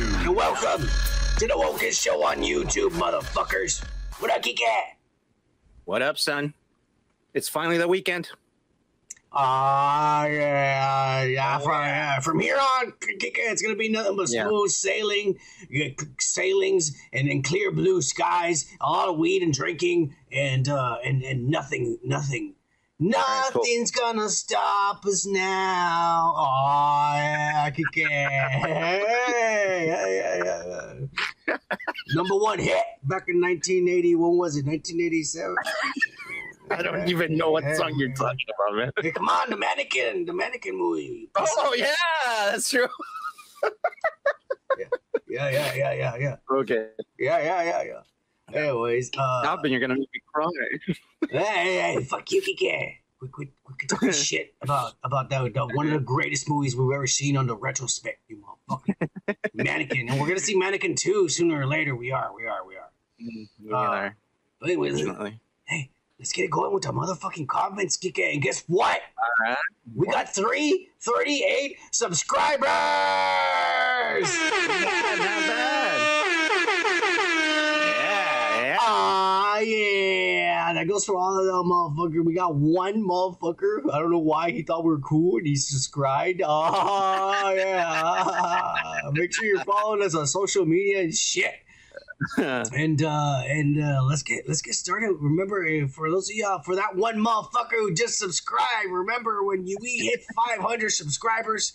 Dudes. and welcome to the Wokest Show on YouTube, motherfuckers. What up, Kike? What up, son? It's finally the weekend. Ah, yeah, yeah. From, from here on, it's gonna be nothing but smooth sailing, yeah, c- sailings, and then clear blue skies. A lot of weed and drinking, and uh, and and nothing, nothing. Right, cool. Nothing's gonna stop us now. Oh, yeah, Kike. Hey, yeah, yeah, yeah. Number one hit back in 1980. When was it? 1987. I don't even know what song you're talking about, man. Hey, come on, the mannequin, the mannequin movie. Oh yeah, that's true. Yeah, yeah, yeah, yeah, yeah, Okay, yeah, yeah, yeah, yeah. Anyways, uh, now then you're gonna make me cry. hey, hey, hey, fuck you, Kike. We could we could talk shit about about that, the, one of the greatest movies we've ever seen on the retrospect, you motherfucker. Mannequin, and we're gonna see Mannequin two sooner or later. We are, we are, we are. We Uh, are, But anyways, hey, let's get it going with the motherfucking comments, Kike. And guess what? All right. We got three thirty-eight subscribers. Yeah, not bad. Yeah. That goes for all of them motherfucker. We got one motherfucker. I don't know why he thought we were cool and he subscribed. Oh, yeah. Make sure you're following us on social media and shit. And uh and uh let's get let's get started. Remember, uh, for those of y'all, for that one motherfucker who just subscribed, remember when you we hit 500 subscribers,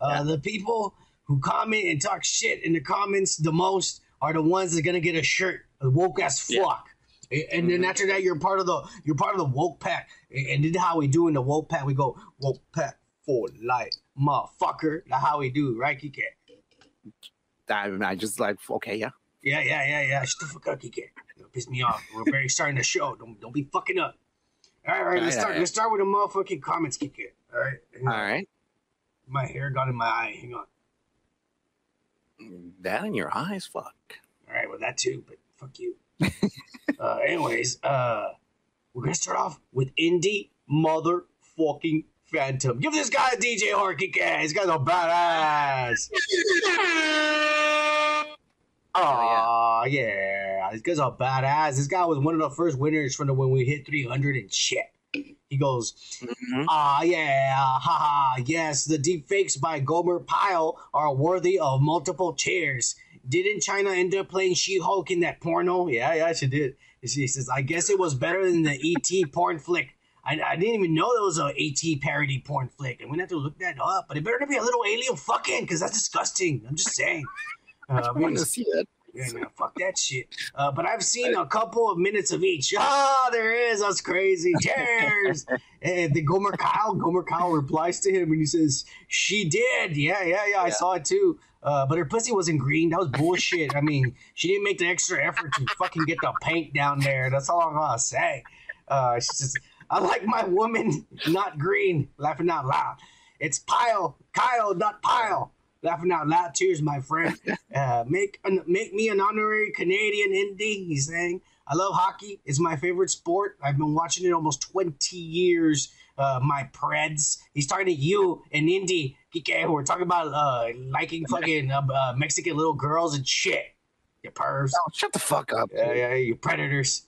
uh Yeah. the people who comment and talk shit in the comments the most are the ones that are gonna get a shirt, a woke ass Yeah. And then Mhm. after that, you're part of the you're part of the woke pack. And then how we do in the woke pack, we go woke pack for life, motherfucker. That's how we do, right, Kike? I, I just like okay, yeah. Yeah, yeah, yeah, yeah. Shut the fuck up, Kike. Don't piss me off. We're very starting the show. Don't don't be fucking up. All right, all right. Let's start. Let's start with the motherfucking comments, Kike. All right. All right. My hair got in my eye. Hang on. That in your eyes, fuck. All right, well that too, but fuck you. Uh, anyways, uh, we're gonna start off with indie motherfucking Phantom. Give this guy a DJ horn, Kike. This guy's a badass. Oh yeah, this guy's a badass. This guy was one of the first winners from the when we hit 300 and shit. He goes, Mhm. Ah, yeah, haha, yes, the deep fakes by Gomer Pyle are worthy of multiple cheers. Didn't China end up playing She Hulk in that porno? Yeah, yeah, she did. She says, I guess it was better than the ET porn flick. I, I didn't even know there was a ET parody porn flick. I'm gonna have to look that up, but it better not be a little alien fucking, because that's disgusting. I'm just saying. Uh, I want to see that. yeah, no, fuck that shit. Uh, but I've seen a couple of minutes of each. Oh, there is. That's crazy. Cheers. and the Gomer Kyle, Gomer Kyle replies to him and he says, She did. Yeah, yeah, yeah. I saw it too. Uh, but her pussy wasn't green. That was bullshit. I mean, she didn't make the extra effort to fucking get the paint down there. That's all I'm gonna say. Uh, says, I like my woman not green. Laughing out loud. It's Pile, Kyle, not Pile. Laughing out loud. Cheers, my friend. Uh, make make me an honorary Canadian indie. He's saying, I love hockey. It's my favorite sport. I've been watching it almost 20 years. Uh, my Preds. He's talking to you, an indie. Kike, we're talking about uh, liking fucking uh, uh, Mexican little girls and shit. You pervs. Oh, shut the fuck up. Yeah, yeah, you predators.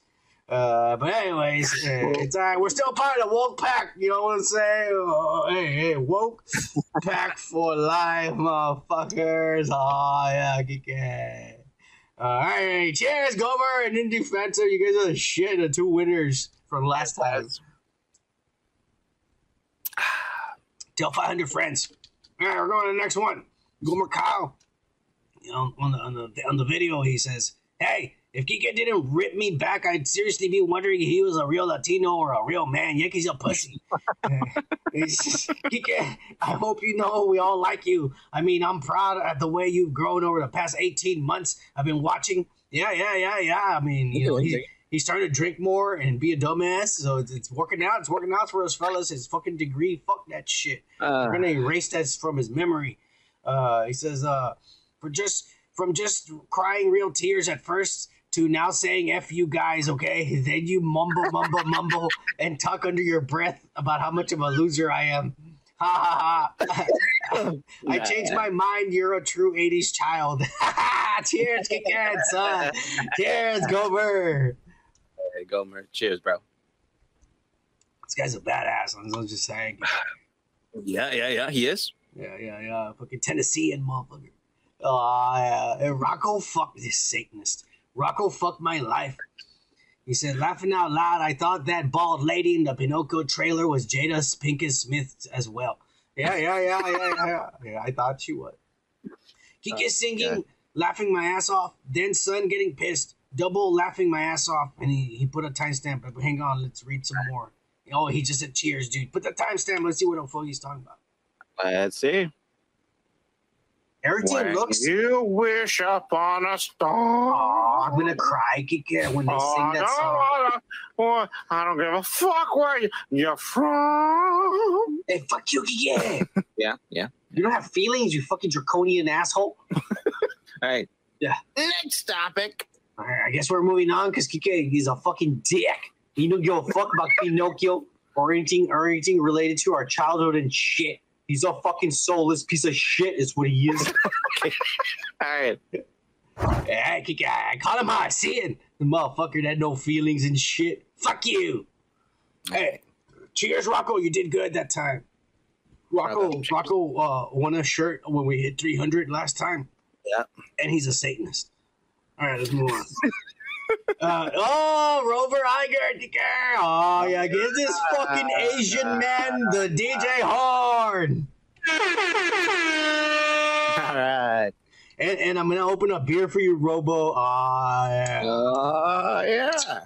Uh, but anyways, uh, it's all right. We're still part of the woke pack. You know what I'm saying? Oh, hey, hey, woke pack for life, motherfuckers. Oh yeah, Kike. All right, cheers, Gomer and Indie Phantom. You guys are the shit. The two winners from last time. Tell 500 friends. All right, we're going to the next one. Gomer Kyle. You know, on the on the on the video, he says, "Hey, If Kike didn't rip me back, I'd seriously be wondering if he was a real Latino or a real man. Yankees a pussy. Kike, I hope you know we all like you. I mean, I'm proud of the way you've grown over the past 18 months. I've been watching. Yeah, yeah, yeah, yeah. I mean, you know, he, he started to drink more and be a dumbass. So it's, it's working out. It's working out for us fellas. His fucking degree, fuck that shit. Uh, We're gonna erase that from his memory. Uh, he says, uh, for just from just crying real tears at first to now saying "f you guys," okay? Then you mumble, mumble, mumble, and talk under your breath about how much of a loser I am. Ha ha ha! I changed my mind. You're a true '80s child. Cheers, kick ass, son. Cheers, Gomer. Hey, Gomer. Cheers, bro. This guy's a badass. I'm just saying. Yeah, yeah, yeah. He is. Yeah, yeah, yeah. Fucking Tennessean motherfucker. Oh, yeah. Rocco fucked this Satanist. Rocco fucked my life. He said, laughing out loud, I thought that bald lady in the Pinocchio trailer was Jada Pinkett Smith as well. Yeah, yeah, yeah, yeah, yeah, yeah. yeah I thought she would. Kike oh, singing, God. laughing my ass off. Then son getting pissed. Double laughing my ass off. And he, he put a timestamp. But hang on, let's read some more. Oh, he just said cheers, dude. Put the timestamp. Let's see what he's talking about. Let's see. Everything When looks. you wish upon a star. Oh, I'm gonna cry Kike, when they Oh, sing that song. wanna- I don't give a fuck where you- you're from. Hey, fuck you, Kike. Yeah, yeah. You don't have feelings, you fucking draconian asshole. All right. Yeah. Next topic. All right, I guess we're moving on because Kike, is a fucking dick. He don't give a fuck about Pinocchio or anything or anything related to our childhood and shit. He's a fucking soulless piece of shit, is what he is. All right. hey, Kike, I call him how I see it. The motherfucker that no feelings and shit. Fuck you. Hey, cheers, Rocco. You did good that time. Rocco, Rocco uh, won a shirt when we hit 300 last time. Yeah. And he's a Satanist. All right, let's move on. uh, oh, Rover Iger. Oh, yeah, give this fucking Asian man the DJ horn. All right. And, and I'm going to open a beer for you, Robo. Ah, yeah. Uh, yeah.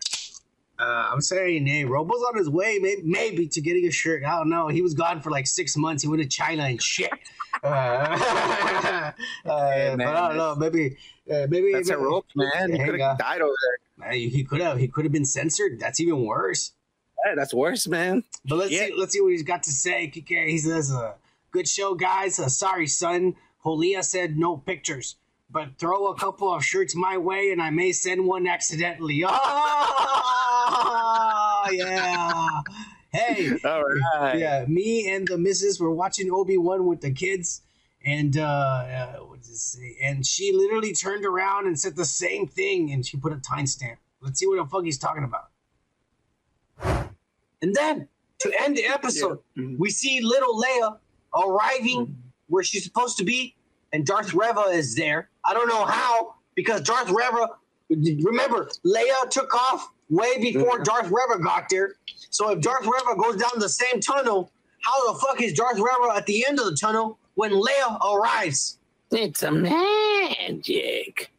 Uh, I'm saying, hey, Robo's on his way, maybe, maybe to getting a shirt. I don't know. He was gone for like six months. He went to China and shit. Uh, uh, but I don't know. Maybe, uh, maybe That's a maybe- rope, man. He could have died over there. He could have. He could have been censored. That's even worse. Hey, that's worse, man. But let's Yeah. see. Let's see what he's got to say. He says, uh, "Good show, guys. Sorry, son. Holia said no pictures, but throw a couple of shirts my way, and I may send one accidentally." Oh, yeah. Hey, All right. yeah. Me and the missus were watching Obi Wan with the kids, and uh, uh, what does it say? And she literally turned around and said the same thing, and she put a timestamp. Let's see what the fuck he's talking about. And then to end the episode, Mhm. we see little Leia arriving where she's supposed to be, and Darth Reva is there. I don't know how, because Darth Reva, remember, Leia took off way before Mhm. Darth Reva got there. So if Darth Reva goes down the same tunnel, how the fuck is Darth Reva at the end of the tunnel when Leia arrives? It's a magic.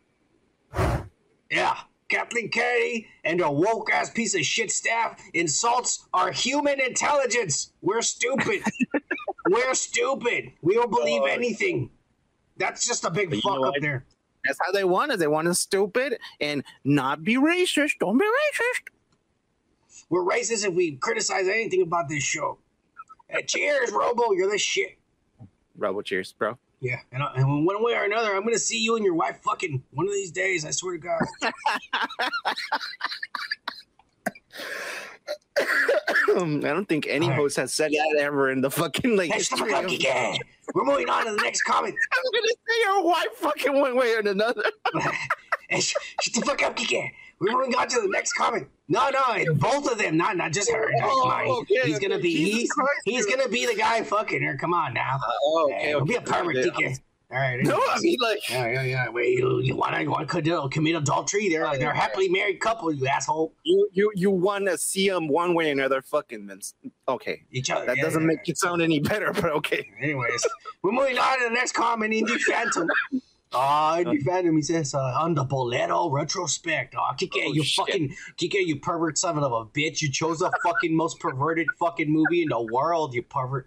Yeah. Kathleen Kennedy and her woke ass piece of shit staff insults our human intelligence. We're stupid. We're stupid. We don't believe Oh. anything. That's just a big But you fuck know up there. That's how they want it. They want us stupid and not be racist. Don't be racist. We're racist if we criticize anything about this show. Hey, cheers, Robo. You're the shit. Robo cheers, bro. Yeah, and, I, and one way or another, I'm gonna see you and your wife fucking one of these days. I swear to God. I don't think any right. host has said that ever in the fucking like the history of- again. We're moving on to the next comment. I'm gonna say your wife fucking one way or another. Shut the fuck up, Kike. We're moving on to the next comment. No, no, both of them, not not just her. Come Oh, okay, he's gonna okay. be Jesus he's, Christ, he's gonna be the guy fucking her. Come on now. Uh, oh, Hey, be a pervert, okay. Kike. All right. No, I mean like Yeah, yeah, yeah. Wait, you you want to you want to commit adultery? They're they're a happily married couple. You asshole. you you you want to see them one way or another. Fucking mins- okay. Each other. That yeah, doesn't yeah, make it sound any better, but okay. Anyways, we're moving on to the next comment. Indie Phantom. Oh, in the Phantom, he says, uh, on the Bolero retrospect. Oh, Kike, Oh, you shit. fucking, Kike, you pervert son of a bitch. You chose the fucking most perverted fucking movie in the world, you pervert.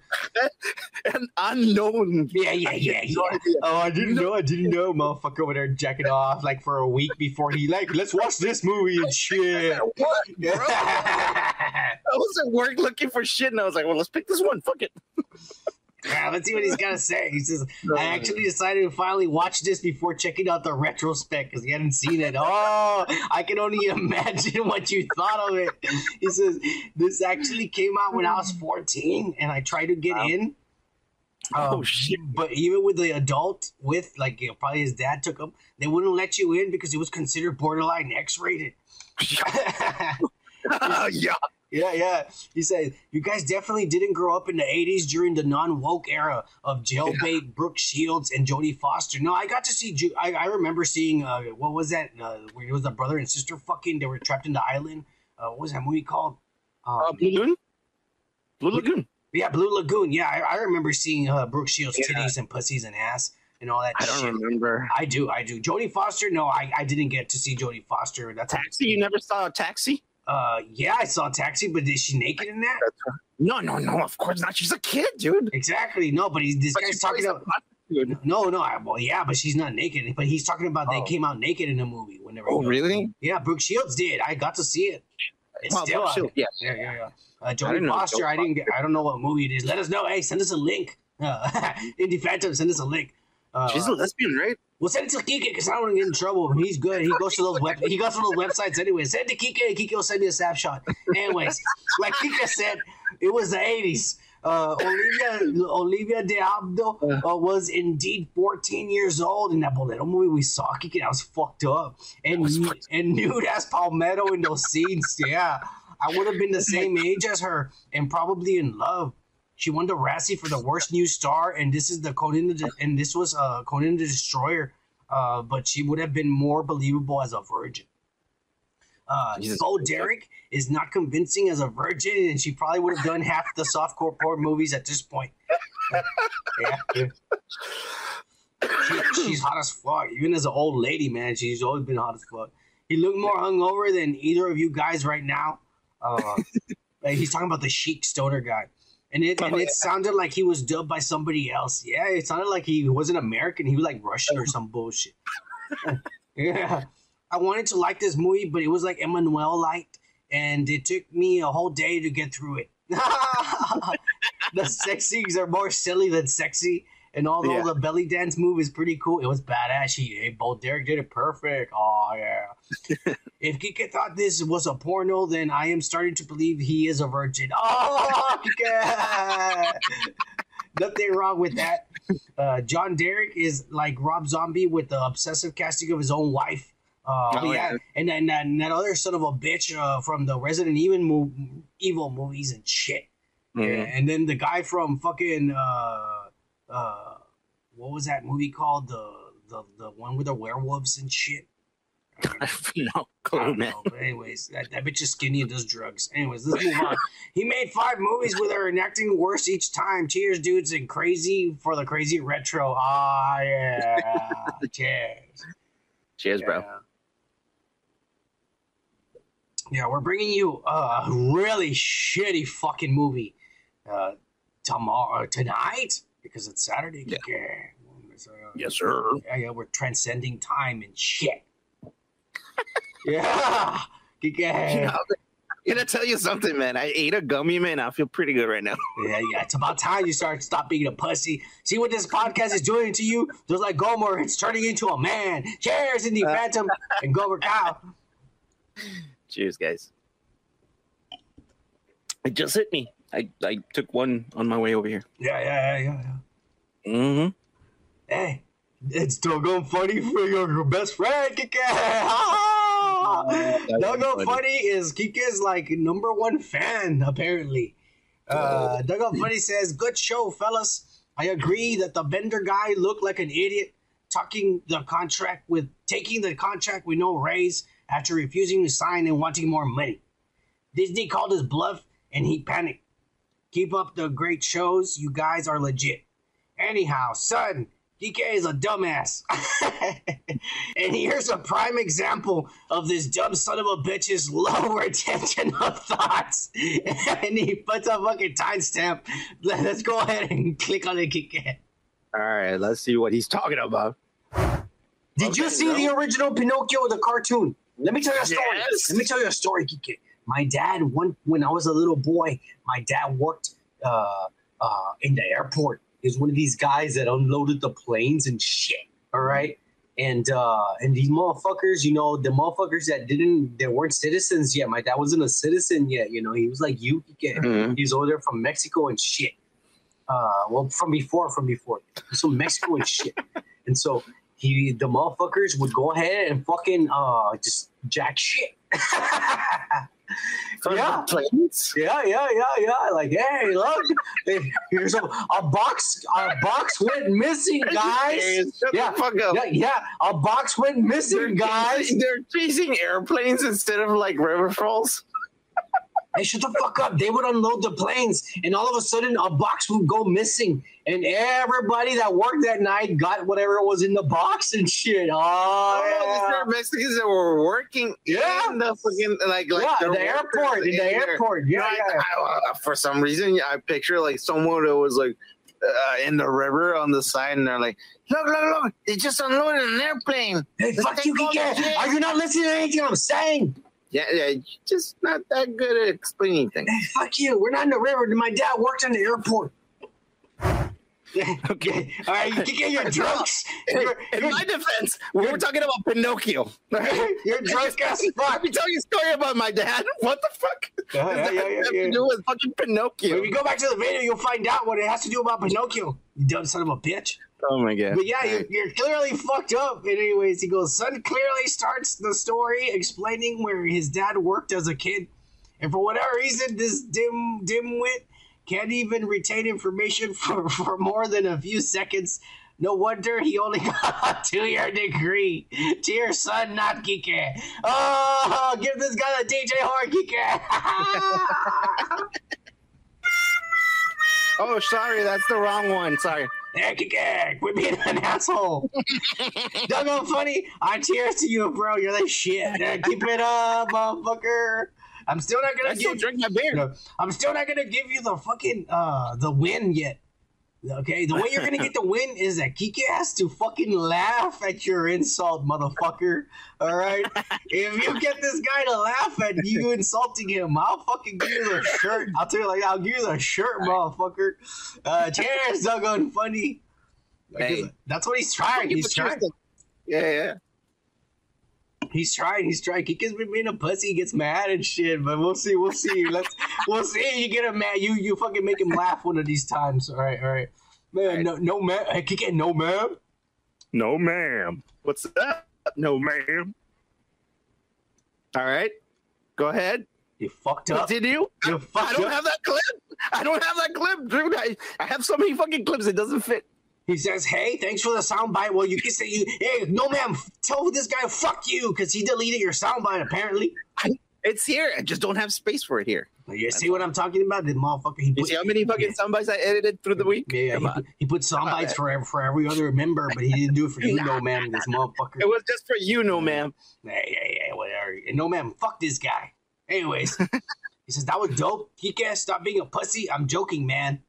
An unknown. Yeah, yeah, yeah, yeah. Oh, I didn't know, I didn't know, motherfucker over there jacking off like for a week before he, like, let's watch this movie and shit. What? Yeah. I was at work looking for shit, and I was like, "Well, let's pick this one. Fuck it." Yeah, let's see what he's got to say. He says, I actually decided to finally watch this before checking out the retrospect because he hadn't seen it. Oh, I can only imagine what you thought of it. He says, This actually came out when I was 14 and I tried to get Wow. in. Oh, Um, shit. But even with the adult, with like you know, probably his dad took him, they wouldn't let you in because it was considered borderline X rated. yeah. Yeah, yeah. He said, You guys definitely didn't grow up in the 80s during the non woke era of jailbait, Brooke Shields, and Jodie Foster. No, I got to see, Ju- I, I remember seeing, uh, what was that? Uh, where it was the brother and sister fucking, they were trapped in the island. Uh, what was that movie called? Um, Uh, Blue Lagoon. Blue Lagoon. yeah, Blue Lagoon. Yeah, I, I remember seeing uh, Brooke Shields' Yeah. titties and pussies and ass and all that I don't shit. remember. I do, I do. Jodie Foster, no, I, I didn't get to see Jodie Foster. That's a, Taxi. You never saw a taxi? Uh, yeah, I saw a Taxi, but is she naked in that? No, no, no. Of course not. She's a kid, dude. Exactly. No, but he's, this But guy's talking about. prostitute. No, no. I, well, yeah, but she's not naked. But he's talking about they Oh. came out naked in the movie whenever. Oh, really? Yeah, Brooke Shields did. I got to see it. It's Well, still Shields, there. yeah. Yeah, yeah, yeah. Uh, Jodie Foster. I didn't get. I don't know what movie it is. Let us know. Hey, send us a link. Uh, Indie Phantom, send us a link. Uh, She's a lesbian, right? Well, send it to Kike because I don't want to get in trouble. He's good. He goes to those web. He goes to those websites anyway. Send it to Kike. and Kike will send me a snapshot. Anyways, like Kike said, it was the eighties. Uh, Olivia Olivia d'Abo uh, was indeed 14 years old in that Bolero movie we saw. Kike, I was fucked up and fucked and nude as Paloma in those scenes. Yeah, I would have been the same age as her and probably in love. She won the Razzie for the worst new star, and this is the Conan the, and this was uh, Conan the Destroyer. Uh, but she would have been more believable as a virgin. Uh, Jesus Bo Derek is not convincing as a virgin, and she probably would have done half the softcore porn movies at this point. yeah, yeah. She- she's hot as fuck. Even as an old lady, man, she's always been hot as fuck. He looked more hungover than either of you guys right now. Uh, like, he's talking about the chic stoner guy. And it, and Oh, it yeah. sounded like he was dubbed by somebody else. Yeah, it sounded like he wasn't American. He was like Russian or some bullshit. yeah. I wanted to like this movie, but it was like Emmanuelle liked, and it took me a whole day to get through it. the sex scenes are more silly than sexy, and although Yeah. the belly dance move is pretty cool, it was badass. He, hey, Bo Derek did it perfect. Oh yeah. if Kike thought this was a porno, then I am starting to believe he is a virgin. Oh, Kike! Nothing wrong with that. Uh, John Derek is like Rob Zombie with the obsessive casting of his own wife. Uh, Oh, yeah. yeah. and then that, and that other son of a bitch uh, from the Resident Evil, mo- evil movies and shit. Yeah, Mhm. and then the guy from fucking uh, uh, what was that movie called? The the the one with the werewolves and shit. I no I clue, don't man. know, but anyways, that, that bitch is skinny and does drugs. Anyways, let's move on. He made five movies with her and acting worse each time. Cheers, dudes, and crazy for the crazy retro. Ah, yeah. Cheers. Cheers, bro. Yeah. Yeah, we're bringing you a really shitty fucking movie uh, tomorrow, tonight, because it's Saturday. Yeah. So, oh Yes, sir. yeah, yeah, we're transcending time and shit. yeah. Yeah. You know, I'm gonna tell you something, man. I ate a gummy, man. I feel pretty good right now. Yeah, yeah. It's about time you start stop being a pussy. See what this podcast is doing to you? Just like Gomer, it's turning into a man. Cheers in the uh, Phantom and Gomer Cow. Cheers, guys. It just hit me. I, I took one on my way over here. Yeah, yeah, yeah, yeah. yeah. Mm-hmm. Hey, it's doggone funny for your best friend, Kike. doggone funny is Kike's like number one fan, apparently. Uh, doggone funny says, "Good show, fellas. I agree that the Bender guy looked like an idiot, talking the contract with taking the contract with no raise after refusing to sign and wanting more money. Disney called his bluff, and he panicked. Keep up the great shows. You guys are legit." Anyhow, son, DK is a dumbass. and here's a prime example of this dumb son of a bitch's low retention of thoughts. and he puts a fucking timestamp. Let's go ahead and click on it, Kike. All right, let's see what he's talking about. Did you see bro. the original Pinocchio, the cartoon? Let me tell you a story. Yes. Let me tell you a story, Kike. My dad, one when I was a little boy, my dad worked uh, uh, in the airport. He was one of these guys that unloaded the planes and shit. All right. And uh, and these motherfuckers, you know, the motherfuckers that didn't, they weren't citizens yet. My dad wasn't a citizen yet. You know, he was like you. Mhm. He's over there from Mexico and shit. Uh, well, from before, from before. so Mexico and shit. And so he, the motherfuckers would go ahead and fucking uh, just jack shit. From Yeah. planes? yeah, yeah, yeah, yeah. Like, hey, look, here's a, a box. A box went missing, guys. Shut Yeah. the fuck up. Yeah, yeah, a box went missing, guys. Chasing- they're chasing airplanes instead of like river falls. Hey, shut the fuck up. They would unload the planes, and all of a sudden, a box would go missing, and everybody that worked that night got whatever was in the box and shit. Oh, Oh, these yeah. are Mexicans that were working Yeah. in the fucking like like yeah, the airport, in the airport. You know, Yeah, I- I- for some reason, I picture like someone that was like uh, in the river on the side, and they're like, "Look, look, look! They just unloaded an airplane." Hey, Let's fuck you, Kike. Are you not listening to anything I'm saying? Yeah, yeah, just not that good at explaining things. Hey, fuck you. We're not in the river. My dad worked in the airport. okay. All right, you can get your drunks. You're, in you're, my defense, we were talking about Pinocchio. you're drunk as Let fuck. me tell you a story about my dad. What the fuck? Uh-huh, yeah, does yeah, that yeah, have yeah, to do with fucking Pinocchio? If you go back to the video, you'll find out what it has to do about Pinocchio. You dumb son of a bitch. Oh my god! But yeah, you're, you're clearly fucked up. And anyways, he goes, son clearly starts the story explaining where his dad worked as a kid. And for whatever reason, this dim dimwit can't even retain information for, for more than a few seconds. No wonder he only got a two-year degree. Cheers, son, not Kike. Oh, give this guy the DJ horn, Kike. Oh, sorry, that's the wrong one. Sorry. Hey, Kike, quit being an asshole. Don't go funny. I cheers to you, bro. You're the shit. Keep it up, motherfucker. I'm still not gonna I still give. drink my beer. I'm still not gonna give you the fucking uh the win yet. Okay, the way you're gonna get the win is that Kiki has to fucking laugh at your insult, motherfucker. All right, if you get this guy to laugh at you insulting him, I'll fucking give you the shirt. I'll tell you like I'll give you the shirt, motherfucker. Uh, cheers, doggone funny. Hey. That's what he's trying. He's trying. Yeah, yeah. He's trying. He's trying. Kika's me being a pussy. He gets mad and shit. But we'll see. We'll see. Let's. We'll see. You get him mad. You you fucking make him laugh one of these times. All right. All right. Man, no, no, man. Hey, Kika, no, man. No, ma'am. What's that? No, ma'am. All right. Go ahead. You fucked up. Did You I fucked don't up. have that clip. I don't have that clip, dude. I, I have so many fucking clips. It doesn't fit. He says, "Hey, thanks for the soundbite." Well, you can say, "You, hey, no, man. Tell this guy fuck you," because he deleted your soundbite. Apparently. It's here. I just don't have space for it here. You see what I'm talking about? The motherfucker. He You put, see how many fucking soundbites I edited through the week? Yeah, he, put, he put sound on, bites man. for every, for every other member, but he didn't do it for you, no man. This motherfucker. It was just for you, no, ma'am. Hey, hey, hey, whatever. No man, fuck this guy. Anyways, he says that was dope. Kike, stop being a pussy. I'm joking, man.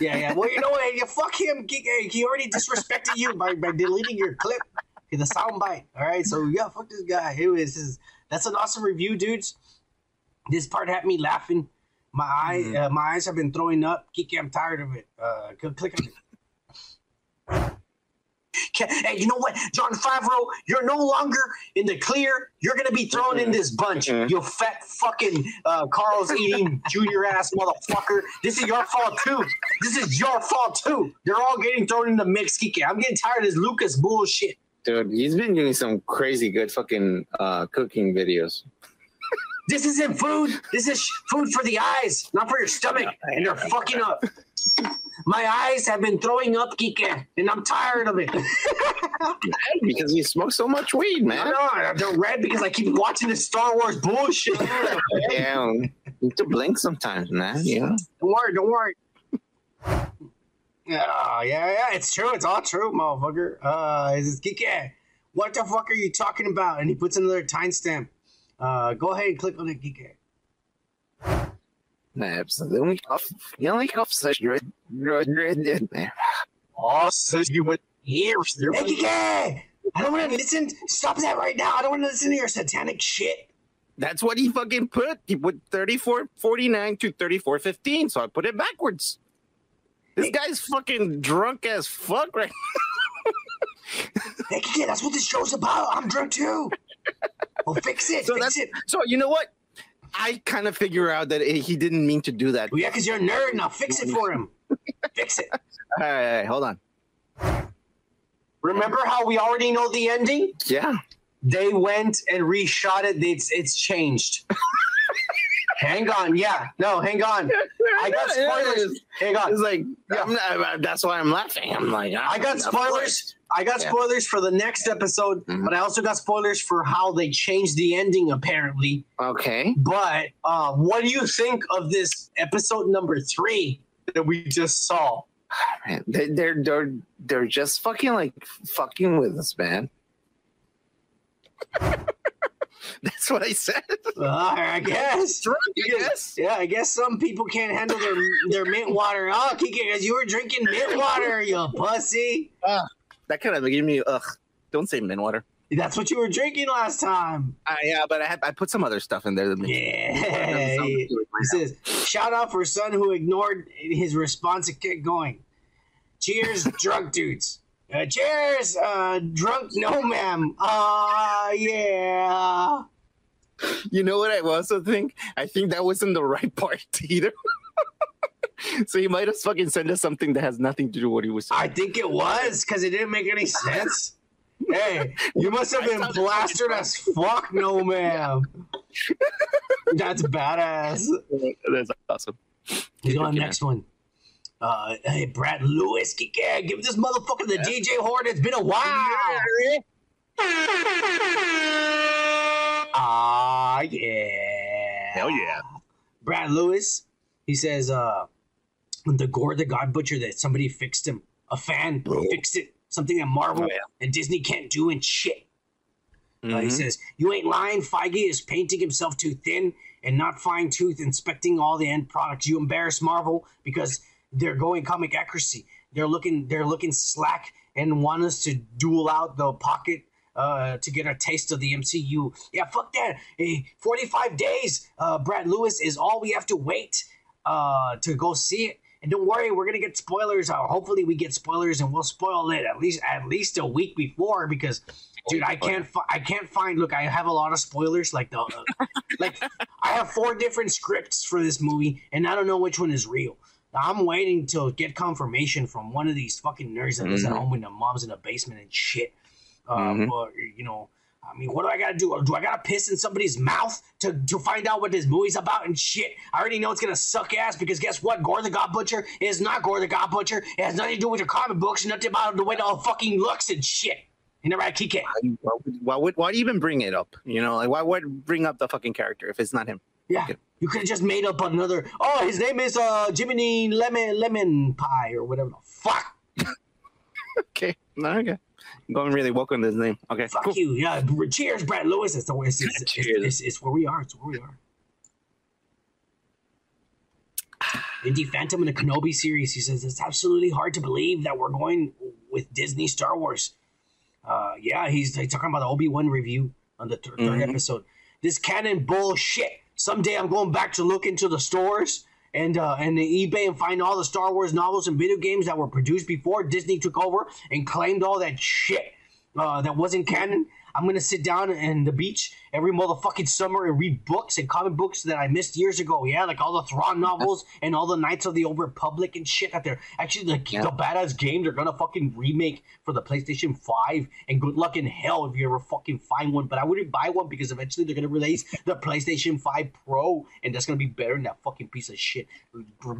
Yeah, yeah. Well, you know what? You fuck him. Kike. He already disrespected you by, by deleting your clip, the soundbite. All right, so yeah, fuck this guy. Anyways, this is, that's an awesome review, dudes. This part had me laughing. My eye, uh, my eyes have been throwing up. Kike, I'm tired of it. Uh, click on it. Hey, you know what, Jon Favreau? You're no longer in the clear. You're gonna be thrown in this bunch. Mhm. You fat fucking uh, Carl's eating junior ass motherfucker. This is your fault too. This is your fault too. They're all getting thrown in the mix. Kike. I'm getting tired of this Lucas bullshit. Dude, he's been doing some crazy good fucking uh, cooking videos. This isn't food. This is food for the eyes, not for your stomach. And they're fucking up. My eyes have been throwing up, Kike, and I'm tired of it. Because you smoke so much weed, man. know they're red because I keep watching this Star Wars bullshit. Yeah, you need to blink sometimes, man. Yeah. Don't worry, don't worry. Ah, Uh, yeah, yeah, it's true. It's all true, motherfucker. Uh, is this Kike? What the fuck are you talking about? And he puts another timestamp. Uh, go ahead and click on it, Kike. Absolutely. The only officer you're in there. Oh, so you went here. Hey, Kike! I don't want to listen. Stop that right now. I don't want to listen to your satanic shit. That's what he fucking put. He put 3449 to 3415. So I put it backwards. This guy's fucking drunk as fuck right Hey, Kike, that's what this show's about. I'm drunk too. Well, fix it. So fix that's it. so you know what? I kind of figure out that he didn't mean to do that. Well, yeah, because you're a nerd. Now fix it for him. fix it. All right, all right, hold on. Remember how we already know the ending? Yeah. They went and reshot it. It's it's changed. hang on, yeah, no, hang on. I got spoilers. Hang on. It's like Yeah. I'm not, that's why I'm laughing. I'm like I got spoilers. Course. I got Yeah. spoilers for the next episode, Mhm. but I also got spoilers for how they changed the ending apparently. Okay. But uh, what do you think of this episode number three that we just saw? Man, they, they're they're they're just fucking like fucking with us, man. That's what I said. Uh, I guess. Drunk, I guess. Yeah, I guess some people can't handle their their mint water. Oh, Kike, because you were drinking mint water, you pussy. That kind of gave me ugh. Don't say mint water. That's what you were drinking last time. Uh, yeah, but I had I put some other stuff in there. Yeah. He says, shout out for son who ignored his response and kept going. Cheers, drunk dudes. Uh, cheers, uh, drunk no ma'am. Ah, yeah. You know what I also think? I think that wasn't the right part either. so he might have fucking sent us something that has nothing to do with what he was saying. I think it was because it didn't make any sense. Hey, you must have been blasted as fuck, no ma'am. That's badass. That's awesome. He's on the next one. Uh, hey, Brad Lewis, yeah, give this motherfucker the DJ horn. It's been a while. Ah, yeah. Hell yeah. Brad Lewis, he says, uh, the Gorr the God Butcher that somebody fixed him. A fan fixed it. Something that Marvel Oh, yeah. and Disney can't do and shit. Uh, he says, You ain't lying. Feige is painting himself too thin and not fine tooth inspecting all the end products. You embarrass Marvel because they're going comic accuracy. They're looking they're looking slack and want us to duel out the pocket uh, to get a taste of the MCU. Yeah, fuck that. Hey, 45 days, uh, Brad Lewis, is all we have to wait uh, to go see it. And don't worry, we're gonna get spoilers. Uh, hopefully, we get spoilers, and we'll spoil it at least at least a week before because, dude, I can't fi- I can't find. Look, I have a lot of spoilers. Like the uh, like, I have four different scripts for this movie, and I don't know which one is real. I'm waiting to get confirmation from one of these fucking nerds that lives at Mhm. home with their moms in the basement and shit. Uh, Mhm. But you know, I mean, what do I gotta do? Do I gotta piss in somebody's mouth to, to find out what this movie's about and shit? I already know it's gonna suck ass because guess what? Gorr the God Butcher is not Gorr the God Butcher. It has nothing to do with your comic books, nothing about the way it all fucking looks and shit. You know, right, Kike? Why why would why do you even bring it up? You know, like why would bring up the fucking character if it's not him? Yeah. Okay. You could have just made up another. Oh, his name is uh Jiminy Lemon Lemon Pie or whatever the fuck. Okay, okay. Going really on this name. Okay, Fuck cool. you. Yeah. Cheers, Brad Lewis. It's, the, it's, it's, it's, Cheers. it's, where we are. It's where we are. Indie Phantom in the Kenobi series. He says it's absolutely hard to believe that we're going with Disney Star Wars. Uh, yeah, he's, he's talking about the Obi Wan review on the thir- 3rd Mhm. episode. This canon bullshit. Someday I'm going back to look into the stores and uh, and eBay and find all the Star Wars novels and video games that were produced before Disney took over and claimed all that shit uh, that wasn't canon. I'm gonna sit down in the beach every motherfucking summer and read books and comic books that I missed years ago. Yeah, like all the Thrawn novels and all the Knights of the Old Republic and shit that they're actually the, Yeah. the badass game they're gonna fucking remake for the PlayStation 5. And good luck in hell if you ever fucking find one. But I wouldn't buy one because eventually they're gonna release the PlayStation 5 Pro and that's gonna be better than that fucking piece of shit.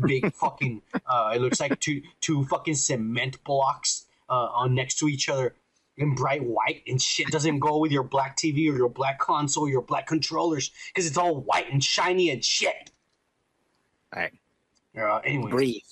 Big fucking uh it looks like two two fucking cement blocks uh on next to each other in bright white and shit doesn't go with your black TV or your black console, your black controllers, because it's all white and shiny and shit. All right, Uh, anyway, breathe.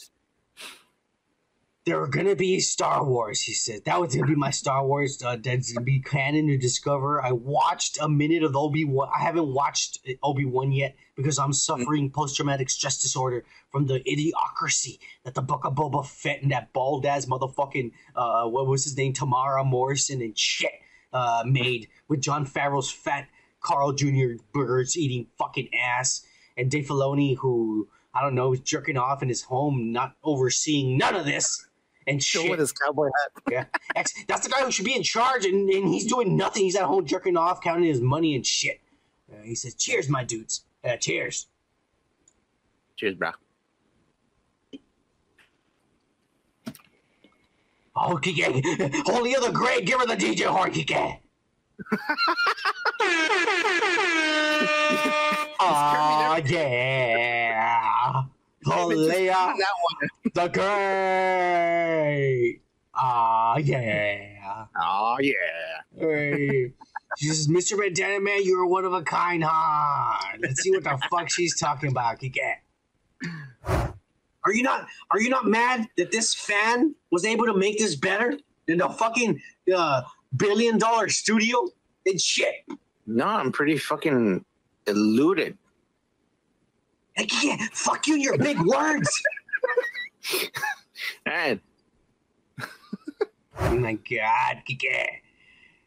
There are gonna be Star Wars. He said that was gonna be my Star Wars. Uh, that's gonna be canon to discover. I watched a minute of Obi Wan. I haven't watched Obi Wan yet because I'm suffering post traumatic stress disorder from the idiocracy that the Book of Boba Fett and that bald ass motherfucking uh, what was his name, Temuera Morrison and shit uh, made with Jon Favreau's fat Carl Jr. burgers eating fucking ass and Dave Filoni who. I don't know, is jerking off in his home, not overseeing none of this and Show shit. with his cowboy hat. Yeah, Ex- that's the guy who should be in charge, and, and he's doing nothing. He's at home jerking off, counting his money and shit. Uh, he says, "Cheers, my dudes. Uh, cheers." Cheers, bro. Oh, Kike, holy other great, give her the DJ horn, Kike. oh yeah, One. the great. Ah yeah. Oh yeah. Hey. She says, Mr. Bandana Man, you're one of a kind, huh? Let's see what the fuck she's talking about. Are you not are you not mad that this fan was able to make this better than the fucking uh, billion dollar studio? and shit. No, I'm pretty fucking eluded. Hey, Kike, fuck you and your big words. And oh my god, Kike.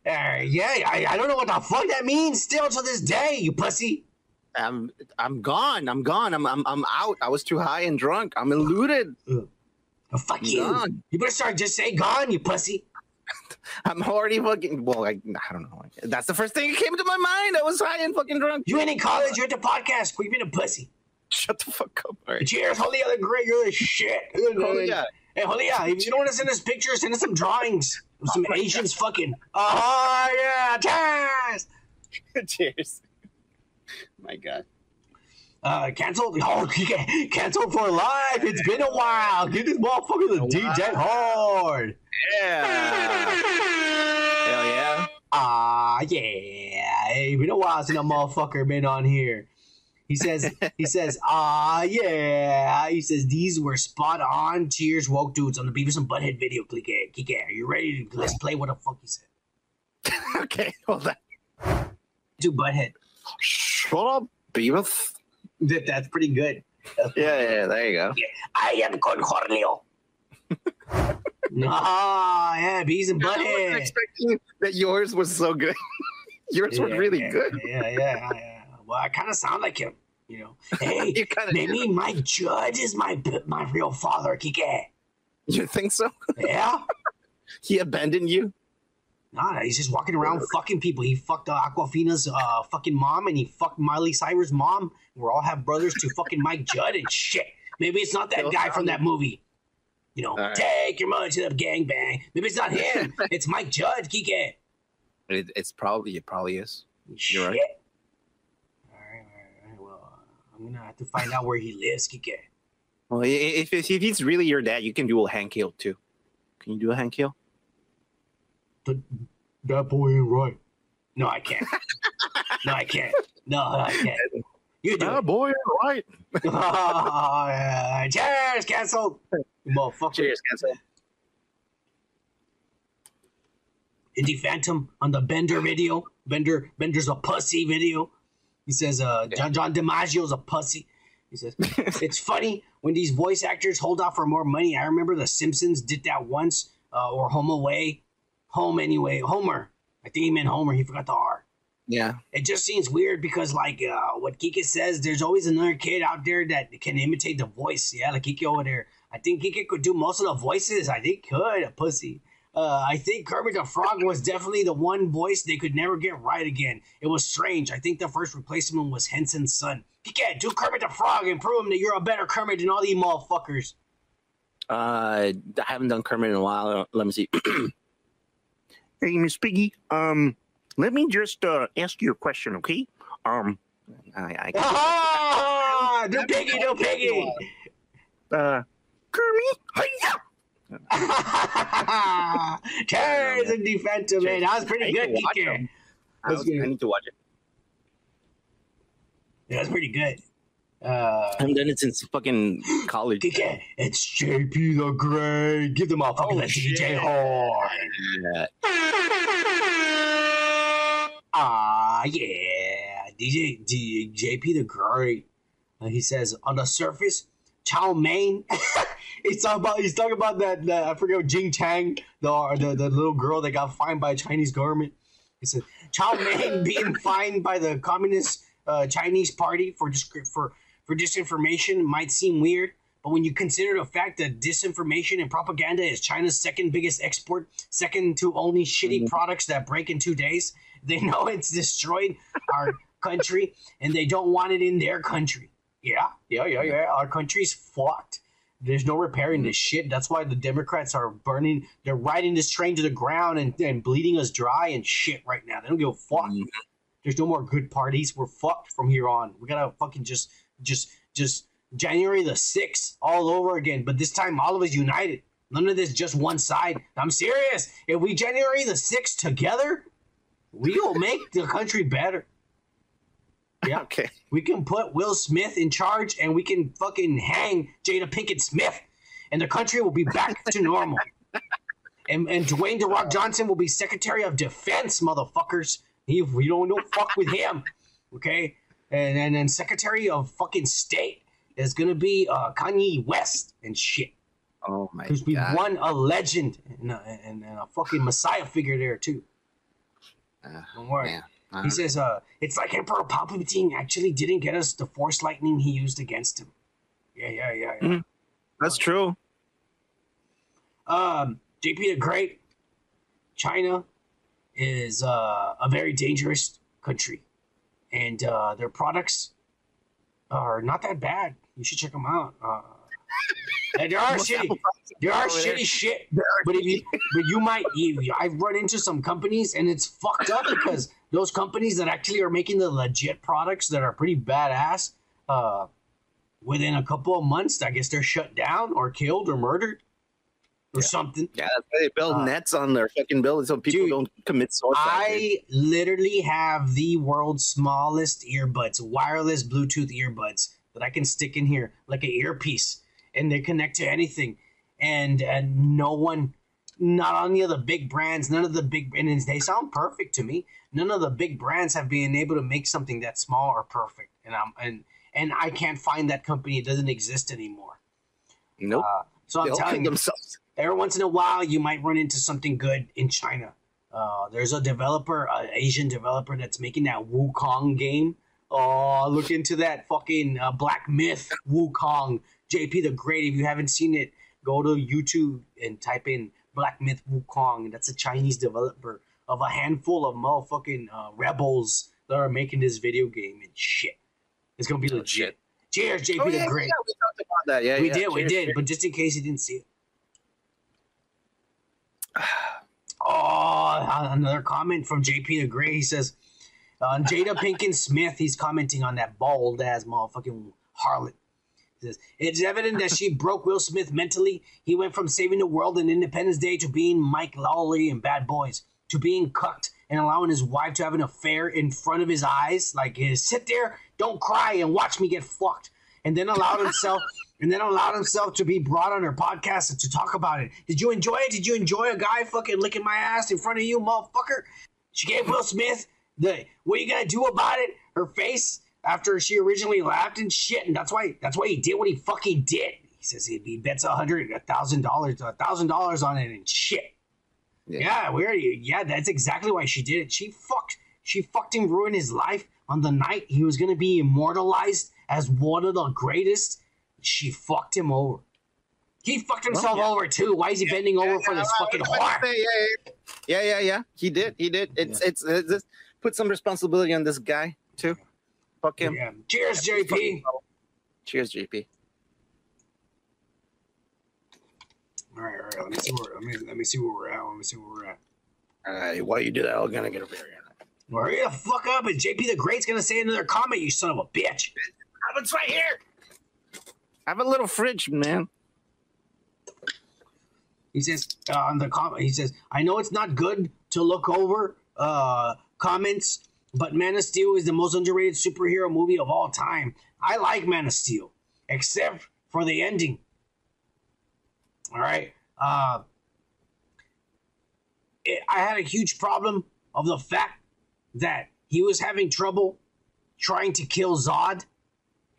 Yeah, I, I don't know what the fuck that means still to this day, you pussy. I'm I'm gone. I'm gone. I'm I'm I'm out. I was too high and drunk. I'm eluded. Oh, fuck I'm you. gone. You better start just say gone, you pussy. I'm already fucking. Well, I, I don't know. That's the first thing that came to my mind. I was high and fucking drunk. You ain't in college, you're at the podcast. Quit being a pussy. Shut the fuck up. All right. Cheers, holy other great, you're the shit. Oh yeah. Hey, Holia, if you don't want to send us pictures, send us some drawings. Some Oh Asians fucking. Oh, yeah, cheers! Cheers. My God. Uh, canceled. Oh, canceled for life. It's been a while. Give this motherfucker the DJ hard. Yeah. Hell yeah. Ah, yeah. Hey, been a while since a motherfucker been on here. He says, he says, ah, yeah. He says, these were spot on. Cheers, woke dudes on the Beavis and Butthead video. Click it. Click it. Are you ready? to Let's play what the fuck he said. okay. Hold on. Do Butthead. Shut up, Beavis. That, that's pretty good. Yeah, yeah. There you go. I am Cornholio. ah, yeah, Beavis and I wasn't Butthead. expecting that yours was so good. yours were Yeah, really yeah, good. Yeah, yeah, yeah. Well, I kind of sound like him, you know. Hey, You maybe Mike Judge is my my real father, Kike. You think so? Yeah? He abandoned you? Nah, he's just walking around fucking people. He fucked uh, Awkwafina's uh, fucking mom, and he fucked Miley Cyrus' mom. We're all have brothers to fucking Mike Judge and shit. Maybe it's not that guy from that movie. You know, right. take your money to the gangbang. Maybe it's not him. it's Mike Judge, Kike. It, it's probably it probably is. You're All right. right, all right. Well, I'm gonna have to find out where he lives, Kike. Well, if, if if he's really your dad, you can do a Hank Hill too. Can you do a Hank Hill? That boy ain't right. No, I can't. no, I can't. No, I can't. You do it. boy, ain't right. Oh, yeah. Cheers, canceled. You motherfucker. Cheers, cancel. Indie Phantom on the Bender video. Bender Bender's a pussy video. He says uh John John DiMaggio's a pussy. He says it's funny when these voice actors hold out for more money. I remember the Simpsons did that once, uh, or Home Away, Home anyway, Homer. I think he meant Homer. He forgot the R. Yeah. It just seems weird because, like, uh, what Kike says, there's always another kid out there that can imitate the voice. Yeah, like Kike over there. I think Kike could do most of the voices. I think could a pussy. Uh, I think Kermit the Frog was definitely the one voice they could never get right again. It was strange. I think the first replacement was Henson's son. Kike, do Kermit the Frog and prove him that you're a better Kermit than all these motherfuckers. Uh, I haven't done Kermit in a while. Let me see. hey, Miss Piggy. Um, let me just uh ask you a question, okay? Um, I, I Ah, do piggy, do piggy. uh, Kermit. Hiya! Cheers and defensive man. That was pretty good, Kike. I, was-. I need to watch it. Yeah, that's pretty good. Uh, And then it's in fucking college. yeah, it's JP the Great. Give them a fucking Oh, DJ horn. Ah, yeah. DJ D, JP the Great. Uh, he says on the surface, Chow Mein. he's talking about he's talking about that, that I forget Jing Tang, the, the the little girl that got fined by Chinese government. He said Mein being fined by the Communist uh, Chinese Party for disc- for for disinformation might seem weird, but when you consider the fact that disinformation and propaganda is China's second biggest export, second to only shitty products that break in two days, they know it's destroyed our country and they don't want it in their country. Yeah, yeah, yeah, yeah. Our country's fucked. There's no repairing this shit. That's why the Democrats are burning. They're riding this train to the ground and, and bleeding us dry and shit right now. They don't give a fuck. Mhm. There's no more good parties. We're fucked from here on. We gotta fucking just, just, just January the sixth all over again. But this time, all of us united. None of this just one side. I'm serious. If we January the sixth together, we will make the country better. Yeah. Okay. We can put Will Smith in charge and we can fucking hang Jada Pinkett Smith and the country will be back to normal. And, and Dwayne The Rock Johnson will be Secretary of Defense, motherfuckers. He, we don't know fuck with him. Okay? And and then Secretary of fucking State is gonna be uh, Kanye West and shit. Oh my God. Because we god. won a legend and a, and, and a fucking messiah figure there too. Ah, Don't worry. man. Uh, He says, uh, it's like Emperor Palpatine actually didn't get us the force lightning he used against him. Yeah, yeah, yeah, yeah. Mhm. That's true. Um, JP the Great, China is uh, a very dangerous country, and uh, their products are not that bad. You should check them out. Uh, there are shitty, there are shitty shit, but if you, but you might, you, I've run into some companies, and it's fucked up because those companies that actually are making the legit products that are pretty badass, uh, within a couple of months, I guess they're shut down or killed or murdered or Yeah. something. Yeah, that's why they build Uh, nets on their fucking buildings so people dude, don't commit suicide. dude. I literally have the world's smallest earbuds, wireless Bluetooth earbuds that I can stick in here like an earpiece, and they connect to anything. And and no one, not any of the big brands, none of the big and they sound perfect to me. None of the big brands have been able to make something that small or perfect. And I'm and and I can't find that company. It doesn't exist anymore. Nope. Uh, so I'm telling you, themselves. every once in a while you might run into something good in China. Uh, there's a developer, an Asian developer that's making that Wukong game. Oh, look into that fucking uh, Black Myth Wukong. JP the Great. If you haven't seen it, go to YouTube and type in Black Myth Wukong. That's a Chinese developer of a handful of motherfucking uh, rebels that are making this video game and shit. It's gonna be Oh, legit. shit. Cheers, JP Oh, the Great. yeah, we talked about that. Yeah, we yeah. did, we did. cheers. But just in case you didn't see it. Oh, another comment from JP the Great. He says, on Jada Pinkett Smith, he's commenting on that bald ass motherfucking harlot. Says, it's evident that she broke Will Smith mentally. He went from saving the world in Independence Day to being Mike Lowrey in Bad Boys to being cucked and allowing his wife to have an affair in front of his eyes. Like, sit there, don't cry, and watch me get fucked. And then allowed himself. And then allowed himself to be brought on her podcast and to talk about it. Did you enjoy it? Did you enjoy a guy fucking licking my ass in front of you, motherfucker? She gave Will Smith the what are you gonna do about it? Her face after she originally laughed and shit, and that's why that's why he did what he fucking did. He says he, he bets a hundred, a thousand dollars, a thousand dollars on it and shit. Yeah. Yeah, where you? Yeah, that's exactly why she did it. She fucked. She fucked him, ruined his life on the night he was gonna be immortalized as one of the greatest. She fucked him over. He fucked himself yeah. over too. Why is he bending over for this Yeah, fucking I was about whore? say, Yeah, yeah, yeah, yeah, yeah. He did. He did. It's it's, it's, it's put some responsibility on this guy too. Fuck him. Yeah. Cheers, JP. Cheers, JP. All right, all right. Let me see where let me let me see where we're at. Let me see where we're at. All right, while you do that, I'm gonna get a beer. Well, hurry the fuck up, and JP the Great's gonna say another comment. You son of a bitch. It's right here. I have a little fridge, man. He says uh, on the comment. He says, "I know it's not good to look over uh, comments, but Man of Steel is the most underrated superhero movie of all time. I like Man of Steel, except for the ending. All right. Uh, it, I had a huge problem of the fact that he was having trouble trying to kill Zod,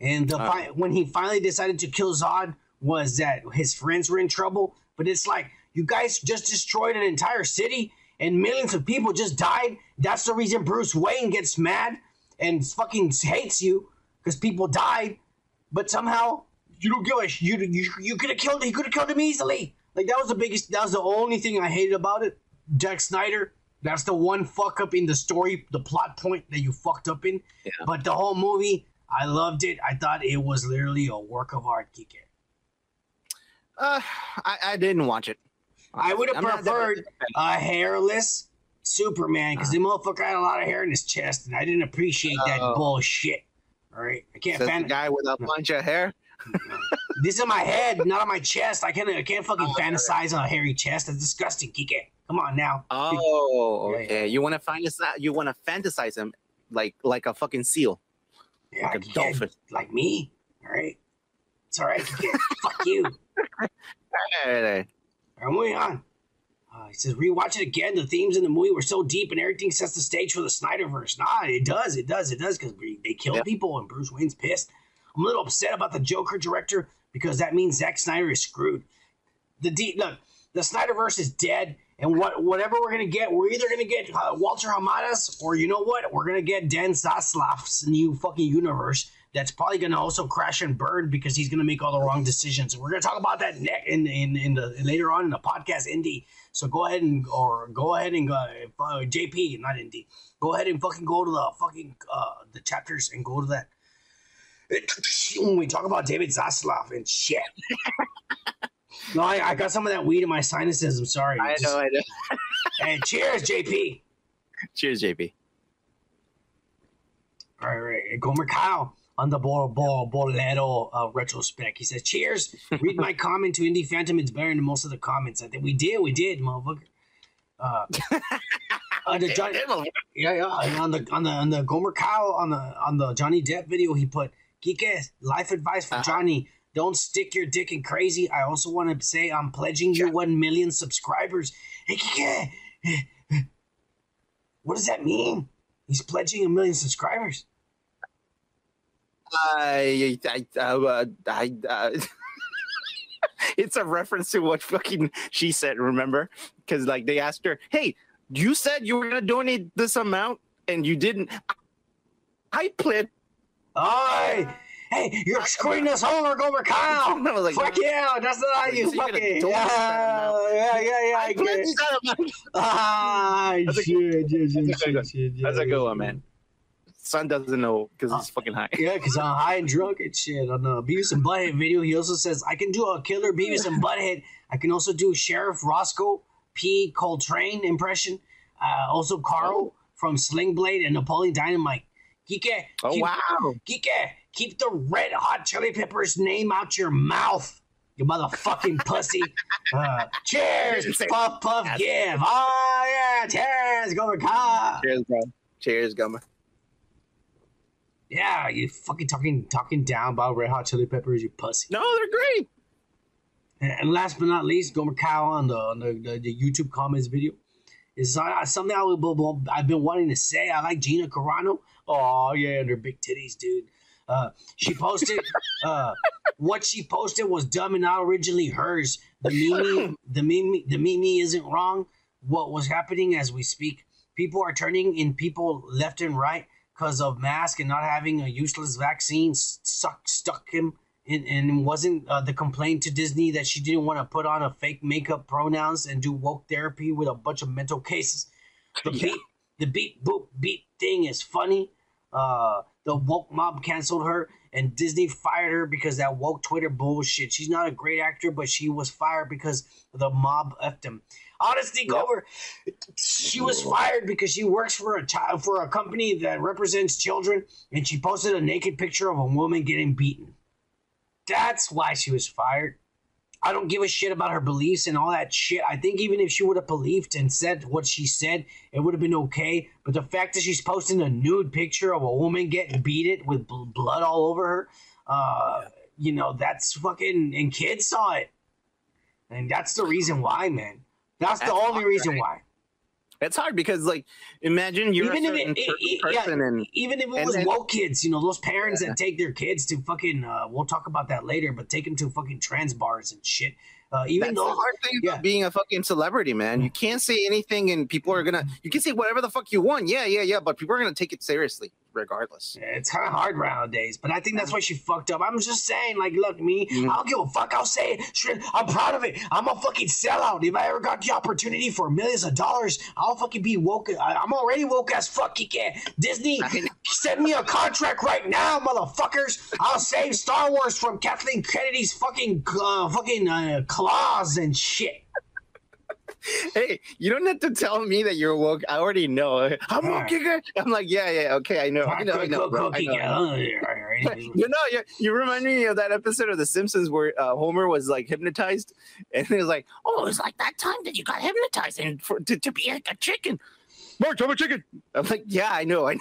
and the Uh. when he finally decided to kill Zod was that his friends were in trouble. But it's like you guys just destroyed an entire city and millions of people just died. That's the reason Bruce Wayne gets mad and fucking hates you because people died. But somehow you don't give a sh- you you, you could have killed he could have killed him easily. Like that was the biggest that was the only thing I hated about it. Zack Snyder. That's the one fuck up in the story, the plot point that you fucked up in. Yeah. But the whole movie, I loved it. I thought it was literally a work of art, Kike. Uh, I, I didn't watch it. I would have preferred a hairless Superman because the uh-huh. motherfucker had a lot of hair in his chest, and I didn't appreciate that Oh. bullshit. All right, I can't Says the guy with a bunch of hair. This is my head, not on my chest. I can't. I can't fucking Oh, fantasize on a hairy chest. That's disgusting, Kike. Come on now. Oh, Yeah, okay. You want to find this? You want to fantasize him like like a fucking seal, Yeah, like a dolphin. like me. All right, it's all right. Kike. Fuck you. Hey, All right, moving on. Uh, he says, rewatch it again. The themes in the movie were so deep and everything sets the stage for the Snyderverse. Nah, it does. It does. It does because they kill Yeah. people and Bruce Wayne's pissed. I'm a little upset about the Joker director because that means Zack Snyder is screwed. The deep look, the Snyderverse is dead, and what whatever we're gonna get, we're either gonna get uh, Walter Hamada's or you know what, we're gonna get Dan Zaslav's new fucking universe. That's probably gonna also crash and burn because he's gonna make all the wrong decisions. We're gonna talk about that in in in the later on in the podcast, Indie. So go ahead and or go ahead and go uh, JP, not Indie. Go ahead and fucking go to the fucking uh, the chapters and go to that. When we talk about David Zaslav and shit. No, I, I got some of that weed in my sinuses. I'm sorry. I Just- know. I know. And cheers, JP. Cheers, JP. All right, right. Gomer Kyle on the Bol Bol Bolero uh, retrospect. He says, "Cheers." Read my comment to Indie Phantom. It's better than most of the comments. I think we did. We did, motherfucker. Uh, uh, the John, yeah, yeah. On the on the on the Gomer Kyle on the on the Johnny Depp video, he put Kike life advice for Uh-huh. Johnny. Don't stick your dick in crazy. I also want to say I'm pledging you Sure. one million subscribers. Hey, Kike, what does that mean? He's pledging a million subscribers. I, I, uh, I, uh, it's a reference to what fucking she said. Remember? Because like they asked her, "Hey, you said you were gonna donate this amount, and you didn't." I pledged. Oi! Hey, you're screwing this us over, Gomer Kyle! I was like, Fuck yeah, that's not how you So you're gonna fucking. Yeah, yeah, yeah, yeah. I I get pledged it. that amount. Ah, That's a- shit, shit, shit, shit, good- shit, That's a good one, man. Son doesn't know because he's fucking high. Yeah, because I'm high and drunk and shit. On the Beavis and Butthead video, he also says, I can do a killer Beavis and Butthead. I can also do Sheriff Roscoe P. Coltrane impression. Uh, also, Karl from Sling Blade and Napoleon Dynamite. Kike, Oh keep, wow! Kike, keep the red hot chili peppers name out your mouth. You motherfucking pussy. Uh, cheers. Say- Puff, puff, Yes. give. Oh, yeah. Cheers. Go car. Cheers, bro. Cheers, Gummer. Yeah, you fucking talking talking down about red hot chili peppers, you pussy. No, they're great. And, and last but not least, Gomer Cow on the on the, the, the YouTube comments video is uh, something I would, I've been wanting to say. I like Gina Carano. Oh yeah, and her big titties, dude. Uh, she posted uh, what she posted was dumb and not originally hers. The meme, the meme, the meme isn't wrong. What was happening as we speak? People are turning in people left and right because of mask and not having a useless vaccine stuck stuck him and, and wasn't uh, the complaint to Disney that she didn't want to put on a fake makeup pronouns and do woke therapy with a bunch of mental cases. The Yeah. beat, the beat boop beat thing is funny. Uh, the woke mob canceled her, and Disney fired her because that woke Twitter bullshit. She's not a great actor, but she was fired because the mob effed him. Honestly, Gover, she was fired because she works for a child for a company that represents children, and she posted a naked picture of a woman getting beaten. That's why she was fired. I don't give a shit about her beliefs and all that shit. I think even if she would have believed and said what she said, it would have been okay. But the fact that she's posting a nude picture of a woman getting beaten with bl- blood all over her, uh, you know, that's fucking. And kids saw it, and that's the reason why, man. That's the only hard, reason right? why. It's hard because like imagine you're Even a if it- it- person yeah, and even if it and was then- woke kids, you know, those parents that take their kids to fucking, uh, we'll talk about that later, but take them to fucking trans bars and shit. Uh, even That's though, the hard thing about being a fucking celebrity, man. You can't say anything, and people are gonna. You can say whatever the fuck you want, yeah, yeah, yeah, but people are gonna take it seriously, regardless. Yeah, it's kind of hard nowadays, but I think that's why she fucked up. I'm just saying, like, look, me, Mhm. I don't give a fuck. I'll say it. Shit, I'm proud of it. I'm a fucking sellout. If I ever got the opportunity for millions of dollars, I'll fucking be woke. I, I'm already woke as fuck. You can't. Disney, send me a contract right now, motherfuckers. I'll save Star Wars from Kathleen Kennedy's fucking, uh, fucking uh, claws and shit. Hey, you don't have to tell me that you're woke. I already know. I'm woke, Giga. I'm like, yeah, yeah, okay, I know, I know, I know. bro, I know. You know, you, you remind me of that episode of The Simpsons where uh, Homer was like hypnotized, and he was like, "Oh, it's like that time that you got hypnotized and for, to, to be like a chicken." Mark, I'm a chicken. I'm like, "Yeah, I know, I know."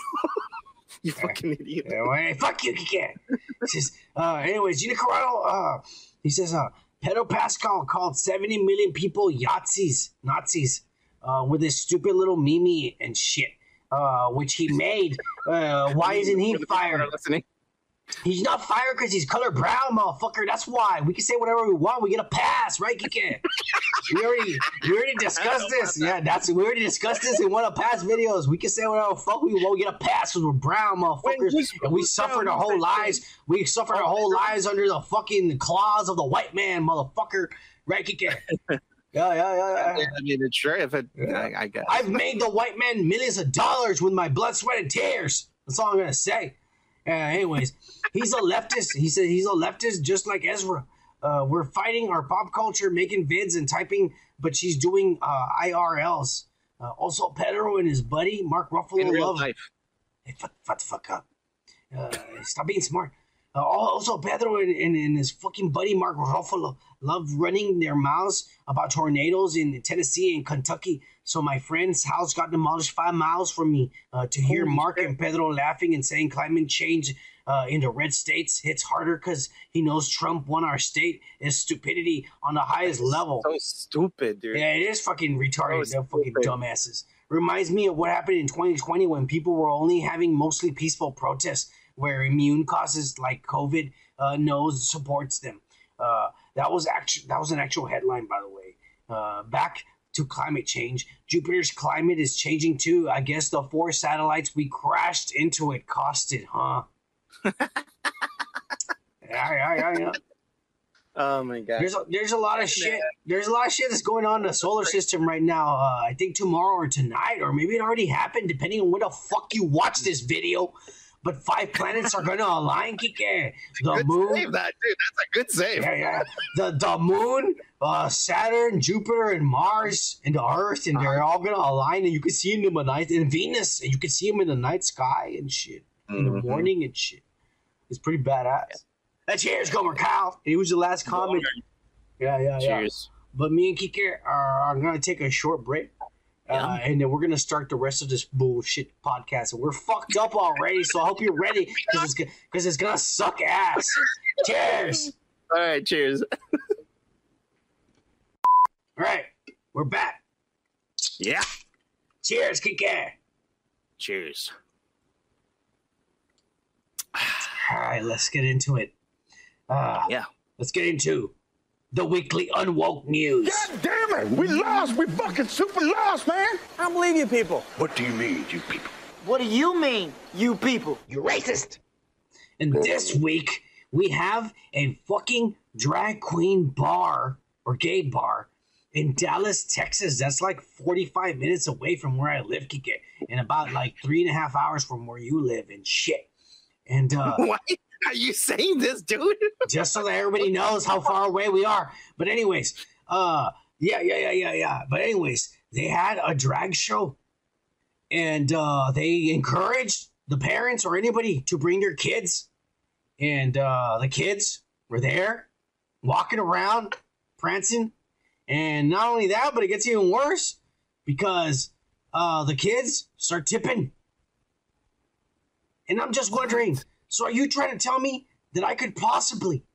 you fucking idiot. Yeah, well, hey, fuck you, Kike. He says, uh, anyways, Gina Carano, uh, he says, uh, Pedro Pascal called 70 million people Yahtzees, Nazis, uh, with his stupid little meme and shit, uh, which he made. Uh, why isn't he For the people that fired? Listening. He's not fired because he's color brown, motherfucker. That's why. We can say whatever we want. We get a pass, right, Kike? we already we already discussed this. Yeah, that's we already discussed this in one of past videos. We can say whatever fuck we want. We get a pass because we're brown, motherfuckers. who's- and we suffered our whole that lives. We suffered our Oh, whole lives under the fucking claws of the white man, motherfucker. Right, Kike? Yeah, yeah, yeah, yeah. I mean, it's sure if it. Yeah. I, I guess. I've made the white man millions of dollars with my blood, sweat, and tears. That's all I'm gonna say. Uh, anyways, he's a leftist. He said he's a leftist, just like Ezra. Uh, we're fighting our pop culture, making vids and typing, but she's doing uh, IRLs. Uh, also, Pedro and his buddy Mark in Ruffalo real love. life. Hey, fuck, fuck the fuck up. Uh, stop being smart. Uh, also, Pedro and, and, his fucking buddy Mark Ruffalo love running their mouths about tornadoes in Tennessee and Kentucky. So my friend's house got demolished five miles from me. Uh, to hear Holy Mark shit. and Pedro laughing and saying climate change uh, in the red states hits harder because he knows Trump won our state is stupidity on the highest level. So stupid, dude. Yeah, it is fucking retarded. So They're fucking dumbasses. Reminds me of what happened in 2020 when people were only having mostly peaceful protests where immune causes like COVID uh, knows supports them. Uh, that was actually that was an actual headline, by the way. Uh, back to climate change. Jupiter's climate is changing too. I guess the four satellites we crashed into it cost it, huh? yeah, yeah, yeah, yeah. Oh my god. There's a, there's a lot of shit. There's a lot of shit that's going on in the solar system right now. Uh, I think tomorrow or tonight, or maybe it already happened, depending on where the fuck you watch this video. But five planets are gonna align, Kike. The moon, save that, dude. That's a good save. yeah, yeah. The the moon, uh, Saturn, Jupiter, and Mars, and the Earth, and they're all gonna align, and you can see them in the night, and Venus, and you can see them in the night sky and shit, in the Mhm. morning and shit. It's pretty badass. That cheers, Gomer Kyle. He was the last comment. Yeah, yeah, yeah. Cheers. But me and Kike are, are going to take a short break. Uh, and then we're going to start the rest of this bullshit podcast. And we're fucked up already, so I hope you're ready because it's, it's going to suck ass. Cheers. All right, cheers. All right, we're back. Yeah. Cheers, Kike. Cheers. All right, let's get into it. Uh, Yeah. Let's get into the weekly unwoke news. God damn it! We lost! We fucking super lost, man! I don't believe you people. What do you mean, you people? What do you mean, you people? You racist. And this week we have a fucking drag queen bar or gay bar in Dallas, Texas. That's like 45 minutes away from where I live, Kike, and about like three and a half hours from where you live and shit. And uh, Why are you saying this, dude? just so that everybody knows how far away we are. But anyways, uh, yeah, yeah, yeah, yeah, yeah. But anyways, they had a drag show, and uh, they encouraged the parents or anybody to bring their kids, and uh, the kids were there, walking around, prancing. And not only that, but it gets even worse because uh, the kids start tipping. And I'm just wondering so are you trying to tell me that I could possibly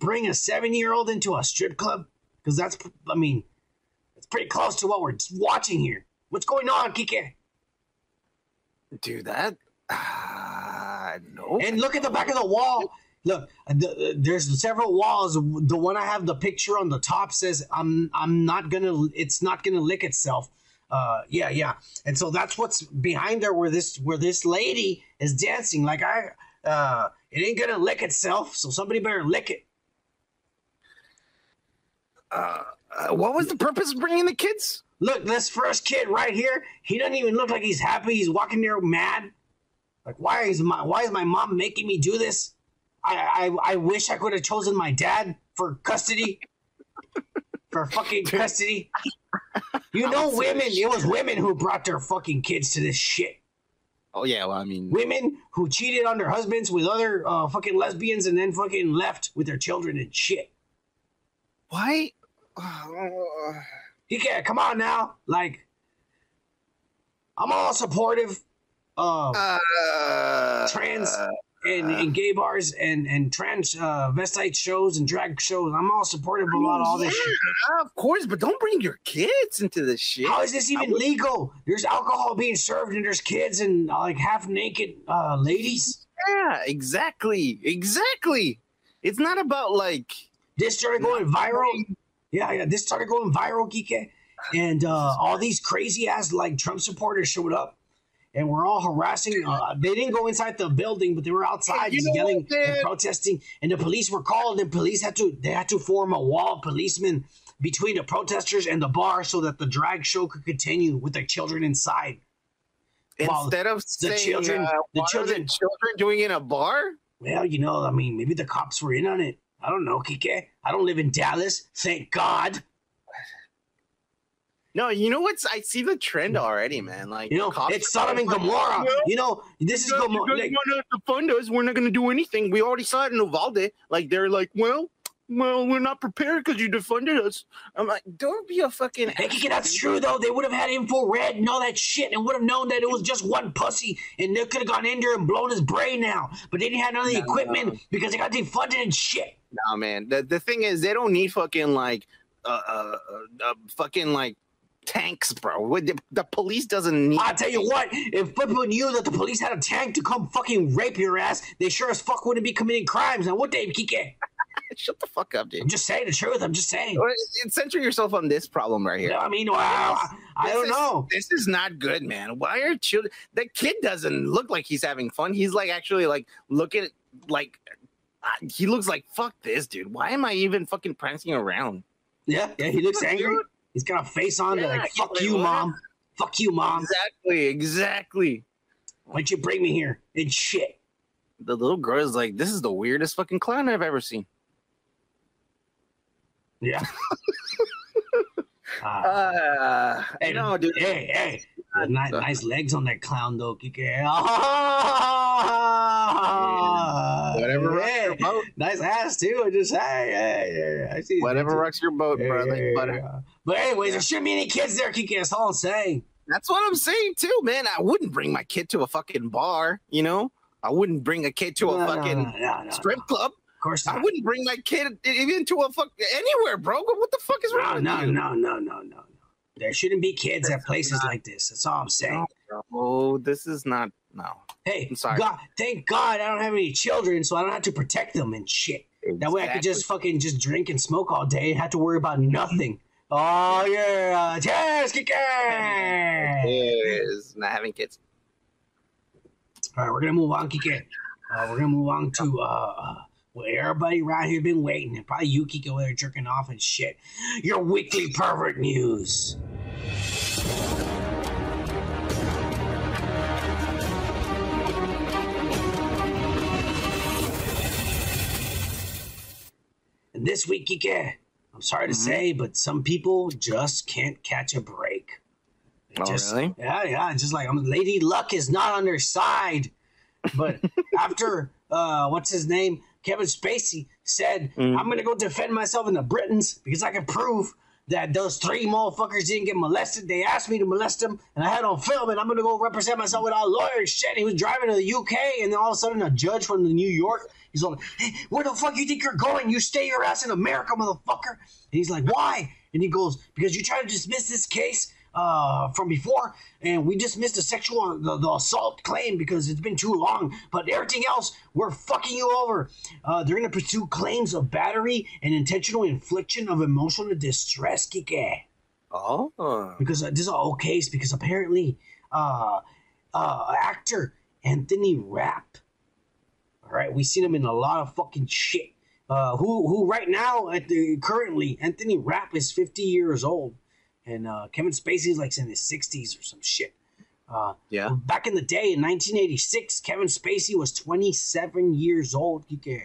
bring a seven year old into a strip club? Because that's, I mean, it's pretty close to what we're watching here. What's going on, Kike? Do that? Uh, no. And look at the back of the wall. Look, the, there's several walls. The one I have the picture on the top says, "I'm I'm not gonna. It's not gonna lick itself." Uh, yeah, yeah. And so that's what's behind there, where this where this lady is dancing. Like I, uh, it ain't gonna lick itself. So somebody better lick it. Uh, what was the purpose of bringing the kids? Look, this first kid right here. He doesn't even look like he's happy. He's walking there mad. Like why is my why is my mom making me do this? I I, I wish I could have chosen my dad for custody. for fucking custody. You know, women. It was women who brought their fucking kids to this shit. Oh yeah, well I mean, Women who cheated on their husbands with other uh, fucking lesbians and then fucking left with their children and shit. why? he can't come on now. Like, I'm all supportive of Uh, trans and, and gay bars and and trans uh, vestite shows and drag shows. I'm all supportive about all this shit. yeah, of course, but don't bring your kids into this shit. How is this even legal? There's alcohol being served and there's kids and uh, like half naked uh, ladies. Yeah, exactly, exactly. It's not about like This started going viral. Yeah, yeah. This started going viral, Kike. And uh, all these crazy ass like Trump supporters showed up and were all harassing. Uh, they didn't go inside the building, but they were outside You know yelling what, and protesting. And the police were called, and police had to they had to form a wall of policemen between the protesters and the bar so that the drag show could continue with the children inside. While instead of the saying, children- uh, the children- children doing in a bar. Well, you know, I mean, maybe the cops were in on it. I don't know, Kike. I don't live in Dallas, thank God. No, you know what's? I see the trend already, man. Like You know, it's Sodom and Gomorrah. You know, this is you Gomorrah. you guys want to fund us? We're not going to do anything. We already saw it in Uvalde. Like they're like, well, well, we're not prepared because you defunded us. I'm like, don't be a fucking. Hey, that's true though. They would have had infrared and all that shit, and would have known that it was just one pussy, and they could have gone in there and blown his brain out. But they didn't have none of the No. equipment because they got defunded and shit. No, man. The the thing is, they don't need fucking like, uh, uh, uh, uh fucking like tanks, bro. The, the police doesn't need. I'll tell you what, if people knew that the police had a tank to come fucking rape your ass, they sure as fuck wouldn't be committing crimes. Now, what, Dave Kike? Shut the fuck up, dude. I'm just saying the truth. I'm just saying. Center yourself on this problem right here. No, I mean, I, I don't is- know. This is not good, man. Why are children? The kid doesn't look like he's having fun. He's like actually like looking like uh, he looks like fuck this, dude. Why am I even fucking prancing around? Yeah, yeah, he looks angry. Dude. He's got a face on Yeah, like, fuck you, what? mom. Fuck you, mom. Exactly, exactly. Why'd you bring me here? And shit. The little girl is like, this is the weirdest fucking clown I've ever seen. Yeah. Ah. Uh, hey, no, dude. Hey, hey. Nice, Uh, nice legs on that clown, though, Kike. Whatever rocks Hey, your boat. Nice ass, too. I just, hey, hey, hey. I see. Whatever rocks your boat, Yeah, brother. yeah, But yeah. But anyways, there shouldn't be any kids there, Kike. That's all I'm saying. that's what I'm saying too, man. I wouldn't bring my kid to a fucking bar, you know. I wouldn't bring a kid to a No, fucking no, no, strip club. Of course not. I wouldn't bring my kid even to a fuck anywhere, bro. What the fuck is No, wrong with no, you? no, no, no, no, no. There shouldn't be kids at places like this. That's all I'm saying. Oh, this is not no. Hey, I'm sorry. God, thank God I don't have any children, so I don't have to protect them and shit. That way I could just fucking just drink and smoke all day and have to worry about nothing. Oh yeah, cheers, Kike! is not having kids. All right, we're gonna move on, Kike. Uh, we're gonna move on to uh, well, everybody around here been waiting, and probably you, Kike, over there jerking off and shit. Your weekly pervert news. And this week, Kike, I'm sorry to Mhm. say, but some people just can't catch a break. They Oh, just- really? Yeah, yeah. It's just like um, Lady Luck is not on their side. But after uh, what's his name, Kevin Spacey, said, Mm. I'm gonna go defend myself in the Britons because I can prove that those three motherfuckers didn't get molested. They asked me to molest them, and I had on film, and I'm gonna go represent myself without lawyers. Shit, he was driving to the UK, and then all of a sudden, a judge from the New York, he's like, hey, where the fuck you think you're going? You stay your ass in America, motherfucker. And he's like, why? And he goes, because you tried to dismiss this case uh, from before, and we dismissed the sexual the, the assault claim because it's been too long. But everything else, we're fucking you over. Uh, they're gonna pursue claims of battery and intentional infliction of emotional distress, Kike. Oh. Because uh, this is a whole case because apparently, uh, uh, actor Anthony Rapp. All right, we seen him in a lot of fucking shit. Uh, who who right now at the currently Anthony Rapp is 50 years old, and uh, Kevin Spacey is like in his 60s or some shit. Uh, Yeah. Back in the day in 1986, Kevin Spacey was 27 years old, Kike.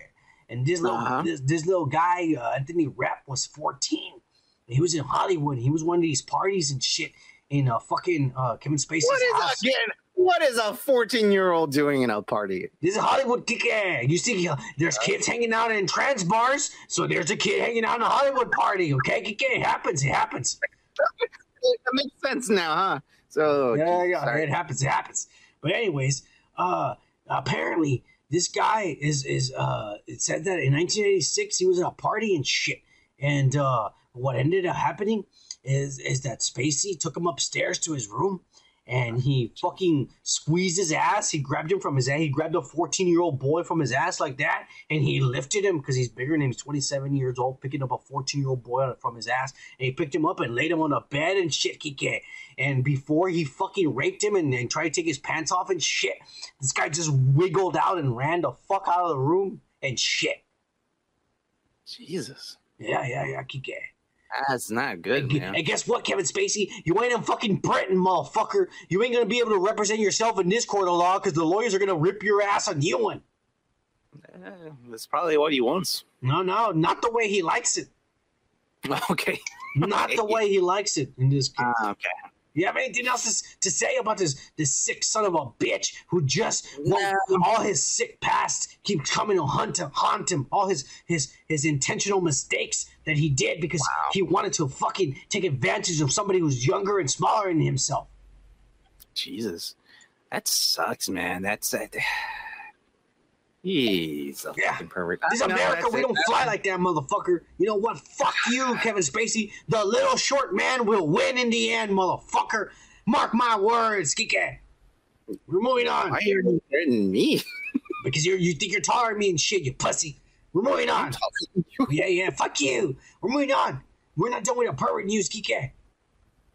and this little Uh-huh. this, this little guy uh, Anthony Rapp was 14. He was in Hollywood. He was one of these parties and shit in uh, fucking uh, Kevin Spacey's What is house. again? What is a 14 year old doing in a party? This is Hollywood kick ass. You see, uh, there's kids hanging out in trans bars, so there's a kid hanging out in a Hollywood party. Okay, kick. It happens. It happens. That makes sense now, huh? So Yeah, yeah, sorry. it happens. It happens. But anyways, uh, apparently this guy is is uh, it said that in 1986 he was at a party and shit, and uh, what ended up happening is is that Spacey took him upstairs to his room. And he fucking squeezed his ass. He grabbed him from his ass. He grabbed a 14 year old boy from his ass like that. And he lifted him because he's bigger than him. He's 27 years old, picking up a 14 year old boy from his ass. And he picked him up and laid him on the bed and shit, Kike. And before he fucking raped him and, and tried to take his pants off and shit, this guy just wiggled out and ran the fuck out of the room and shit. Jesus. Yeah, yeah, yeah, Kike. That's not good, And, man. and guess what, Kevin Spacey? You ain't in fucking Britain, motherfucker. You ain't gonna be able to represent yourself in this court of law because the lawyers are gonna rip your ass a new one. Eh, That's probably what he wants. No, no, not the way he likes it. Okay. Not the way he likes it in this case. Ah, okay. You have anything else to, to say about this this sick son of a bitch who just won't- all his sick past keep coming to hunt him, haunt him, all his his his intentional mistakes that he did because Wow. he wanted to fucking take advantage of somebody who's younger and smaller than himself. Jesus. That sucks, man. That's that. He's a Yeah. fucking pervert. This know, America, we it. don't fly like that, motherfucker. You know what? Fuck you, Kevin Spacey. The little short man will win in the end, motherfucker. Mark my words, Kike. We're moving on. Why are you threatening me? Because you you think you're taller than me and shit, you pussy. We're moving on. Yeah, yeah, fuck you. We're moving on. We're not done with the pervert news, Kike.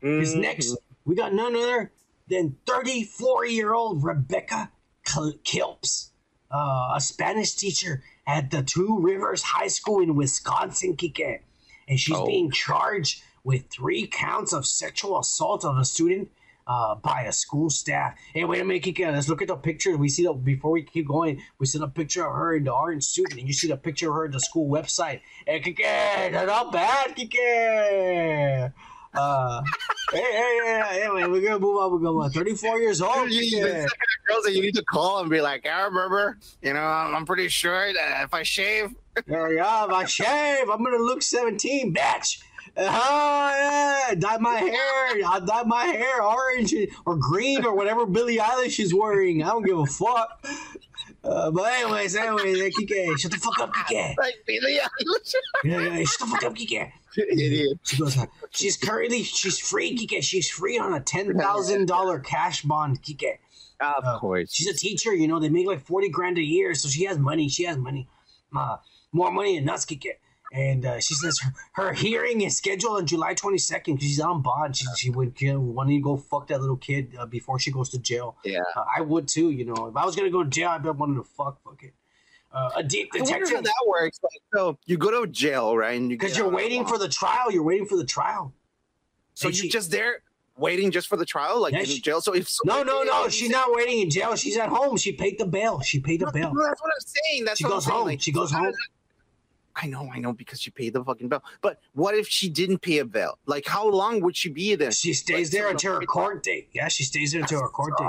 Because Mm-hmm. next, we got none other than 34 year old Rebecca Kil- Kilps, uh, a Spanish teacher at the Two Rivers High School in Wisconsin, Kike. And she's Oh. being charged with three counts of sexual assault of a student uh, by a school staff. Hey, wait a minute, Kike. Let's look at the picture. We see that before we keep going. We see the picture of her in the orange suit, and you see the picture of her in the school website. Hey, Kike, not bad, Kike. Uh, hey, hey, hey, anyway, we're gonna move on. We're gonna move on. 34 years old. You- the girls that you need to call and be like, I remember, you know, I'm pretty sure that if I shave, There we are. My shave. I'm gonna look 17, bitch. Oh yeah, dye my hair. I'll dye my hair orange or green or whatever Billie Eilish is wearing. I don't give a fuck. Uh, but anyways, anyways, hey, Kike, shut the fuck up, Kike. like Billie Eilish. Yeah, yeah, shut the fuck up, Kike. Idiot. She goes, she's currently she's free, Kike. She's free on a ten thousand dollar cash bond, Kike. Of Uh, course. She's a teacher, you know. They make like forty grand a year, so she has money. She has money, uh, more money than us could get. And uh, she says her, her hearing is scheduled on July twenty second because she's on bond. She, she would you know, want to go fuck that little kid uh, before she goes to jail. Yeah. Uh, I would too, you know. If I was gonna go to jail, I'd be wanting to fuck, fuck it. Uh, a deep I wonder how detective, that works. Like, so you go to jail, right? And you because you're waiting for the trial. You're waiting for the trial. So you're just there waiting just for the trial, like Yeah, in she- jail. So if No, no, no. She's not waiting in jail. She's at home. She paid the bail. She paid the No, bail. That's what I'm saying. That's She goes home. Like, She goes home. I know, I know, because she paid the fucking bill. But what if she didn't pay a bill? Like, how long would she be there? She stays Like, there until her court date. Yeah, she stays there until her court date.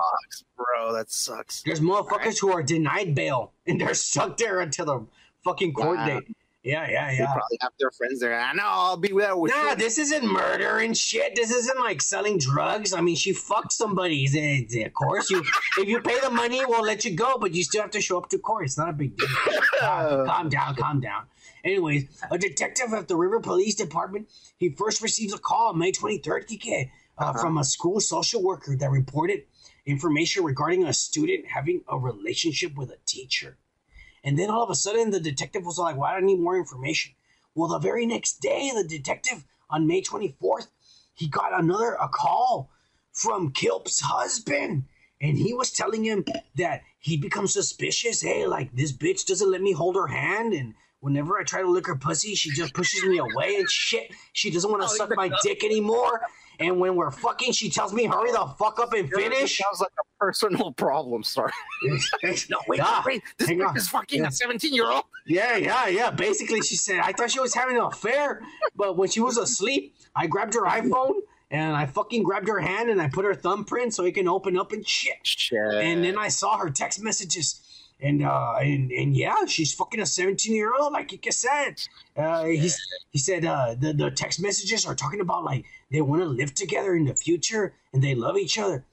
Bro. That sucks. There's motherfuckers who are denied bail and they're stuck there until the fucking court Wow. date. Yeah, yeah, yeah. They probably have their friends there. I know. I'll be there with Nah, you. this isn't murder and shit. This isn't like selling drugs. I mean, she fucked somebody. Of course, you if you pay the money, we'll let you go, but you still have to show up to court. It's not a big deal. Calm, calm down, calm down. Anyways, a detective at the River Police Department, he first receives a call on May 23rd, Kike, uh, from a school social worker that reported information regarding a student having a relationship with a teacher. And then all of a sudden, the detective was like, "Well, I need more information." Well, the very next day, the detective on May 24th, he got another a call from Kilp's husband, and he was telling him that he'd become suspicious. Hey, like this bitch doesn't let me hold her hand, and whenever I try to lick her pussy, she just pushes me away and shit. She doesn't want to oh, suck my dick anymore. And when we're fucking, she tells me, "Hurry the fuck up and It finish." sounds like a personal problem, sir. No, wait, Nah, wait. This hang bitch is fucking Yeah. a 17 year old. Yeah, yeah, yeah. Basically, she said, I thought she was having an affair, but when she was asleep, I grabbed her iPhone and I fucking grabbed her hand and I put her thumbprint so it can open up and shit. Shit. And then I saw her text messages. And uh and, and yeah, she's fucking a 17 year old, like Ika said. Uh he's, he said uh the, the text messages are talking about like they want to live together in the future and they love each other.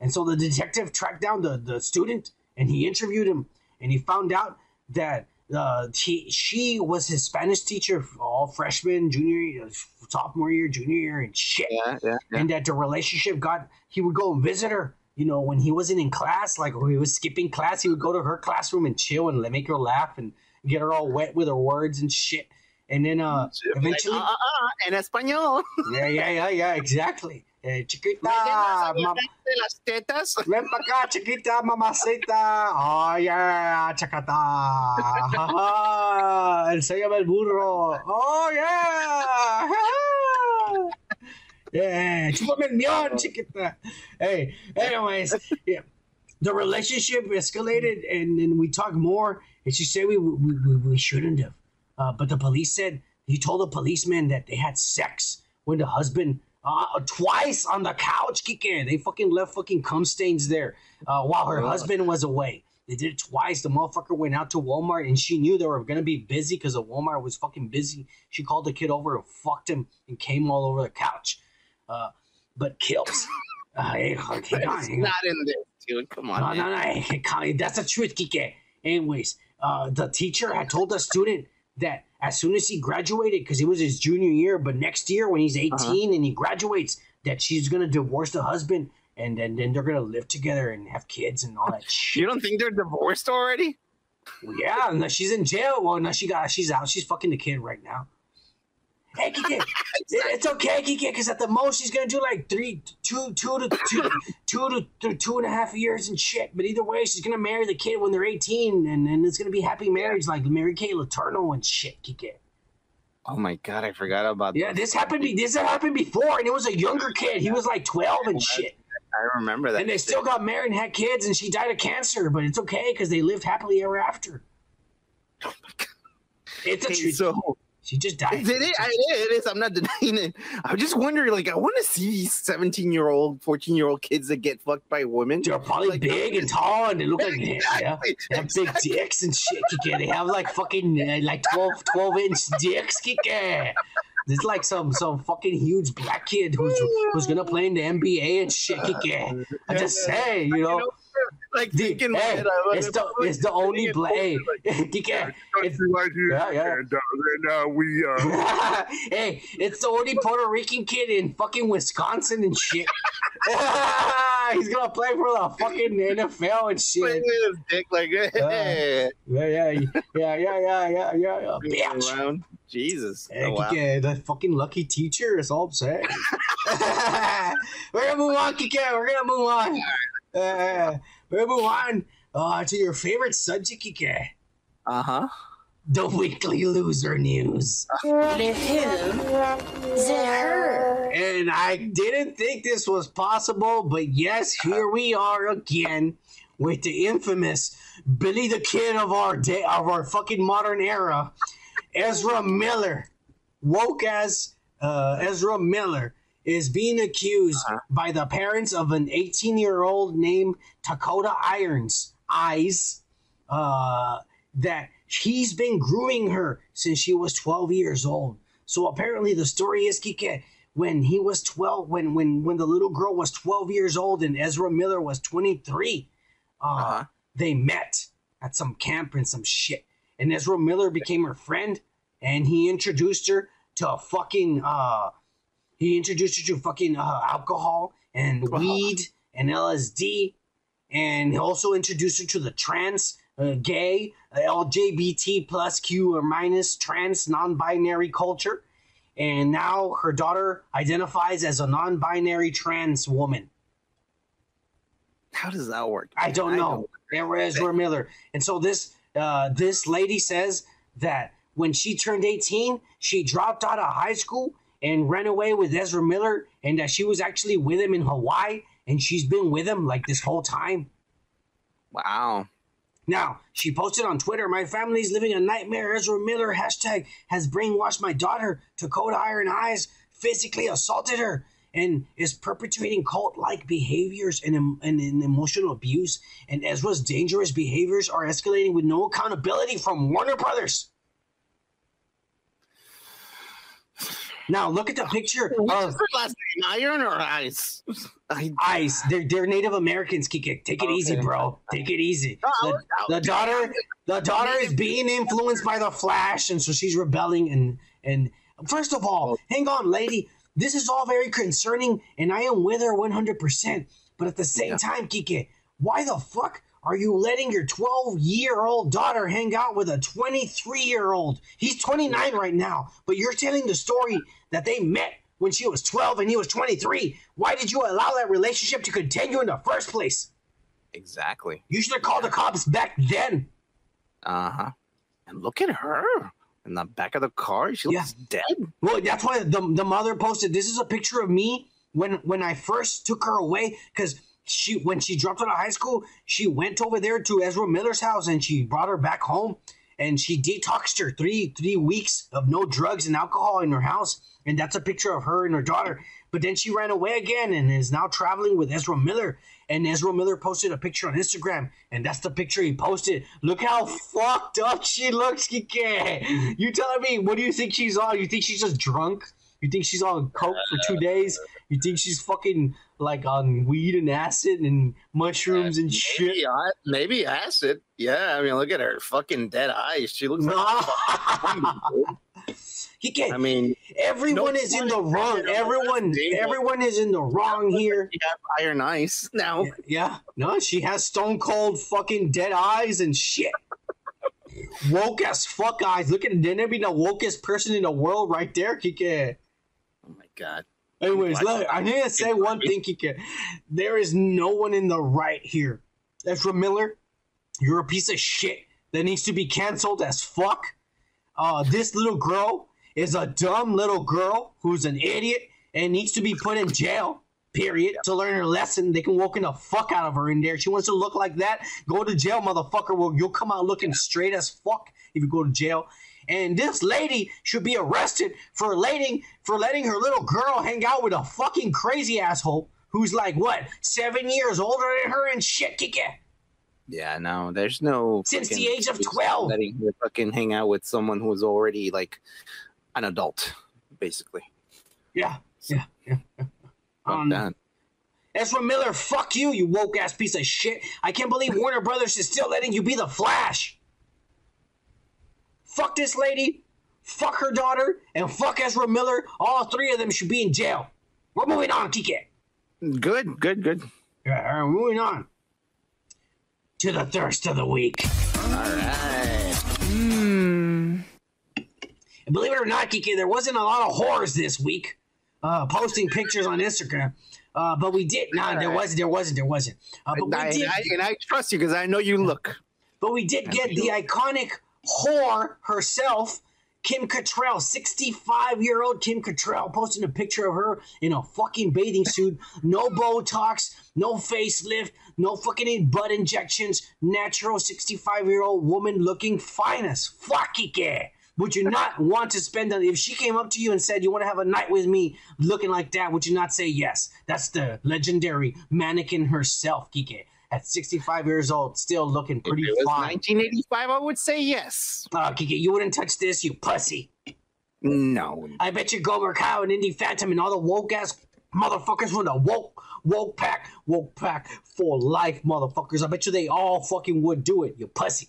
And so the detective tracked down the, the student and he interviewed him and he found out that uh, he, she was his Spanish teacher all freshman, junior, year, sophomore year, junior year, and shit. yeah, yeah, yeah. And that the relationship got, he would go and visit her. You know, when he wasn't in class, like when he was skipping class, he would go to her classroom and chill and make her laugh and get her all wet with her words and shit. And then uh, eventually, Like, uh, uh, uh, en español. yeah, yeah, yeah, yeah, exactly. Eh, chiquita, ¿Me llamas a mi ma- frente de las tetas? Ven pa' acá, chiquita, mamacita. Oh, yeah, chacata. Enséñame el burro. Oh, yeah. Yeah, chúpame el chiquita. Hey, anyways, yeah. The relationship escalated, and then we talked more, and she said we we, we, we shouldn't have. Uh, but the police said he told the policeman that they had sex when the husband uh, twice on the couch. Kike, they fucking left fucking cum stains there uh, while her husband was away. They did it twice. The motherfucker went out to Walmart and she knew they were gonna be busy because the Walmart was fucking busy. She called the kid over and fucked him and came all over the couch. Uh, but kills. Uh, It's not in there, dude. Come on. No, man. no, no. hey, hey, Connie, That's the truth, Kike. Anyways, uh, the teacher had told the student that as soon as he graduated, because it was his junior year, but next year when he's 18 and he graduates, that she's gonna divorce the husband and then, then they're gonna live together and have kids and all that shit. You don't think they're divorced already? Yeah, no, she's in jail. Well, no, she got she's out. She's fucking the kid right now. Hey, Kike, it's okay, Kike, because at the most she's gonna do like three, two, two to two, two to th- two and a half years and shit. But either way, she's gonna marry the kid when they're eighteen, and, and it's gonna be happy marriage like Mary Kay Letourneau and shit, Kike. Oh my god, I forgot about Yeah, this happened. be- This happened before, and it was a younger kid. He was like twelve and shit. I remember that. And they still got married and had kids, and she died of cancer. But it's okay because they lived happily ever after. Oh my god. It's a Hey, truth. so She just died. It is, it is. I'm not denying it. I'm just wondering, like, I want to see these 17 year old, 14 year old kids that get fucked by women. They're probably Like, big and tall, and they look like yeah, Exactly, they have big dicks and shit. Kike. They have like fucking uh, like 12, 12 inch dicks. Kike. There's like some some fucking huge black kid who's who's gonna play in the NBA and shit. Kike. I just say, you know. Like, The, thinking, hey, it's the it's the only black. Hey, Kike, it's. Yeah, yeah. And, uh, and uh, we uh, hey, it's the only Puerto Rican kid in fucking Wisconsin and shit. He's gonna play for the fucking NFL and shit. playing with his dick, like, hey, Yeah, yeah, yeah, yeah, yeah, yeah, yeah, yeah. Bitch. around. Jesus. Hey, Oh, wow. Kike, that fucking lucky teacher is all I'm we're gonna move on, Kike. We're gonna move on. Uh, we're gonna move on uh, to your favorite subject, Kike. Uh huh. The weekly loser news. The who? The her. And I didn't think this was possible, but yes, here we are again with the infamous Billy the Kid of our day of our fucking modern era, Ezra Miller, woke as uh, Ezra Miller is being accused by the parents of an 18 year old named Dakota Irons Eyes uh, that he's been grooming her since she was 12 years old. So apparently the story is Kike when he was 12 when when when the little girl was 12 years old and Ezra Miller was 23 uh, Uh-huh. they met at some camp and some shit and Ezra Miller became her friend and he introduced her to a fucking uh he introduced her to fucking uh, alcohol and weed and LSD and he also introduced her to the trans uh, gay uh, LGBT plus Q or minus trans non-binary culture and now her daughter identifies as a non-binary trans woman How does that work? I don't know. There Ezra Miller. And so this uh, this lady says that when she turned 18, she dropped out of high school and ran away with Ezra Miller, and that she was actually with him in Hawaii, and she's been with him like this whole time. Wow. Now, she posted on Twitter, My family's living a nightmare. Ezra Miller hashtag has brainwashed my daughter. Dakota Iron Eyes physically assaulted her and is perpetrating cult like behaviors and, and, and emotional abuse. And Ezra's dangerous behaviors are escalating with no accountability from Warner Brothers. Now, look at the picture What's of her last name? Iron or Ice? I, Ice. They're, they're Native Americans, Kike. Take it easy, bro. Take it easy. The, the daughter, the daughter is being influenced by the Flash, and so she's rebelling. And and first of all, hang on, lady. This is all very concerning, and I am with her one hundred percent. But at the same Yeah. time, Kike, why the fuck are you letting your twelve year old daughter hang out with a twenty three year old? He's twenty nine right now, but you're telling the story that they met when she was 12 and he was 23. Why did you allow that relationship to continue in the first place? exactly. You should have called the cops back then. Uh huh. And look at her in the back of the car. She looks dead. Well, that's why the, the mother posted this is a picture of me when when I first took her away because she when she dropped out of high school, she went over there to Ezra Miller's house and she brought her back home and she detoxed her three three weeks of no drugs and alcohol in her house. And that's a picture of her and her daughter. But then she ran away again and is now traveling with Ezra Miller. And Ezra Miller posted a picture on Instagram, and that's the picture he posted. Look how fucked up she looks, Kike. You telling me, what do you think she's on? You think she's just drunk? You think she's on coke for two days? You think she's fucking like on weed and acid and mushrooms and shit? Maybe, I- maybe acid. Yeah, I mean, look at her fucking dead eyes. She looks like No. zombie, dude. Kike, I mean, everyone no is in the wrong. Everyone, everyone is in the wrong here. iron eyes now. Yeah, no, she has stone cold fucking dead eyes and shit. Woke as fuck eyes. Look at there be the wokest person in the world right there, Kike. Oh my god. Anyways, look, I need to say one thing, Kike. There is no one in the right here. Ezra Miller, you're a piece of shit that needs to be canceled as fuck. Uh, this little girl is a dumb little girl who's an idiot and needs to be put in jail. Period. To learn her lesson, they can walk in the fuck out of her in there. She wants to look like that. Go to jail, motherfucker. Well, you'll come out looking straight as fuck if you go to jail. And this lady should be arrested for letting for letting her little girl hang out with a fucking crazy asshole who's like what seven years older than her and shit. Kick it. Yeah, no, there's no Since the age of 12. letting her fucking hang out with someone who is already like an adult, basically. Yeah, yeah, yeah. Fuck Um, that. Ezra Miller, fuck you, you woke ass piece of shit. I can't believe Warner Brothers is still letting you be the Flash. Fuck this lady, fuck her daughter, and fuck Ezra Miller. All three of them should be in jail. We're moving on, Kike. Good, good, good. Yeah, all right, moving on to the thirst of the week. All right. And believe it or not, Kike, there wasn't a lot of whores this week uh, posting pictures on Instagram. Uh, but we did. Nah, there wasn't. There wasn't. There wasn't. Uh, but And I, we did. and I, and I trust you because I know you look. But we did get the iconic whore herself, Kim Cattrall, 65 year old Kim Cattrall, posting a picture of her in a fucking bathing suit. No Botox, no facelift, no fucking butt injections. Natural 65 year old woman looking fine as fuck. Would you not want to spend a, if she came up to you and said you want to have a night with me looking like that? Would you not say yes? That's the legendary mannequin herself, Kike. At 65 years old, still looking pretty if it was fine. 1985, I would say yes. Uh, Kiki, you wouldn't touch this, you pussy. No. I bet you Gomer Cow and Indie Phantom and all the woke ass motherfuckers from the woke woke pack, woke pack for life, motherfuckers. I bet you they all fucking would do it, you pussy.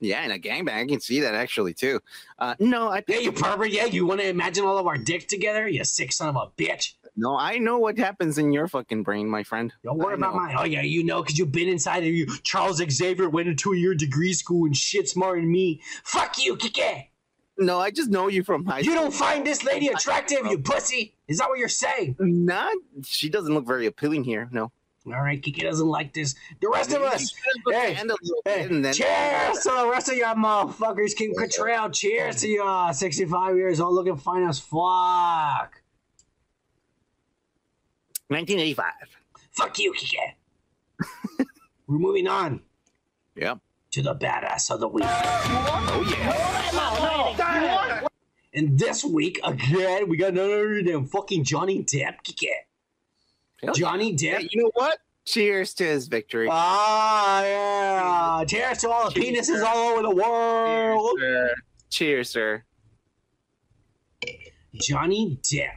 Yeah, and a gangbang. I can see that actually too. Uh, no, I Yeah, you pervert. Yeah, you want to imagine all of our dicks together? You sick son of a bitch. No, I know what happens in your fucking brain, my friend. Don't worry about mine. Oh yeah, you know, cause you've been inside of you. Charles Xavier went into a year degree school and shit smarter than me. Fuck you, Kike. No, I just know you from high school. You school. don't find this lady attractive, you pussy. Is that what you're saying? Not. She doesn't look very appealing here. No. All right, Kike doesn't like this. The rest of us. Hey, And Hey, then cheers to the rest of y'all motherfuckers. Kim Cattrall, cheers to y'all. 65 years old, looking fine as fuck. 1985. Fuck you, Kike. We're moving on Yep. to the badass of the week. Oh yeah. And this week, again, we got none other than fucking Johnny Depp, Kike. Johnny yeah. Depp. Hey, you know what? Cheers to his victory. Ah, yeah. Cheers to all the Cheers, penises sir. all over the world. Cheers, sir. Cheers, sir. Johnny Depp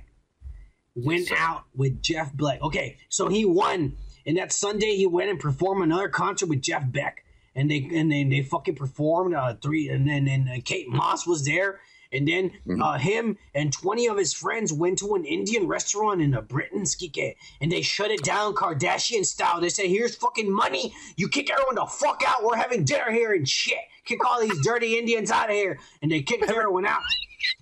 went out with Jeff Beck. Okay, so he won, and that Sunday he went and performed another concert with Jeff Beck, and they and then they fucking performed uh, three, and then and uh, Kate Moss was there. And then uh, him and 20 of his friends went to an Indian restaurant in a Britain, Skike, and they shut it down Kardashian style. They said, here's fucking money. You kick everyone the fuck out. We're having dinner here and shit. Kick all these dirty Indians out of here. And they kicked everyone out.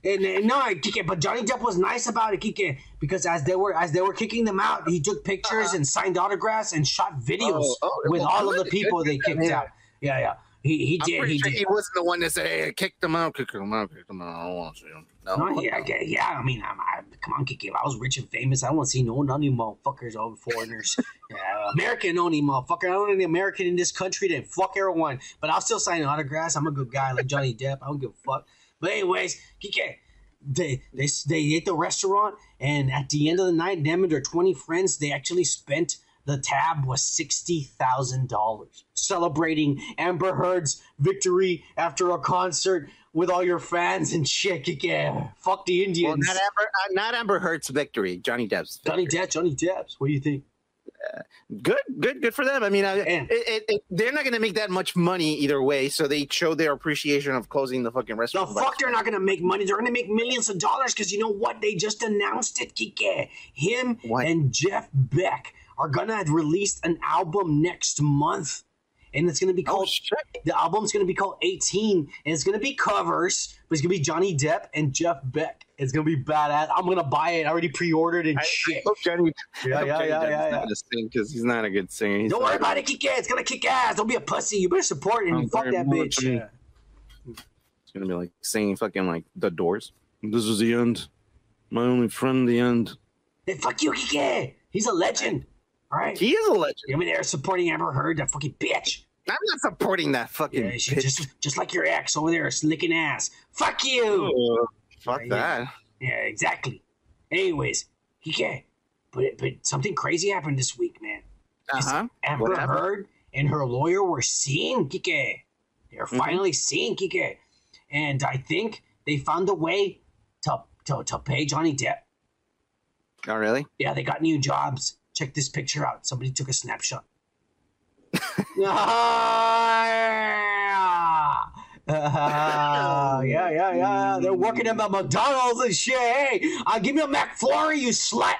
And, and no, Kike, but Johnny Depp was nice about it, Kike, because as they were as they were kicking them out, he took pictures uh-huh. and signed autographs and shot videos Oh, oh, with well, all of the people they kicked yeah. out. Yeah, yeah. He he did. He sure did. he wasn't the one that said, "Hey, kick them out, kick them out, kick them out." I don't want to see them. No. No, yeah, yeah, yeah. I mean, I'm, I, come on, Kiki. If I was rich and famous, I don't want to see no none of you motherfuckers over foreigners. yeah, American only, motherfucker. I don't want any American in this country. Then fuck everyone. But I'll still sign autographs. I'm a good guy like Johnny Depp. I don't give a fuck. But anyways, Kiki. They, they they ate the restaurant, and at the end of the night, them and their twenty friends, they actually spent the tab was sixty thousand dollars, celebrating Amber Heard's victory after a concert with all your fans and shit. Yeah, fuck the Well, Indians. not Amber, uh, not Amber Heard's victory. Johnny Depp's. Johnny victory. Depp, Johnny Depp's. What do you think? Good, good, good for them. I mean, I, it, it, it, they're not going to make that much money either way, so they show their appreciation of closing the fucking The restaurant. fuck, they're not gonna make money. They're gonna make millions of dollars because you know what? They just announced it, Kike. Him What? and Jeff Beck are gonna release an album next month, and it's gonna be Oh called. shit! the album's gonna be called 18, and it's gonna be covers, but it's gonna be Johnny Depp and Jeff Beck. It's gonna be badass. I'm gonna buy it. I already pre-ordered and I, I shit. hope Johnny, Yeah, I yeah, Johnny yeah, Depp's yeah, yeah. because he's not a good singer. He's Don't worry about it, Kike. It's gonna kick ass. Don't be a pussy. You better support him. fuck that bitch. I mean- It's gonna be like singing fucking like the Doors. This is the end. My only friend, the end. Hey, fuck you, Kike. He's a legend. All right. He is a legend. I mean, they're supporting Amber Heard, that fucking bitch. I'm not supporting that fucking. Yeah, bitch. just just like your ex over there, licking ass. Fuck you. Ugh, fuck Yeah, that. Yeah, exactly. Anyways, Kike, but but something crazy happened this week, man. Uh huh. Amber What happened? Heard and her lawyer were seen, Kike. They're Mm-hmm. finally seen, Kike, and I think they found a way to to to pay Johnny Depp. Oh really? Yeah, they got new jobs. Check this picture out. Somebody took a snapshot. Ah, yeah, yeah, yeah. They're working at McDonald's and shit. Hey, I'll give you a McFlurry, you slut.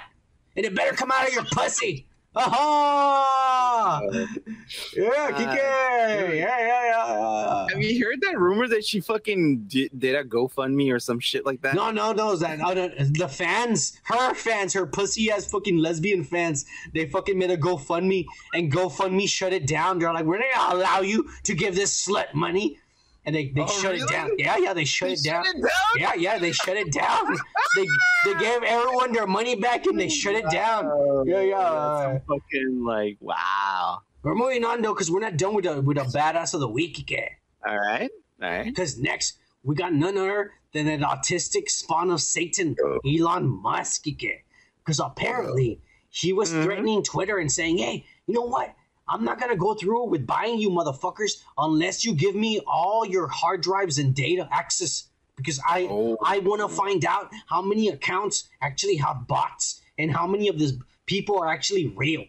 And it better come out of your pussy. Aha! Yeah, Kike. Yeah, yeah, yeah, yeah. Have you heard that rumor that she fucking did, did a GoFundMe or some shit like that? No, no, no. That uh, the fans, her fans, her pussy ass fucking lesbian fans. They fucking made a GoFundMe, and GoFundMe shut it down. They're like, we're not gonna allow you to give this slut money, and they, they Oh, shut it down. Yeah, yeah, they shut They it down. shut it down? Yeah, yeah, they shut it down. they they gave everyone their money back, and they shut it down. Yeah, yeah. Fucking like wow. We're moving on though, because we're not done with the with the badass of the week, Kike. All right, all right. Because next we got none other than an autistic spawn of Satan, oh. Elon Musk. Because apparently he was mm-hmm. threatening Twitter and saying, "Hey, you know what? I'm not gonna go through with buying you motherfuckers unless you give me all your hard drives and data access because I Oh. I want to find out how many accounts actually have bots and how many of these people are actually real.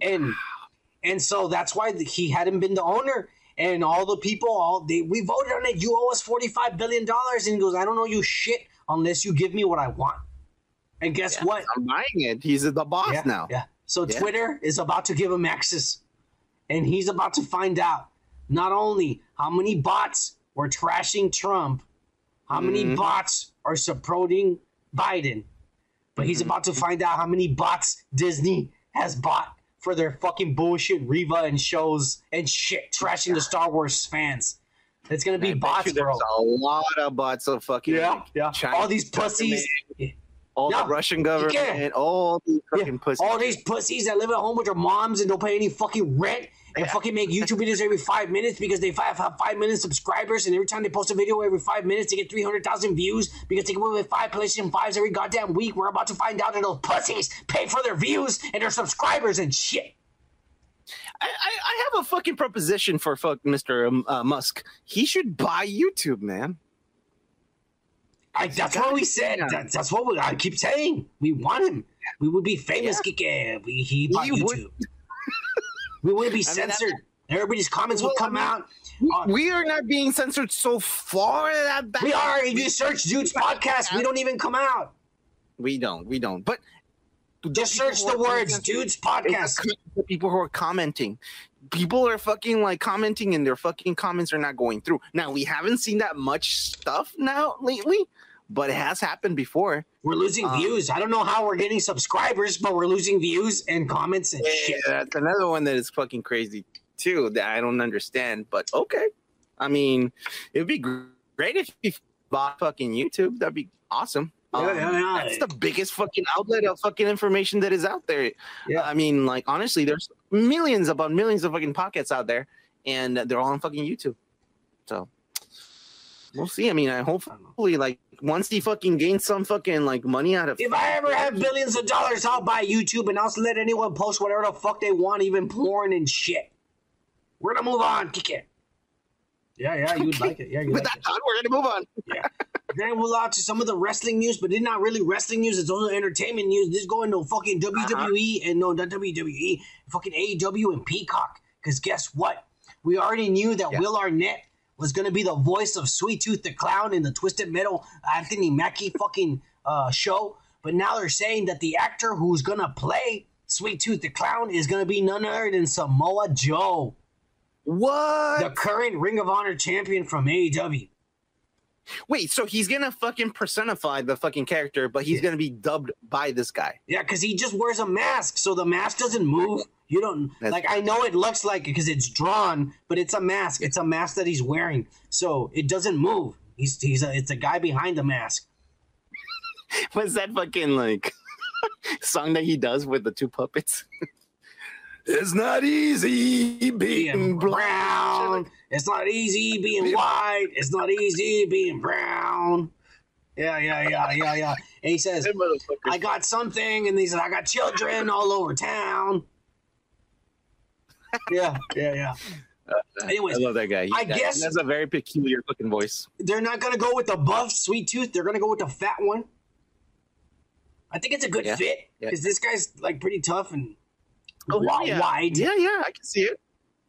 And and so that's why he hadn't been the owner. And all the people, all they we voted on it. You owe us forty five billion dollars, and he goes, "I don't know you shit unless you give me what I want." And guess what? I'm buying it. He's the boss yeah, now. Yeah. So Yeah. Twitter is about to give him access, and he's about to find out not only how many bots were trashing Trump, how many Mhm. bots are supporting Biden, but he's Mhm. about to find out how many bots Disney has bought for their fucking bullshit Reva and shows and shit, trashing the Star Wars fans. It's gonna be bots, you bro. There's a lot of bots of fucking Yeah, yeah. Chinese All these pussies. All Yeah. the Russian government, Yeah. all these Yeah, pussies. All these pussies that live at home with their moms and don't pay any fucking rent and fucking make YouTube videos every five minutes because they have, have five million subscribers and every time they post a video every five minutes they get 300,000 views because they come up with five PlayStation 5s every goddamn week. We're about to find out that those pussies pay for their views and their subscribers and shit. I, I, I have a fucking proposition for fuck Mr. Um, uh, Musk. He should buy YouTube, man. I, that's what we said. That, that's what we, I keep saying. We want him. We would be famous. Yeah. Kike. We, he We would- we wouldn't be I mean, censored. Everybody's comments would Well, come I mean, out. Uh, We are not being censored so far that back. We are. If you search Dude's podcast, we don't even come out. We don't. We don't. But Just search the words Dude's podcast. the people who are commenting. People are fucking like commenting, and their fucking comments are not going through. Now we haven't seen that much stuff now lately, but it has happened before. We're losing Um, views. I don't know how we're getting subscribers, but we're losing views and comments and shit. That's another one that is fucking crazy too that I don't understand. But okay, I mean, it'd be great if you bought fucking YouTube. That'd be awesome. Um, Yeah, yeah, yeah. That's the biggest fucking outlet of fucking information that is out there. Yeah. I mean, like honestly, there's millions upon millions of fucking pockets out there, and they're all on fucking YouTube. So we'll see. I mean, I hopefully like once he fucking gains some fucking like money out of If I ever have billions of dollars, I'll buy YouTube and I'll let anyone post whatever the fuck they want, even porn and shit. We're gonna move on. Kick it. Yeah, yeah, you'd Okay. like it. Yeah, you with like that it. thought, we're gonna move on. We're gonna move on to some of the wrestling news, but it's not really wrestling news. It's also entertainment news. This is going to fucking uh-huh. WWE and no, not WWE, fucking AEW and Peacock. Because guess what? We already knew that Yeah. Will Arnett was gonna be the voice of Sweet Tooth the Clown in the Twisted Metal Anthony Mackie fucking uh, show. But now they're saying that the actor who's gonna play Sweet Tooth the Clown is gonna be none other than Samoa Joe, What? the current Ring of Honor champion from AEW. Wait, so he's gonna fucking personify the fucking character, but he's gonna be dubbed by this guy. Yeah, because he just wears a mask, so the mask doesn't move. You don't That's- like. I know it looks like it because it's drawn, but it's a mask. It's a mask that he's wearing, so it doesn't move. He's he's a, it's a guy behind the mask. What's that fucking like song that he does with the two puppets? it's not easy being Being brown. brown, it's not easy being white. It's not easy being brown. Yeah, yeah, yeah, yeah, yeah. And he says, "I got something," and he says, "I got children all over town." Yeah, yeah, yeah. Uh, Anyways, I love that guy. He, I that- guess- he has a very peculiar fucking voice. they're not gonna go with the buff sweet tooth. They're gonna go with the fat one. I think it's a good Yeah, fit yeah. because this guy's like pretty tough and Oh, wi- yeah. wide. Yeah, yeah, I can see it.